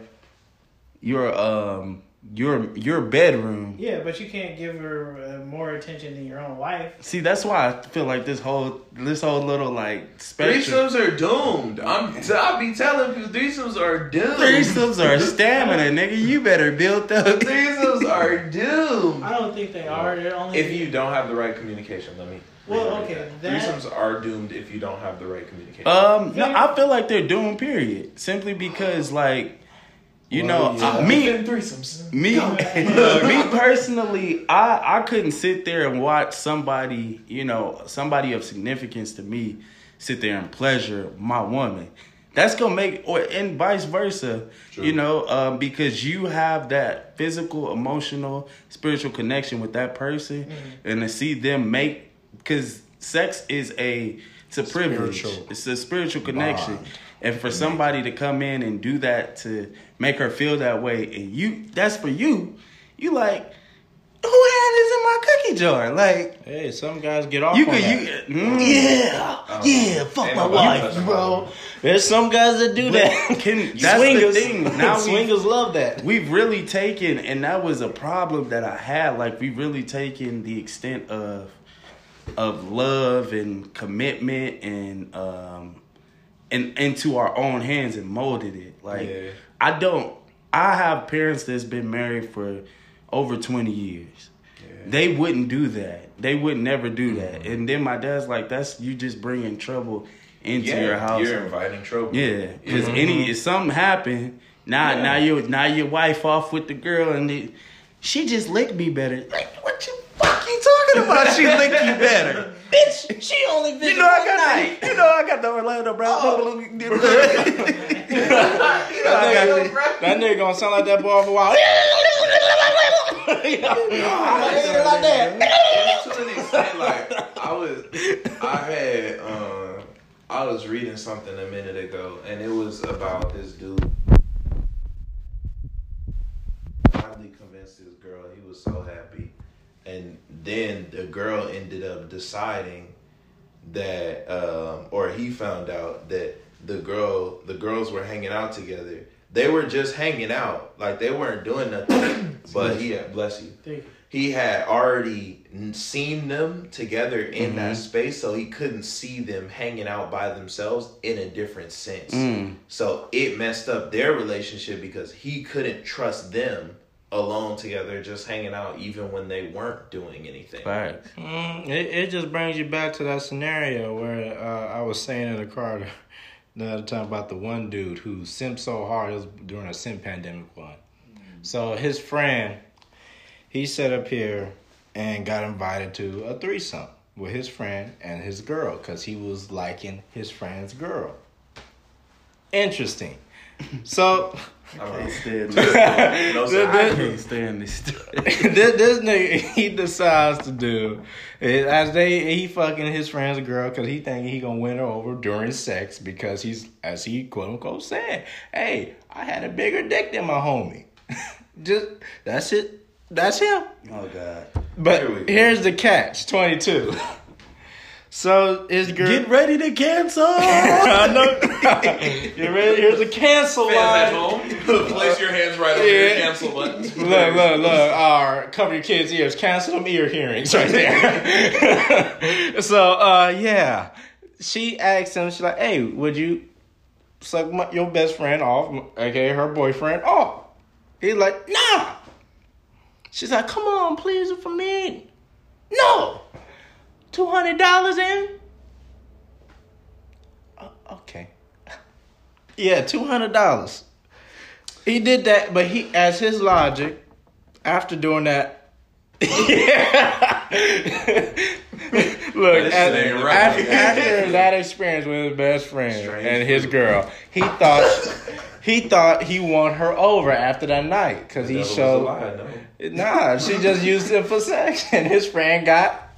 [SPEAKER 1] your um, your your bedroom.
[SPEAKER 4] Yeah, but you can't give her uh, more attention than your own wife.
[SPEAKER 1] See, that's why I feel like this whole this whole little like spectrum.
[SPEAKER 2] Threesomes are doomed. I'm. I'll be telling people threesomes are doomed.
[SPEAKER 1] Threesomes are stamina, [laughs] nigga. You better build up.
[SPEAKER 2] Threesomes are doomed.
[SPEAKER 4] I don't think they are. They're only
[SPEAKER 2] If you don't have the right communication, let me.
[SPEAKER 4] Well, okay,
[SPEAKER 2] that.
[SPEAKER 4] that-
[SPEAKER 2] Threesomes are doomed if you don't have the right communication.
[SPEAKER 1] Um, no, I feel like they're doomed. period. Simply because, like, you
[SPEAKER 3] Well,
[SPEAKER 1] know,
[SPEAKER 3] yeah.
[SPEAKER 1] I- me,
[SPEAKER 2] threesomes.
[SPEAKER 1] me, [laughs] me personally, I I couldn't sit there and watch somebody, you know, somebody of significance to me, sit there and pleasure my woman. That's gonna make, or and vice versa, you know, um, because you have that physical, emotional, spiritual connection with that person, and to see them make, because sex is a it's a privilege,
[SPEAKER 3] Spiritual
[SPEAKER 1] it's a spiritual connection,
[SPEAKER 3] bond.
[SPEAKER 1] And for somebody to come in and do that to make her feel that way, and you, that's for you, you like, who had this in my cookie jar? Like,
[SPEAKER 3] Hey, some guys get off
[SPEAKER 1] you
[SPEAKER 3] on
[SPEAKER 1] could,
[SPEAKER 3] that.
[SPEAKER 1] you, mm.
[SPEAKER 3] Yeah, yeah, fuck my wife,
[SPEAKER 2] touching
[SPEAKER 3] bro. There's some guys that do that.
[SPEAKER 1] Can- [laughs] that's
[SPEAKER 3] swingers,
[SPEAKER 1] the thing. Now [laughs] we-
[SPEAKER 3] swingers love that.
[SPEAKER 1] we've really taken and that was a problem that i had like we've really taken the extent of of love and commitment and um and into our own hands and molded it like
[SPEAKER 2] Yeah.
[SPEAKER 1] i don't i have parents that's been married for over 20 years they wouldn't do that they would never do that and then my dad's like that's you just bringing trouble into
[SPEAKER 2] Yeah,
[SPEAKER 1] your house
[SPEAKER 2] you're inviting trouble.
[SPEAKER 1] yeah, because
[SPEAKER 2] Mhm.
[SPEAKER 1] any if something happened, now
[SPEAKER 2] Yeah.
[SPEAKER 1] now your now your wife off with the girl and it, she just licked me better. Like what you fuck you talking about? She licked you better. [laughs]
[SPEAKER 3] Bitch, she only
[SPEAKER 1] You know I got the, you know I got the Orlando Brown.
[SPEAKER 2] Oh. [laughs]
[SPEAKER 1] you know I got the,
[SPEAKER 3] That nigga gonna sound like that boy for a while. You know, I'm a nigga like that.
[SPEAKER 2] It's to an extent like I was I had um I was reading something a minute ago and it was about this dude finally convinced his girl he was so happy and then the girl ended up deciding that um or he found out that the girl the girls were hanging out together they were just hanging out like they weren't doing nothing [coughs] but he had bless you
[SPEAKER 4] you.
[SPEAKER 2] he had already seen them together in that space, so he couldn't see them hanging out by themselves in a different sense.
[SPEAKER 1] Mm.
[SPEAKER 2] So it messed up their relationship because he couldn't trust them alone together, just hanging out, even when they weren't doing anything.
[SPEAKER 1] Facts.
[SPEAKER 3] Mm, it, it just brings you back to that scenario where uh, I was saying in the car the- the other time about the one dude who simped so hard. It was during a sim pandemic one. So his friend, he set up here and got invited to a threesome with his friend and his girl because he was liking his friend's girl. Interesting. So
[SPEAKER 2] I don't know.
[SPEAKER 1] Can't stand
[SPEAKER 2] No, [laughs]
[SPEAKER 1] this.
[SPEAKER 2] sir.
[SPEAKER 1] I can't stand this. [laughs]
[SPEAKER 3] this, this nigga he decides to do is as they he fucking his friend's girl because he thinking he gonna win her over during sex because he's as he quote unquote said, hey, I had a bigger dick than my homie. [laughs] Just that's it. That's him.
[SPEAKER 1] oh God.
[SPEAKER 3] But
[SPEAKER 2] Here go.
[SPEAKER 3] here's the catch twenty two. So his girl.
[SPEAKER 1] Get ready to cancel. [laughs]
[SPEAKER 3] I know. [laughs] Get ready. Here's a cancel line.
[SPEAKER 2] home, place your hands right
[SPEAKER 3] over your
[SPEAKER 2] cancel button. [laughs]
[SPEAKER 3] Look, look, look. Our cover your kids' ears. Cancel them ear hearings right there. so, uh, yeah. She asked him, she's like, hey, would you suck my, your best friend off, Okay, her boyfriend, off? He's like, nah. She's like, come on, please, for me. No. $200 in? Uh, okay. [laughs] Yeah, $200. He did that, but he, as his logic, after doing that, [laughs] Look,
[SPEAKER 2] This
[SPEAKER 3] as-
[SPEAKER 2] right.
[SPEAKER 3] after, after that experience with his best friend
[SPEAKER 2] Strange
[SPEAKER 3] and his
[SPEAKER 2] food.
[SPEAKER 3] girl, he thought he thought he won her over after that night because he
[SPEAKER 2] That was a
[SPEAKER 3] showed.
[SPEAKER 2] lie, no.
[SPEAKER 3] Nah, she just used him for sex, [laughs] and his friend got.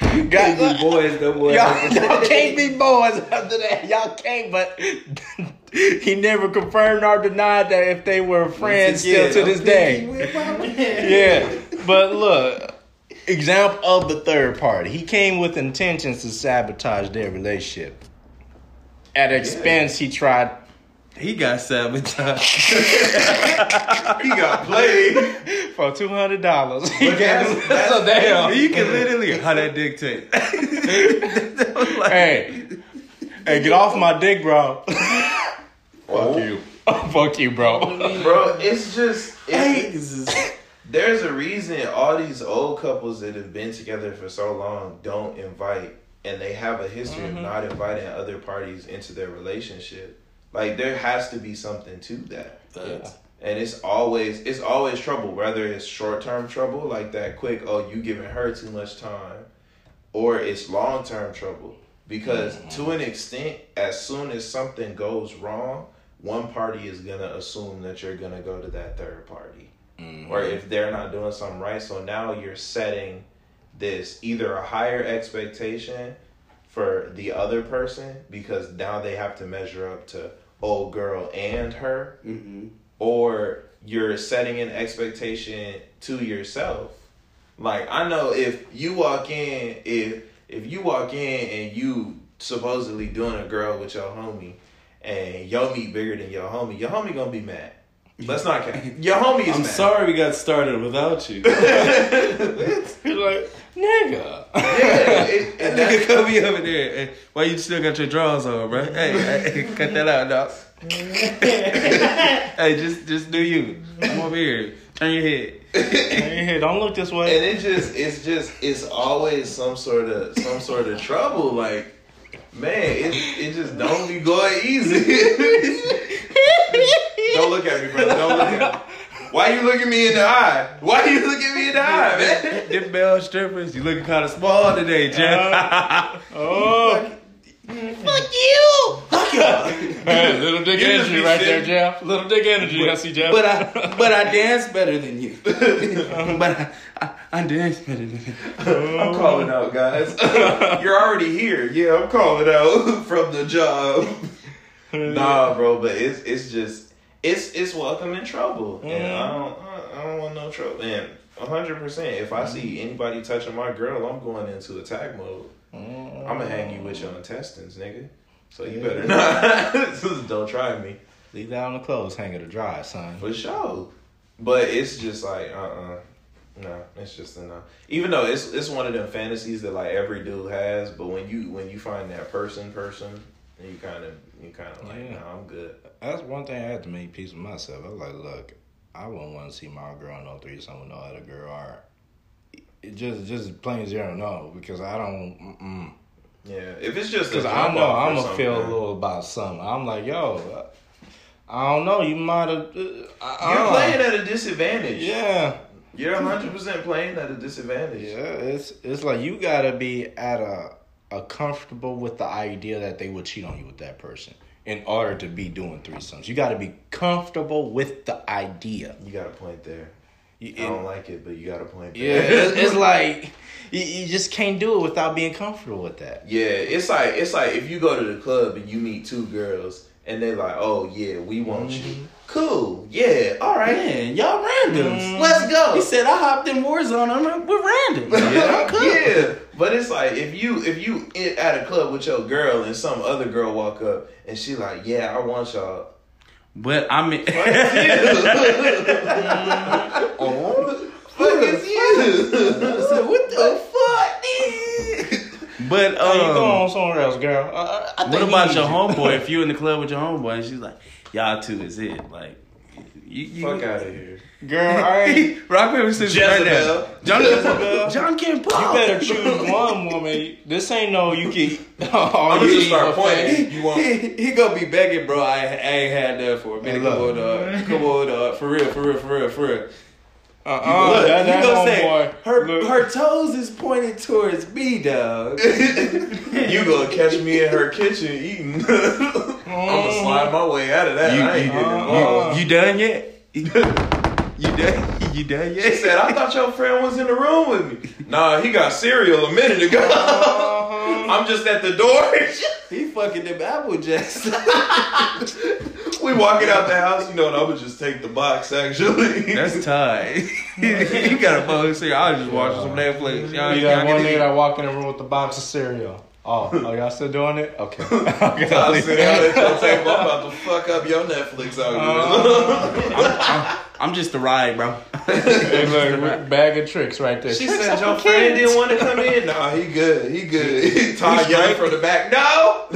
[SPEAKER 3] Got
[SPEAKER 7] boys, no boys.
[SPEAKER 3] Y'all, [laughs] y'all can't be boys after that. Y'all can't, but [laughs] he never confirmed or denied that if they were friends still to this day. [laughs] Yeah. But look, example of the third party. He came with intentions to sabotage their relationship. At expense, he tried
[SPEAKER 1] he got sabotaged. [laughs]
[SPEAKER 2] He got played.
[SPEAKER 3] for two hundred dollars. [laughs]
[SPEAKER 2] That's-
[SPEAKER 3] gave-
[SPEAKER 2] that's-
[SPEAKER 3] so damn.
[SPEAKER 1] you can literally how that dictate. [laughs]
[SPEAKER 3] Hey, hey, get off my dick, bro. Fuck you. Fuck you, bro.
[SPEAKER 2] Bro, it's just it's,
[SPEAKER 1] this is-
[SPEAKER 2] there's a reason all these old couples that have been together for so long don't invite and they have a history
[SPEAKER 3] Mm-hmm.
[SPEAKER 2] of not inviting other parties into their relationship. Like there has to be something to that.
[SPEAKER 3] Yeah.
[SPEAKER 2] And it's always it's always trouble, whether it's short term trouble, like that quick, oh you giving her too much time, or it's long term trouble. because to an extent, as soon as something goes wrong, one party is gonna assume that you're gonna go to that third party,
[SPEAKER 3] Mhm.
[SPEAKER 2] or if they're not doing something right, so now you're setting this either a higher expectation for the other person because now they have to measure up to old girl and her
[SPEAKER 1] Mm-hmm.
[SPEAKER 2] or you're setting an expectation to yourself. Like I know if you walk in, if if you walk in and you supposedly doing a girl with your homie, and your meat bigger than your homie, your homie gonna be mad. Let's not count. [laughs] Your homie is
[SPEAKER 1] I'm
[SPEAKER 2] mad.
[SPEAKER 1] sorry we got started without you.
[SPEAKER 3] You're [laughs] [laughs] like, nigga.
[SPEAKER 2] Yeah, it,
[SPEAKER 1] That
[SPEAKER 2] and
[SPEAKER 1] nigga
[SPEAKER 2] that's,
[SPEAKER 1] come me over there. Hey, why you still got your drawers on, bro? Hey, hey, cut that out, dog. [laughs] hey, just just do you. Come over here. Turn your head.
[SPEAKER 3] hey, don't look this way.
[SPEAKER 2] and it just it's just it's always some sort of some sort of trouble. Like man, it it just don't be going easy. [laughs] don't look at me, bro. Don't look at me. Why you looking me in the eye? Why you looking me in the eye, man?
[SPEAKER 1] Them bell strippers, you looking kind of small today, Jeff.
[SPEAKER 3] Uh, oh. [laughs] Fuck you! Fuck you! Hey, little dick
[SPEAKER 2] You just
[SPEAKER 3] energy
[SPEAKER 2] be
[SPEAKER 3] right there, Jeff. Little dick energy. I see Jeff.
[SPEAKER 1] but I but I dance better than you. [laughs] Uh-huh. but I, I, I dance better than you. Oh.
[SPEAKER 2] I'm calling out, guys. [laughs] You're already here. Yeah, I'm calling out from the job. nah, bro, but it's it's just it's it's welcome in trouble, and I don't I, I don't want no trouble. And hundred percent, if I see anybody touching my girl, I'm going into attack mode. I'm gonna hang you with your intestines, nigga. So you better not. [laughs] Don't try me
[SPEAKER 3] Leave that on the clothes hanger to dry, son.
[SPEAKER 2] for sure. But it's just like uh uh no, it's just no. Even though it's it's one of them fantasies that like every dude has, but when you when you find that person person, then you kind of you kind of like
[SPEAKER 3] Yeah.
[SPEAKER 2] no, I'm good.
[SPEAKER 3] That's one thing I had to make peace with myself. I was like, look, I wouldn't want to see my girl on no threesome with no other girl. Or it just just plain zero no because I don't. Mm-mm.
[SPEAKER 2] Yeah, if it's just
[SPEAKER 3] Because I know I'm gonna feel a little about something. I'm like, yo, I don't know. You might have. Uh,
[SPEAKER 2] You're
[SPEAKER 3] uh,
[SPEAKER 2] playing at a disadvantage.
[SPEAKER 3] Yeah,
[SPEAKER 2] You're 100 percent playing at a disadvantage.
[SPEAKER 3] yeah. It's it's like you gotta be at a a comfortable with the idea that they would cheat on you with that person in order to be doing threesomes. You gotta be comfortable with the idea.
[SPEAKER 2] You got a point there.
[SPEAKER 3] You-
[SPEAKER 2] I don't like it, but you got a point
[SPEAKER 3] Yeah, it's, it's like you, you just can't do it without being comfortable with that.
[SPEAKER 2] Yeah, it's like it's like if you go to the club and you meet two girls and they're like, oh yeah, we want
[SPEAKER 3] Mm-hmm.
[SPEAKER 2] you. Cool, yeah, all right.
[SPEAKER 1] Man, y'all randoms.
[SPEAKER 3] Mm.
[SPEAKER 2] Let's go.
[SPEAKER 1] He said I hopped in Warzone. I'm like, we're random.
[SPEAKER 2] yeah,
[SPEAKER 1] I'm cool.
[SPEAKER 2] yeah, but it's like if you if you at a club with your girl and some other girl walk up and she like, yeah, I want y'all.
[SPEAKER 1] But I mean,
[SPEAKER 2] Fuck [laughs] is [laughs] you?
[SPEAKER 1] So what the fuck, dude? But
[SPEAKER 3] Hey, you go
[SPEAKER 1] um,
[SPEAKER 3] on somewhere else, girl. Uh, I
[SPEAKER 1] what
[SPEAKER 3] think he
[SPEAKER 1] about your
[SPEAKER 3] you.
[SPEAKER 1] homeboy? If you in the [laughs] club with your homeboy, and she's like, "Y'all two is it?" Like, you, you
[SPEAKER 2] Fuck out of here.
[SPEAKER 3] Girl, all right. [laughs]
[SPEAKER 1] Rock paper scissors right now.
[SPEAKER 2] Jezebel.
[SPEAKER 1] John
[SPEAKER 3] Jezebel.
[SPEAKER 1] can John can
[SPEAKER 3] You
[SPEAKER 1] pop.
[SPEAKER 3] better choose one woman. This ain't no you can. Oh, [laughs]
[SPEAKER 2] I'ma
[SPEAKER 3] you
[SPEAKER 2] just start
[SPEAKER 3] buffet.
[SPEAKER 2] pointing. You want?
[SPEAKER 1] He, he gonna be begging, bro. I, I ain't had that for a minute. Come on, dog. Come on, dog. For real, for real, for real, for real.
[SPEAKER 3] Uh-uh,
[SPEAKER 1] Look,
[SPEAKER 3] that,
[SPEAKER 1] you gonna say
[SPEAKER 3] homeboy.
[SPEAKER 1] her
[SPEAKER 3] Look.
[SPEAKER 1] her toes is pointed towards me, dog. [laughs]
[SPEAKER 2] you gonna catch me in her kitchen eating? [laughs] I'm gonna mm. slide my way out of that.
[SPEAKER 1] You,
[SPEAKER 2] I ain't
[SPEAKER 1] you,
[SPEAKER 3] Uh-uh.
[SPEAKER 1] you, you done yet? [laughs] You done? You done yet?
[SPEAKER 2] She said, "I thought your friend was in the room with me." Nah, he got cereal a minute ago.
[SPEAKER 3] Uh-huh.
[SPEAKER 2] I'm just at the door. [laughs]
[SPEAKER 1] He fucking them apple jacks.
[SPEAKER 2] we walking out the house. You know what? I would just take the box. Actually,
[SPEAKER 1] That's tight. [laughs] you got a phone cereal. I was just watching some Netflix. Y'all,
[SPEAKER 3] You got one
[SPEAKER 1] get
[SPEAKER 3] nigga
[SPEAKER 1] it.
[SPEAKER 3] that walk in the room with the box of cereal. Oh, oh, y'all still doing it? Okay. [laughs] okay [laughs]
[SPEAKER 2] I sit down at your table. I'm about to fuck up your Netflix algorithm.
[SPEAKER 3] Uh-huh.
[SPEAKER 1] I'm just the ride, bro. [laughs]
[SPEAKER 3] Hey, look, bag of tricks right there.
[SPEAKER 2] She
[SPEAKER 3] Tricks
[SPEAKER 2] said your friend
[SPEAKER 3] kids.
[SPEAKER 2] didn't want to come in. Nah, he good. He good. Todd yelling from the back. No,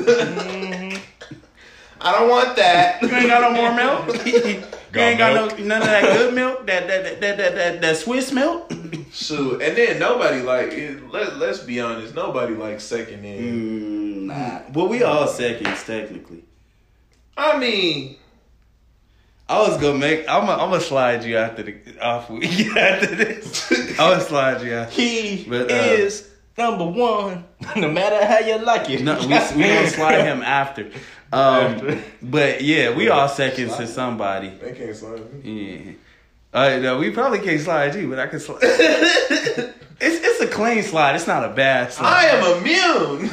[SPEAKER 2] I don't want that.
[SPEAKER 1] You ain't got no more milk. You ain't got no none of that good milk. That that that that that, that, that Swiss milk.
[SPEAKER 2] Shoot, and then nobody like. It, let Let's be honest. Nobody likes second in.
[SPEAKER 1] Mm, nah. Well, we all seconds technically.
[SPEAKER 2] I mean,
[SPEAKER 1] I was gonna make. I'm gonna I'm gonna slide you after the off [laughs] after this. I'm gonna slide you out.
[SPEAKER 3] He
[SPEAKER 1] But, uh,
[SPEAKER 3] is number one, [laughs] no matter how you like it.
[SPEAKER 1] No, we we gonna slide him after. [laughs] Um, but yeah, we all seconds to somebody.
[SPEAKER 2] They can't slide me.
[SPEAKER 1] Yeah. Uh, no, we probably can't slide you, but I can slide. [laughs] it's it's a clean slide. It's not a bad slide.
[SPEAKER 2] I am immune.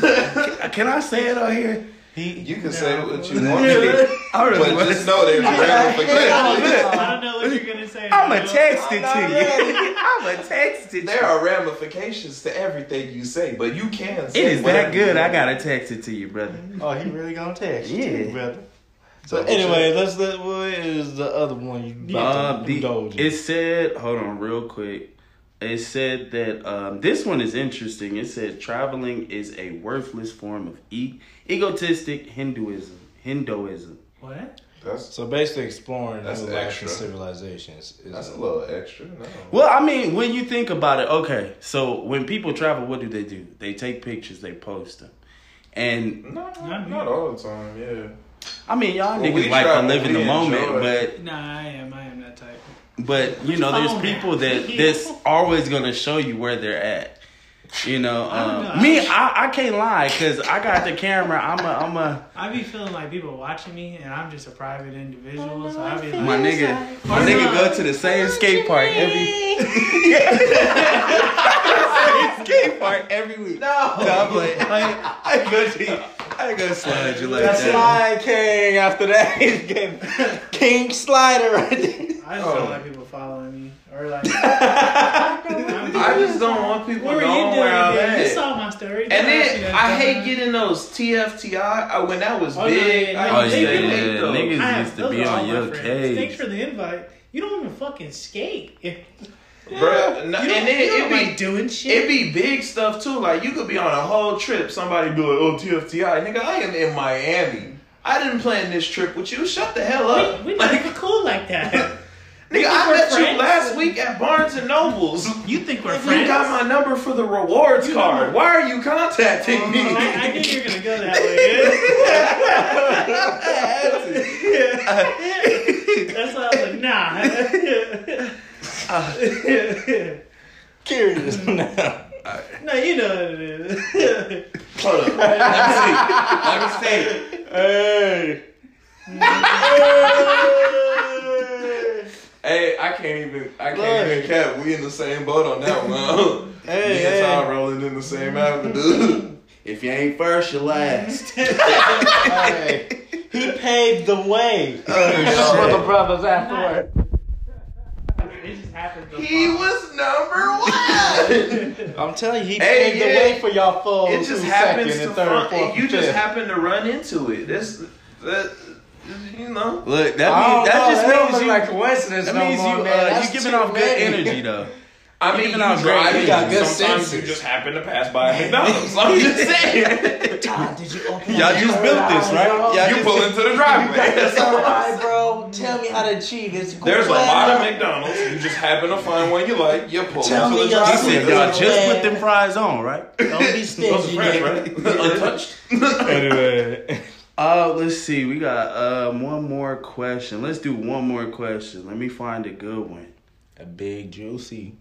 [SPEAKER 1] Can I say it on here?
[SPEAKER 2] You can say what you [laughs] want to,
[SPEAKER 1] I really
[SPEAKER 2] but
[SPEAKER 1] want
[SPEAKER 2] just
[SPEAKER 1] to.
[SPEAKER 2] know there's [laughs] ramifications.
[SPEAKER 4] I don't know what you're gonna say. [laughs]
[SPEAKER 1] I'ma text it to you. I'ma text it.
[SPEAKER 2] There are ramifications to everything you say, but you can. Say
[SPEAKER 1] It is that good. I gotta text it to you, brother.
[SPEAKER 3] Oh, he really gonna text you,
[SPEAKER 1] Yeah.
[SPEAKER 3] too, brother. So
[SPEAKER 2] Double
[SPEAKER 3] anyway,
[SPEAKER 2] check.
[SPEAKER 3] let's let what is the other one you
[SPEAKER 1] Uh,
[SPEAKER 3] about to
[SPEAKER 1] the, it said, hold on, real quick. It said that um, this one is interesting. It said traveling is a worthless form of e- egotistic Hinduism. Hinduism.
[SPEAKER 4] What?
[SPEAKER 2] That's
[SPEAKER 3] So basically, exploring
[SPEAKER 2] That's
[SPEAKER 3] new
[SPEAKER 2] extra.
[SPEAKER 3] civilizations. Is,
[SPEAKER 2] that's a little extra. No.
[SPEAKER 1] Well, I mean, when you think about it, okay, so when people travel, what do they do? They take pictures, they post them. And
[SPEAKER 2] No,
[SPEAKER 4] Not
[SPEAKER 2] not, all the time. Yeah.
[SPEAKER 1] I mean, y'all
[SPEAKER 2] Well,
[SPEAKER 1] niggas like to live in the moment,
[SPEAKER 2] enjoy.
[SPEAKER 1] but
[SPEAKER 4] Nah, I am. I am that type.
[SPEAKER 1] But you know, there's
[SPEAKER 4] Oh,
[SPEAKER 1] people that [laughs] that's always gonna show you where they're at. You know,
[SPEAKER 4] I
[SPEAKER 1] um,
[SPEAKER 4] know.
[SPEAKER 1] me, I, I can't lie because I got the camera. I'm a, I'm a,
[SPEAKER 4] I be feeling like people watching me, and I'm just a private individual. So I be like,
[SPEAKER 1] my nigga, my nigga go to the same skate park every same [laughs] [laughs] skate park every week. No, I'm like, I, I ain't gonna, I ain't gonna slide you like
[SPEAKER 3] That's
[SPEAKER 1] that.
[SPEAKER 3] Slide King after that. He's King Slider right there.
[SPEAKER 4] I just
[SPEAKER 2] Oh.
[SPEAKER 4] don't like people following me or like. [laughs] [laughs]
[SPEAKER 2] I just don't want people
[SPEAKER 4] What were you
[SPEAKER 2] knowing where I'm
[SPEAKER 4] today? You saw my story.
[SPEAKER 2] And
[SPEAKER 4] Don't ask me
[SPEAKER 2] then I
[SPEAKER 4] stuff.
[SPEAKER 2] hate getting those TFTI uh, when that was
[SPEAKER 4] Oh,
[SPEAKER 2] big.
[SPEAKER 4] yeah,
[SPEAKER 2] I
[SPEAKER 4] yeah,
[SPEAKER 1] Oh
[SPEAKER 2] used
[SPEAKER 1] yeah, yeah, yeah. niggas
[SPEAKER 4] I have-
[SPEAKER 1] used to be on your
[SPEAKER 4] friends. Thanks for the invite. You don't even fucking skate. You [laughs]
[SPEAKER 2] Bruh, no,
[SPEAKER 4] you
[SPEAKER 2] and then
[SPEAKER 4] don't
[SPEAKER 2] it be
[SPEAKER 4] like doing shit.
[SPEAKER 2] It be big stuff too. Like you could be on a whole trip. Somebody be like, "Oh, TFTI, nigga, I am in Miami. I didn't plan this trip with you. Shut the hell up."
[SPEAKER 4] we, we
[SPEAKER 2] like,
[SPEAKER 4] not even cool like that.
[SPEAKER 2] Nigga, I
[SPEAKER 4] we're
[SPEAKER 2] met you last week at Barnes and Nobles.
[SPEAKER 4] You think we're
[SPEAKER 2] You
[SPEAKER 4] friends?
[SPEAKER 2] You got my number for the rewards
[SPEAKER 4] You
[SPEAKER 2] card. Why are you contacting me?
[SPEAKER 4] I, I knew you were gonna go that way. [laughs] That's why I was like, nah.
[SPEAKER 3] Curious now.
[SPEAKER 4] no, you know what it is.
[SPEAKER 2] Hold up. Let me see. Let me see.
[SPEAKER 3] Hey.
[SPEAKER 2] Hey, I can't even. I can't
[SPEAKER 3] Look.
[SPEAKER 2] even cap. We in the same boat on that one. [laughs]
[SPEAKER 3] Hey,
[SPEAKER 2] Me and
[SPEAKER 3] hey.
[SPEAKER 2] Ty rolling in the same avenue. [laughs]
[SPEAKER 1] If you ain't first, you last. [laughs]
[SPEAKER 3] Hey. He paved the way oh, for the brothers afterward.
[SPEAKER 4] It just happened.
[SPEAKER 2] he
[SPEAKER 4] fall.
[SPEAKER 2] was number one.
[SPEAKER 3] I'm telling you, he
[SPEAKER 2] Hey,
[SPEAKER 3] paved
[SPEAKER 2] yeah.
[SPEAKER 3] the way for y'all full
[SPEAKER 2] it just
[SPEAKER 3] two,
[SPEAKER 2] happens
[SPEAKER 3] second,
[SPEAKER 2] to
[SPEAKER 3] and third,
[SPEAKER 2] fall.
[SPEAKER 3] fourth,
[SPEAKER 2] You just
[SPEAKER 3] fifth.
[SPEAKER 2] happen to run into it. This, that, you know.
[SPEAKER 1] Look, that
[SPEAKER 3] I don't
[SPEAKER 1] means that
[SPEAKER 3] know,
[SPEAKER 1] just
[SPEAKER 3] that don't
[SPEAKER 1] means
[SPEAKER 3] look
[SPEAKER 1] you.
[SPEAKER 3] like coincidence
[SPEAKER 1] that
[SPEAKER 3] no
[SPEAKER 1] means
[SPEAKER 3] more,
[SPEAKER 1] you
[SPEAKER 3] man.
[SPEAKER 1] uh,
[SPEAKER 3] That's
[SPEAKER 1] you giving
[SPEAKER 3] too
[SPEAKER 1] off good
[SPEAKER 3] many.
[SPEAKER 1] energy though.
[SPEAKER 2] I mean,
[SPEAKER 1] Even
[SPEAKER 2] you
[SPEAKER 1] on
[SPEAKER 2] drive,
[SPEAKER 1] great
[SPEAKER 2] you
[SPEAKER 3] got good
[SPEAKER 2] sometimes
[SPEAKER 3] senses.
[SPEAKER 2] you just happen to pass by a McDonald's. I'm just saying.
[SPEAKER 3] Todd, did you open
[SPEAKER 1] Y'all just built this, right? Y'all
[SPEAKER 2] you
[SPEAKER 1] just-
[SPEAKER 2] pull into the driveway.
[SPEAKER 3] That's all right, bro. Tell me how to achieve this.
[SPEAKER 2] There's a lot of McDonald's. You just happen to find one you like. You pull
[SPEAKER 3] Tell
[SPEAKER 2] into
[SPEAKER 3] me
[SPEAKER 2] the
[SPEAKER 3] your
[SPEAKER 1] He
[SPEAKER 2] driveway.
[SPEAKER 1] said,
[SPEAKER 3] secret.
[SPEAKER 1] y'all
[SPEAKER 2] That's
[SPEAKER 1] just
[SPEAKER 3] Man.
[SPEAKER 1] put them fries on, right? [laughs]
[SPEAKER 3] Don't be
[SPEAKER 2] Those are
[SPEAKER 3] stingy,
[SPEAKER 2] fresh,
[SPEAKER 3] nigga.
[SPEAKER 2] right? [laughs] Untouched. [laughs]
[SPEAKER 3] Anyway.
[SPEAKER 1] Uh, let's see. We got um one more question. Let's do one more question. Let me find a good one.
[SPEAKER 3] A big juicy.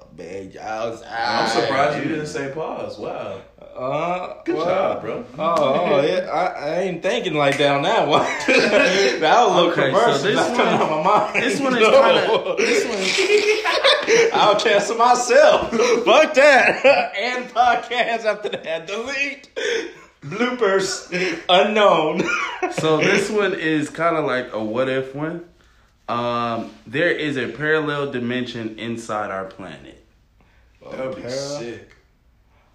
[SPEAKER 3] A big. I was.
[SPEAKER 2] I'm surprised you didn't say pause. Wow.
[SPEAKER 3] Uh,
[SPEAKER 2] Good
[SPEAKER 3] well,
[SPEAKER 2] job, bro.
[SPEAKER 3] Oh, oh yeah, I, I ain't thinking like that on that one. [laughs] that was a little
[SPEAKER 1] Okay, so this
[SPEAKER 3] That's
[SPEAKER 1] one-
[SPEAKER 3] coming out my mind.
[SPEAKER 1] This one is [laughs]
[SPEAKER 3] No.
[SPEAKER 1] kind of. This one. [laughs]
[SPEAKER 3] I'll cancel myself. Fuck that. and podcast after that. Delete. Bloopers. Unknown. [laughs]
[SPEAKER 1] So this one is kind of like a what if one. Um, there is a parallel dimension inside our planet.
[SPEAKER 2] That would be
[SPEAKER 3] Parallel.
[SPEAKER 2] sick.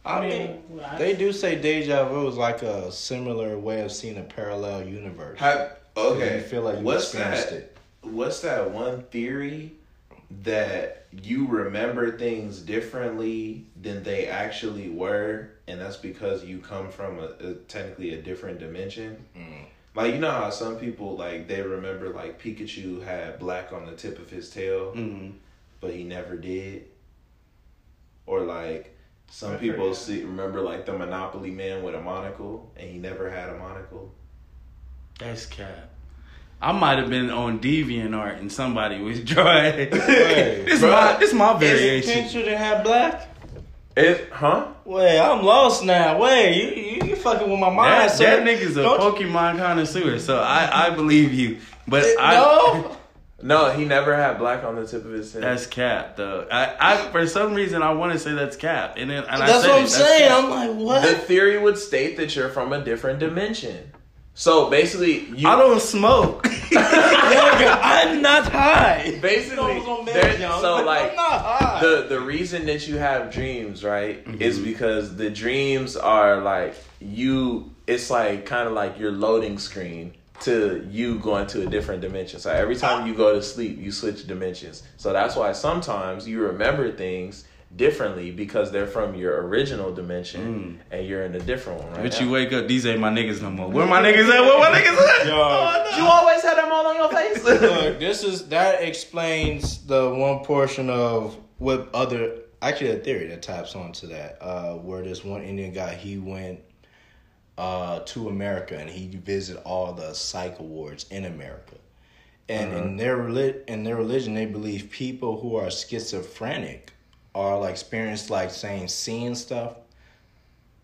[SPEAKER 3] I mean,
[SPEAKER 4] mean, I-
[SPEAKER 3] they do say deja vu is like a similar way of seeing a parallel universe.
[SPEAKER 2] Have, okay.
[SPEAKER 3] You feel like you
[SPEAKER 2] what's
[SPEAKER 3] experienced
[SPEAKER 2] that?
[SPEAKER 3] it.
[SPEAKER 2] What's that one theory that you remember things differently than they actually were, and that's because you come from a, a technically a different dimension?
[SPEAKER 3] Mm.
[SPEAKER 2] Like you know how some people like they remember like Pikachu had black on the tip of his tail,
[SPEAKER 1] Mm.
[SPEAKER 2] but he never did. Or like some
[SPEAKER 4] I've
[SPEAKER 2] people see remember like the Monopoly man with a monocle, and he never had a monocle.
[SPEAKER 1] That's cap. I might have been on DeviantArt and somebody was [laughs] drawing. [laughs]
[SPEAKER 3] Hey,
[SPEAKER 1] this
[SPEAKER 2] bruh.
[SPEAKER 1] my this my variation.
[SPEAKER 3] Pikachu didn't have black?
[SPEAKER 2] It, huh?
[SPEAKER 3] Wait, I'm lost now. Wait, you you, you fucking with my mind,
[SPEAKER 1] That,
[SPEAKER 3] sir.
[SPEAKER 1] that nigga's a
[SPEAKER 3] Don't you-
[SPEAKER 1] Pokemon connoisseur, so I, I believe you. But I
[SPEAKER 3] no. [laughs]
[SPEAKER 2] No, he never had black on the tip of his head.
[SPEAKER 1] that's cap though. I, I for some reason I want to say that's cap, and then and I
[SPEAKER 3] That's
[SPEAKER 1] said
[SPEAKER 3] what I'm
[SPEAKER 1] that's
[SPEAKER 3] saying.
[SPEAKER 1] cap.
[SPEAKER 3] I'm like, what?
[SPEAKER 2] the theory would state that you're from a different dimension. So basically, you
[SPEAKER 1] I don't smoke. [laughs] [laughs]
[SPEAKER 3] Nigga, I'm not high.
[SPEAKER 2] basically
[SPEAKER 3] I was on
[SPEAKER 2] there- so like [laughs]
[SPEAKER 3] I'm not high.
[SPEAKER 2] the the reason that you have dreams, right, mm-hmm. is because the dreams are like you. It's like kind of like your loading screen to you going to a different dimension. So every time you go to sleep, you switch dimensions. So that's why sometimes you remember things differently because they're from your original dimension and you're in a different one. Right
[SPEAKER 1] But
[SPEAKER 2] now.
[SPEAKER 1] you wake up, these ain't my niggas no more. Where my niggas at? Where my niggas at?
[SPEAKER 3] Yo.
[SPEAKER 1] Oh, no.
[SPEAKER 2] You always had them all on your face. [laughs]
[SPEAKER 3] Look, this is that explains the one portion of what other actually a theory that taps onto that. Uh, where this one Indian guy he went uh, to America and he visited all the psych wards in America. And in their reli- in their religion, they believe people who are schizophrenic are like experienced like saying seeing stuff.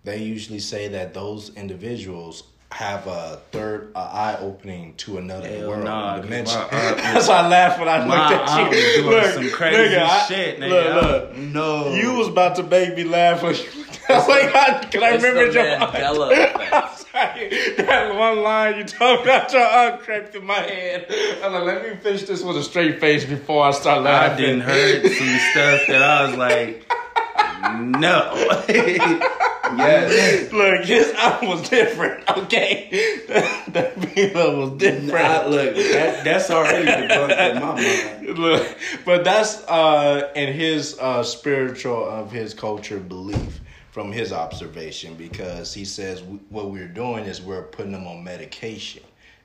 [SPEAKER 3] They usually say that those individuals have a third a eye opening to another
[SPEAKER 1] Hell
[SPEAKER 3] world
[SPEAKER 1] nah,
[SPEAKER 3] dimension.
[SPEAKER 1] my [laughs] was-
[SPEAKER 3] That's why I laughed when I looked at you.
[SPEAKER 1] doing [laughs]
[SPEAKER 3] Look,
[SPEAKER 1] some crazy
[SPEAKER 3] nigga,
[SPEAKER 1] shit, nigga.
[SPEAKER 3] Look, look.
[SPEAKER 1] No.
[SPEAKER 3] You was about to make me laugh when you [laughs] like, I, can I remember your
[SPEAKER 2] Mandela
[SPEAKER 3] aunt?
[SPEAKER 2] effect.
[SPEAKER 3] I'm sorry. [laughs] That one line you talked about your aunt crept in my head. I'm like, let me finish this with a straight face before I start laughing.
[SPEAKER 1] I didn't heard some stuff that I was like, no. [laughs]
[SPEAKER 2] yes.
[SPEAKER 3] Look, his album was different, okay? that was different.
[SPEAKER 1] I- look, that, that's already debunked in my mind.
[SPEAKER 3] Look, but that's uh in his uh spiritual of his culture belief from his observation because he says what we're doing is we're putting them on medication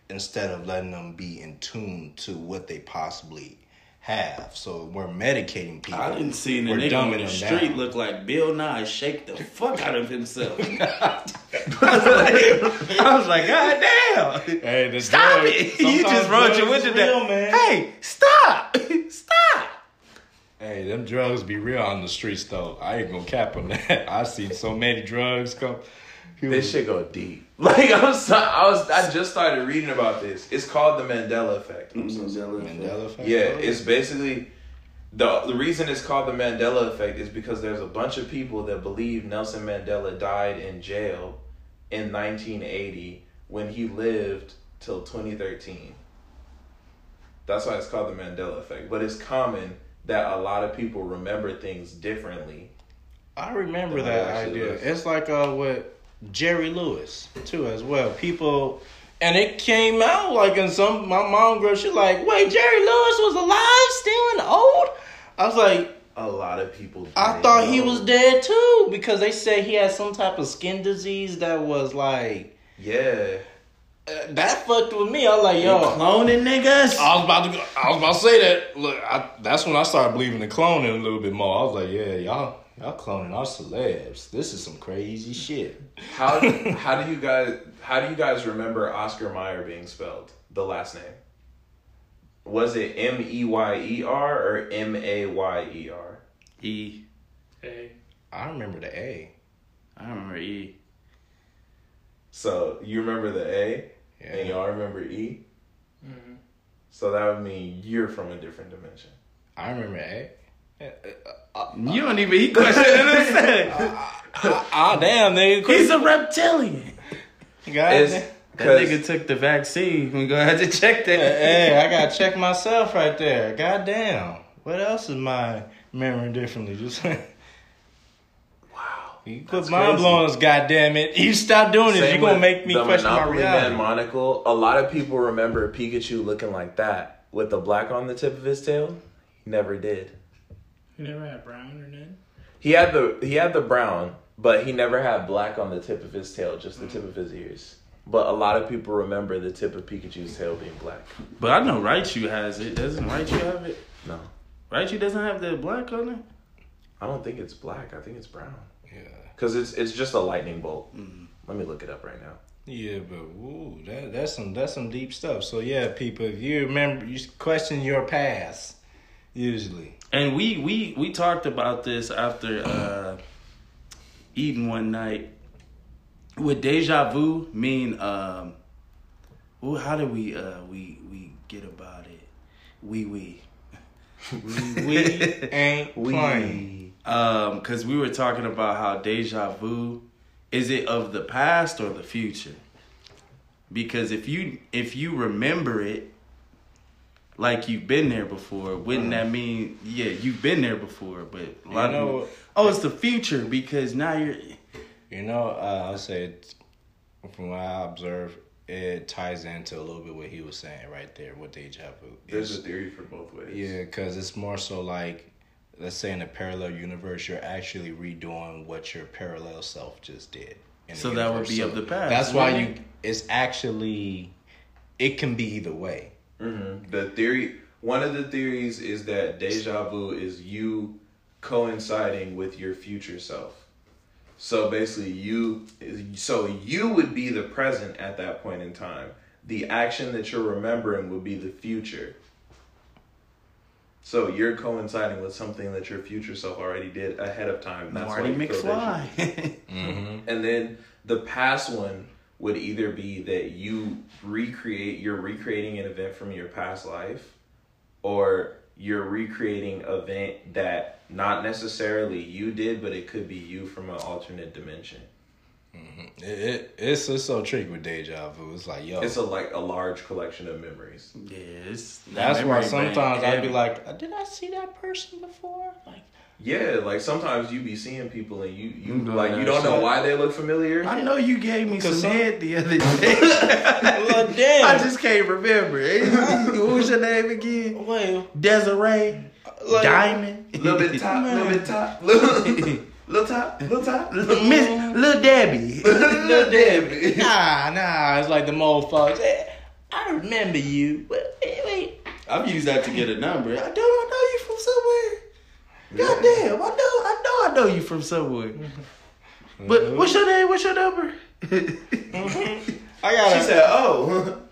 [SPEAKER 3] instead of letting them be in tune to what they possibly have. So we're medicating people.
[SPEAKER 1] I didn't see the nigga on the street
[SPEAKER 3] down.
[SPEAKER 1] look like Bill Nye shake the fuck out of himself. I, was like, I was like, God damn.
[SPEAKER 3] Hey, the
[SPEAKER 1] Stop
[SPEAKER 3] drug-
[SPEAKER 1] it. [laughs] You just wrote your
[SPEAKER 3] drugs
[SPEAKER 1] window down.
[SPEAKER 3] man.
[SPEAKER 1] Hey, stop. [laughs] Stop.
[SPEAKER 3] Hey, them drugs be real on the streets though. I ain't gonna cap on that. [laughs] I seen so many drugs come.
[SPEAKER 2] This shit go deep. [laughs] Like I'm so, I was I just started reading about this. It's called the Mandela effect. I'm so sorry.
[SPEAKER 3] Mandela effect.
[SPEAKER 2] Yeah, it's basically the the reason it's called the Mandela effect is because there's a bunch of people that believe Nelson Mandela died in jail in 1980 when he lived till 2013. That's why it's called the Mandela effect. But it's common that a lot of people remember things differently.
[SPEAKER 3] I remember that
[SPEAKER 2] what it actually
[SPEAKER 3] idea.
[SPEAKER 2] was.
[SPEAKER 3] It's like uh with Jerry Lewis too as well. People and it came out like in some my mom girl, she like, wait, Jerry Lewis was alive, still and old? I was like,
[SPEAKER 2] A lot of people.
[SPEAKER 3] I thought he was dead too because they said he had some type of skin disease that was like
[SPEAKER 2] Yeah.
[SPEAKER 3] That fucked with me. I was like, yo,
[SPEAKER 1] Cloning niggas.
[SPEAKER 3] I was about to go. I was about to say that. Look, I, that's when I started believing in cloning a little bit more. I was like, yeah, y'all, y'all cloning our celebs. This is some crazy shit.
[SPEAKER 2] How [laughs] how do you guys how do you guys remember Oscar Mayer being spelled? The last name. Was it M E Y E R or M A Y E R?
[SPEAKER 1] E.
[SPEAKER 4] A.
[SPEAKER 3] I remember the A.
[SPEAKER 1] I remember E.
[SPEAKER 2] So you remember the A
[SPEAKER 3] Yeah.
[SPEAKER 2] and y'all remember E?
[SPEAKER 4] Mhm.
[SPEAKER 2] So that would mean you're from a different dimension.
[SPEAKER 3] I remember A.
[SPEAKER 1] Uh, uh, uh, you don't even. He questioned himself. [laughs]
[SPEAKER 3] Ah, damn, nigga. [laughs]
[SPEAKER 1] He's a reptilian.
[SPEAKER 3] God
[SPEAKER 2] It's.
[SPEAKER 1] That nigga took the vaccine. We gonna have to check that.
[SPEAKER 3] Hey, I gotta check myself right there. God damn. What else is my memory differently? Just wow. [laughs] You quit mind
[SPEAKER 2] crazy.
[SPEAKER 3] blowing us, goddamn it. You stop doing this, you're gonna make me
[SPEAKER 2] the
[SPEAKER 3] question my
[SPEAKER 2] Monopoly
[SPEAKER 3] reality.
[SPEAKER 2] Man monocle. A lot of people remember Pikachu looking like that with the black on the tip of his tail. He never did.
[SPEAKER 4] He never had brown or none.
[SPEAKER 2] He had the he had the brown, but he never had black on the tip of his tail, just the tip of his ears. But a lot of people remember the tip of Pikachu's tail being black.
[SPEAKER 1] But I know Raichu has it. Doesn't Raichu have it?
[SPEAKER 2] No,
[SPEAKER 1] Raichu doesn't have the black on it.
[SPEAKER 2] I don't think it's black. I think it's brown.
[SPEAKER 3] Yeah.
[SPEAKER 2] Cause it's it's just a lightning bolt. Let me look it up right now.
[SPEAKER 3] Yeah, but ooh, that that's some that's some deep stuff. So yeah, people, if you remember, you question your past. Usually,
[SPEAKER 1] And we we we talked about this after uh eating one night. Would deja vu mean um? Well, how do we uh we we get about it? We we [laughs]
[SPEAKER 3] We [laughs] ain't playing.
[SPEAKER 1] Um because we were talking about how deja vu is it of the past or the future? Because if you if you remember it like you've been there before, wouldn't that mean yeah you've been there before? But a lot
[SPEAKER 3] You know-
[SPEAKER 1] of oh it's the future because now you're
[SPEAKER 3] You know, uh, I'll say it, from what I observe, it ties into a little bit what he was saying right there with deja vu.
[SPEAKER 2] There's
[SPEAKER 3] It's-
[SPEAKER 2] a theory for both ways.
[SPEAKER 3] Yeah, because it's more so like, let's say in a parallel universe, you're actually redoing what your parallel self just did. in
[SPEAKER 1] So that would
[SPEAKER 3] universe.
[SPEAKER 1] be of the past,
[SPEAKER 3] That's why you. It's actually, it can be either way.
[SPEAKER 2] Mm-hmm. The theory, one of the theories is that deja vu is you coinciding with your future self. So basically, you, so you would be the present at that point in time. The action that you're remembering would be the future. So you're coinciding with something that your future self already did ahead of time. That's
[SPEAKER 1] Marty
[SPEAKER 2] why you feel that you- [laughs]
[SPEAKER 1] McFly.
[SPEAKER 3] Mm-hmm.
[SPEAKER 2] and then the past one would either be that you recreate, you're recreating an event from your past life, or you're recreating an event that not necessarily you did, but it could be you from an alternate dimension.
[SPEAKER 3] It, it, it's it's so tricky with deja vu. It's like yo,
[SPEAKER 2] It's a like a large collection of memories.
[SPEAKER 1] yeah, it's
[SPEAKER 3] that's why
[SPEAKER 1] memory bank
[SPEAKER 3] sometimes I'd be
[SPEAKER 1] heavy.
[SPEAKER 3] like, did I see that person before? Like,
[SPEAKER 2] Yeah, like sometimes you be seeing people and you you
[SPEAKER 1] Mm,
[SPEAKER 2] like you don't know why they look familiar.
[SPEAKER 1] I know you gave me some
[SPEAKER 3] some-
[SPEAKER 1] head the other day. [laughs]
[SPEAKER 3] well, damn.
[SPEAKER 1] I just can't remember. what was your name again?
[SPEAKER 3] well,
[SPEAKER 1] Desiree
[SPEAKER 3] like,
[SPEAKER 1] Diamond.
[SPEAKER 2] little bit top, little bit top, [laughs] little, little top, little top, little,
[SPEAKER 1] Miss Little Debbie.
[SPEAKER 2] little Debbie. [laughs] [laughs]
[SPEAKER 3] Nah, nah. It's like the motherfuckers. Eh, I remember you. Wait, wait, wait.
[SPEAKER 1] I've used that to get a number. I don't I know you from somewhere. God damn, I know, I know, I know you from somewhere. But what's your name? What's your number? [laughs]
[SPEAKER 3] I got
[SPEAKER 2] She said, "Oh,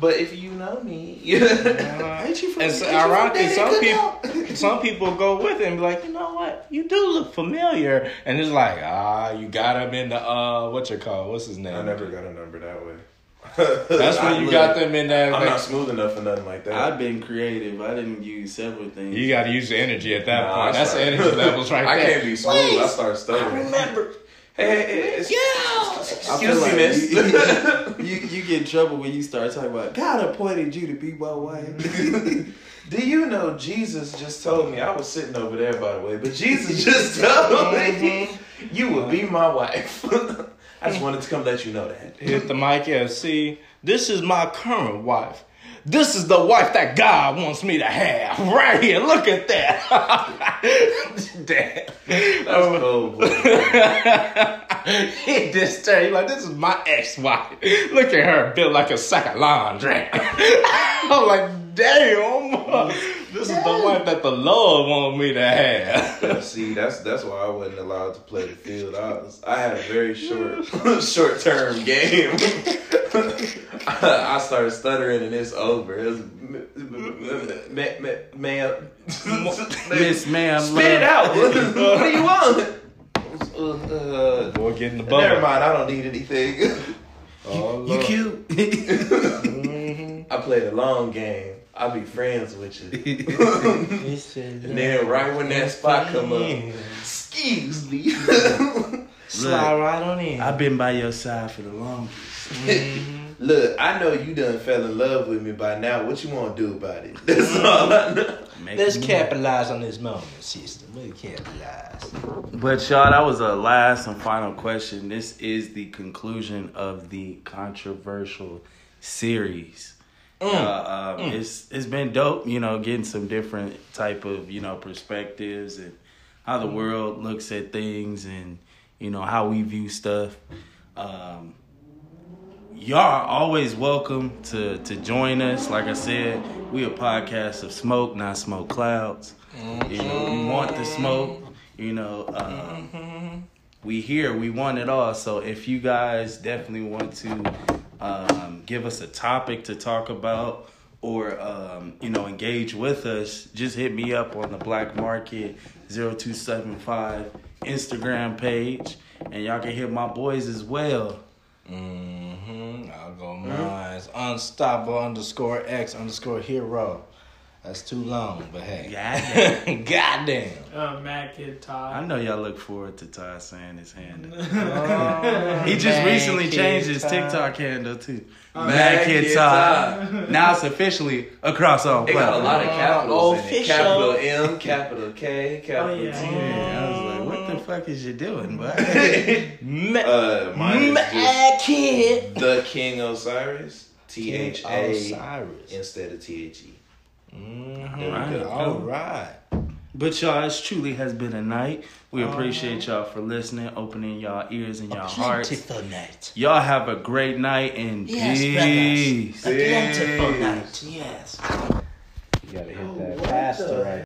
[SPEAKER 2] but if you know me, [laughs]
[SPEAKER 1] Ain't you from?
[SPEAKER 3] And so,
[SPEAKER 1] ain't you from
[SPEAKER 3] ironically, some people, some people go with it and be like, you know what, you do look familiar, and it's like, ah, you got him in the uh, what you call, what's his name?
[SPEAKER 2] I never got a number that way.
[SPEAKER 3] That's [laughs] when you
[SPEAKER 2] look-
[SPEAKER 3] got them in that.
[SPEAKER 2] I'm
[SPEAKER 3] like,
[SPEAKER 2] not smooth enough for nothing like that.
[SPEAKER 1] I've been creative. I didn't use several things.
[SPEAKER 3] you got to use the energy at that
[SPEAKER 2] Nah,
[SPEAKER 3] point. That's the energy levels right [laughs]
[SPEAKER 2] I
[SPEAKER 3] there.
[SPEAKER 2] can't be smooth. I start stuttering.
[SPEAKER 3] I remember.
[SPEAKER 2] Hey, hey, hey,
[SPEAKER 1] I
[SPEAKER 2] excuse
[SPEAKER 1] feel
[SPEAKER 2] me,
[SPEAKER 1] like
[SPEAKER 2] miss.
[SPEAKER 1] You, [laughs] you, you get in trouble when you start talking about God appointed you to be my wife. [laughs]
[SPEAKER 2] Do you know Jesus just told me I was sitting over there by the way, but Jesus [laughs] just told me mm-hmm. you will be my wife. I just wanted to come let you know that.
[SPEAKER 3] Hit the mic and see, this is my current wife. This is the wife that God wants me to have. Right here. Look at that. [laughs] Damn.
[SPEAKER 2] That's cold. boy.
[SPEAKER 3] he just tell you like this is my ex-wife. Look at her built like a sack of laundry. [laughs] I'm like, damn. This is the wife that the Lord wanted me to have.
[SPEAKER 2] See, that's that's why I wasn't allowed to play the field. I was I had a very short [laughs] [laughs] short term game. [laughs] I started stuttering and it's over. It was, ma- ma- ma'am,
[SPEAKER 1] Miss ma'am,
[SPEAKER 2] spit it out. what do you want? Uh,
[SPEAKER 3] Boy, get in the bubble.
[SPEAKER 2] never mind. I don't need anything.
[SPEAKER 3] Oh,
[SPEAKER 1] You
[SPEAKER 3] Lord.
[SPEAKER 1] cute.
[SPEAKER 2] I played a long game. I'll be friends with you. [laughs] and then right when that spot come up, excuse me. [laughs]
[SPEAKER 3] Slide right on in.
[SPEAKER 1] I've been by your side for the longest. Mm-hmm. [laughs]
[SPEAKER 2] Look, I know you done fell in love with me by now. What you want to do about it? That's all I know.
[SPEAKER 1] Make
[SPEAKER 3] Let's
[SPEAKER 1] me-
[SPEAKER 3] capitalize on this moment, sister. Let's capitalize.
[SPEAKER 1] But y'all, that was a last and final question. This is the conclusion of the controversial series. Uh, um, It's it's been dope, you know, getting some different type of you know perspectives and how the world looks at things and you know how we view stuff. Um, y'all are always welcome to to join us. Like I said, we a podcast of smoke, not smoke clouds. You know, we want the smoke. You know, um, we here, we want it all. So if you guys definitely want to um, give us a topic to talk about or um, you know engage with us, just hit me up on the Black Market 0275 Instagram page, And y'all can hit my boys as well.
[SPEAKER 3] Mm-hmm. I'll go mine. Unstoppable underscore X underscore hero. That's too long, but hey.
[SPEAKER 1] Goddamn. [laughs]
[SPEAKER 3] Goddamn.
[SPEAKER 4] Uh, Mad Kid
[SPEAKER 1] I know y'all look forward to Ty saying his handle. [laughs]
[SPEAKER 3] Oh,
[SPEAKER 1] He just
[SPEAKER 3] man,
[SPEAKER 1] recently
[SPEAKER 3] kid
[SPEAKER 1] changed his
[SPEAKER 3] time.
[SPEAKER 1] TikTok handle too.
[SPEAKER 2] Mad
[SPEAKER 1] Mad Kid
[SPEAKER 2] Kid
[SPEAKER 1] Todd. [laughs] Now it's officially across all
[SPEAKER 2] It got a lot of capitals in it.
[SPEAKER 3] Official.
[SPEAKER 2] Capital M, capital K, capital
[SPEAKER 4] Oh, yeah.
[SPEAKER 2] T.
[SPEAKER 1] Yeah, I was like, what the fuck is you doing, bud?
[SPEAKER 3] Ma-
[SPEAKER 2] Uh, mine
[SPEAKER 3] Mad Kid.
[SPEAKER 2] the King Osiris. T H A
[SPEAKER 3] Osiris.
[SPEAKER 2] instead of T H E.
[SPEAKER 3] Mhm.
[SPEAKER 2] There we go.
[SPEAKER 3] All right.
[SPEAKER 1] But y'all, it truly has been a night. We appreciate y'all for listening, opening y'all ears and y'all hearts.
[SPEAKER 3] Night.
[SPEAKER 1] Y'all have a great night and
[SPEAKER 3] Yes,
[SPEAKER 1] peace.
[SPEAKER 3] brothers. A plentiful night. Yes. You gotta hit that pastor right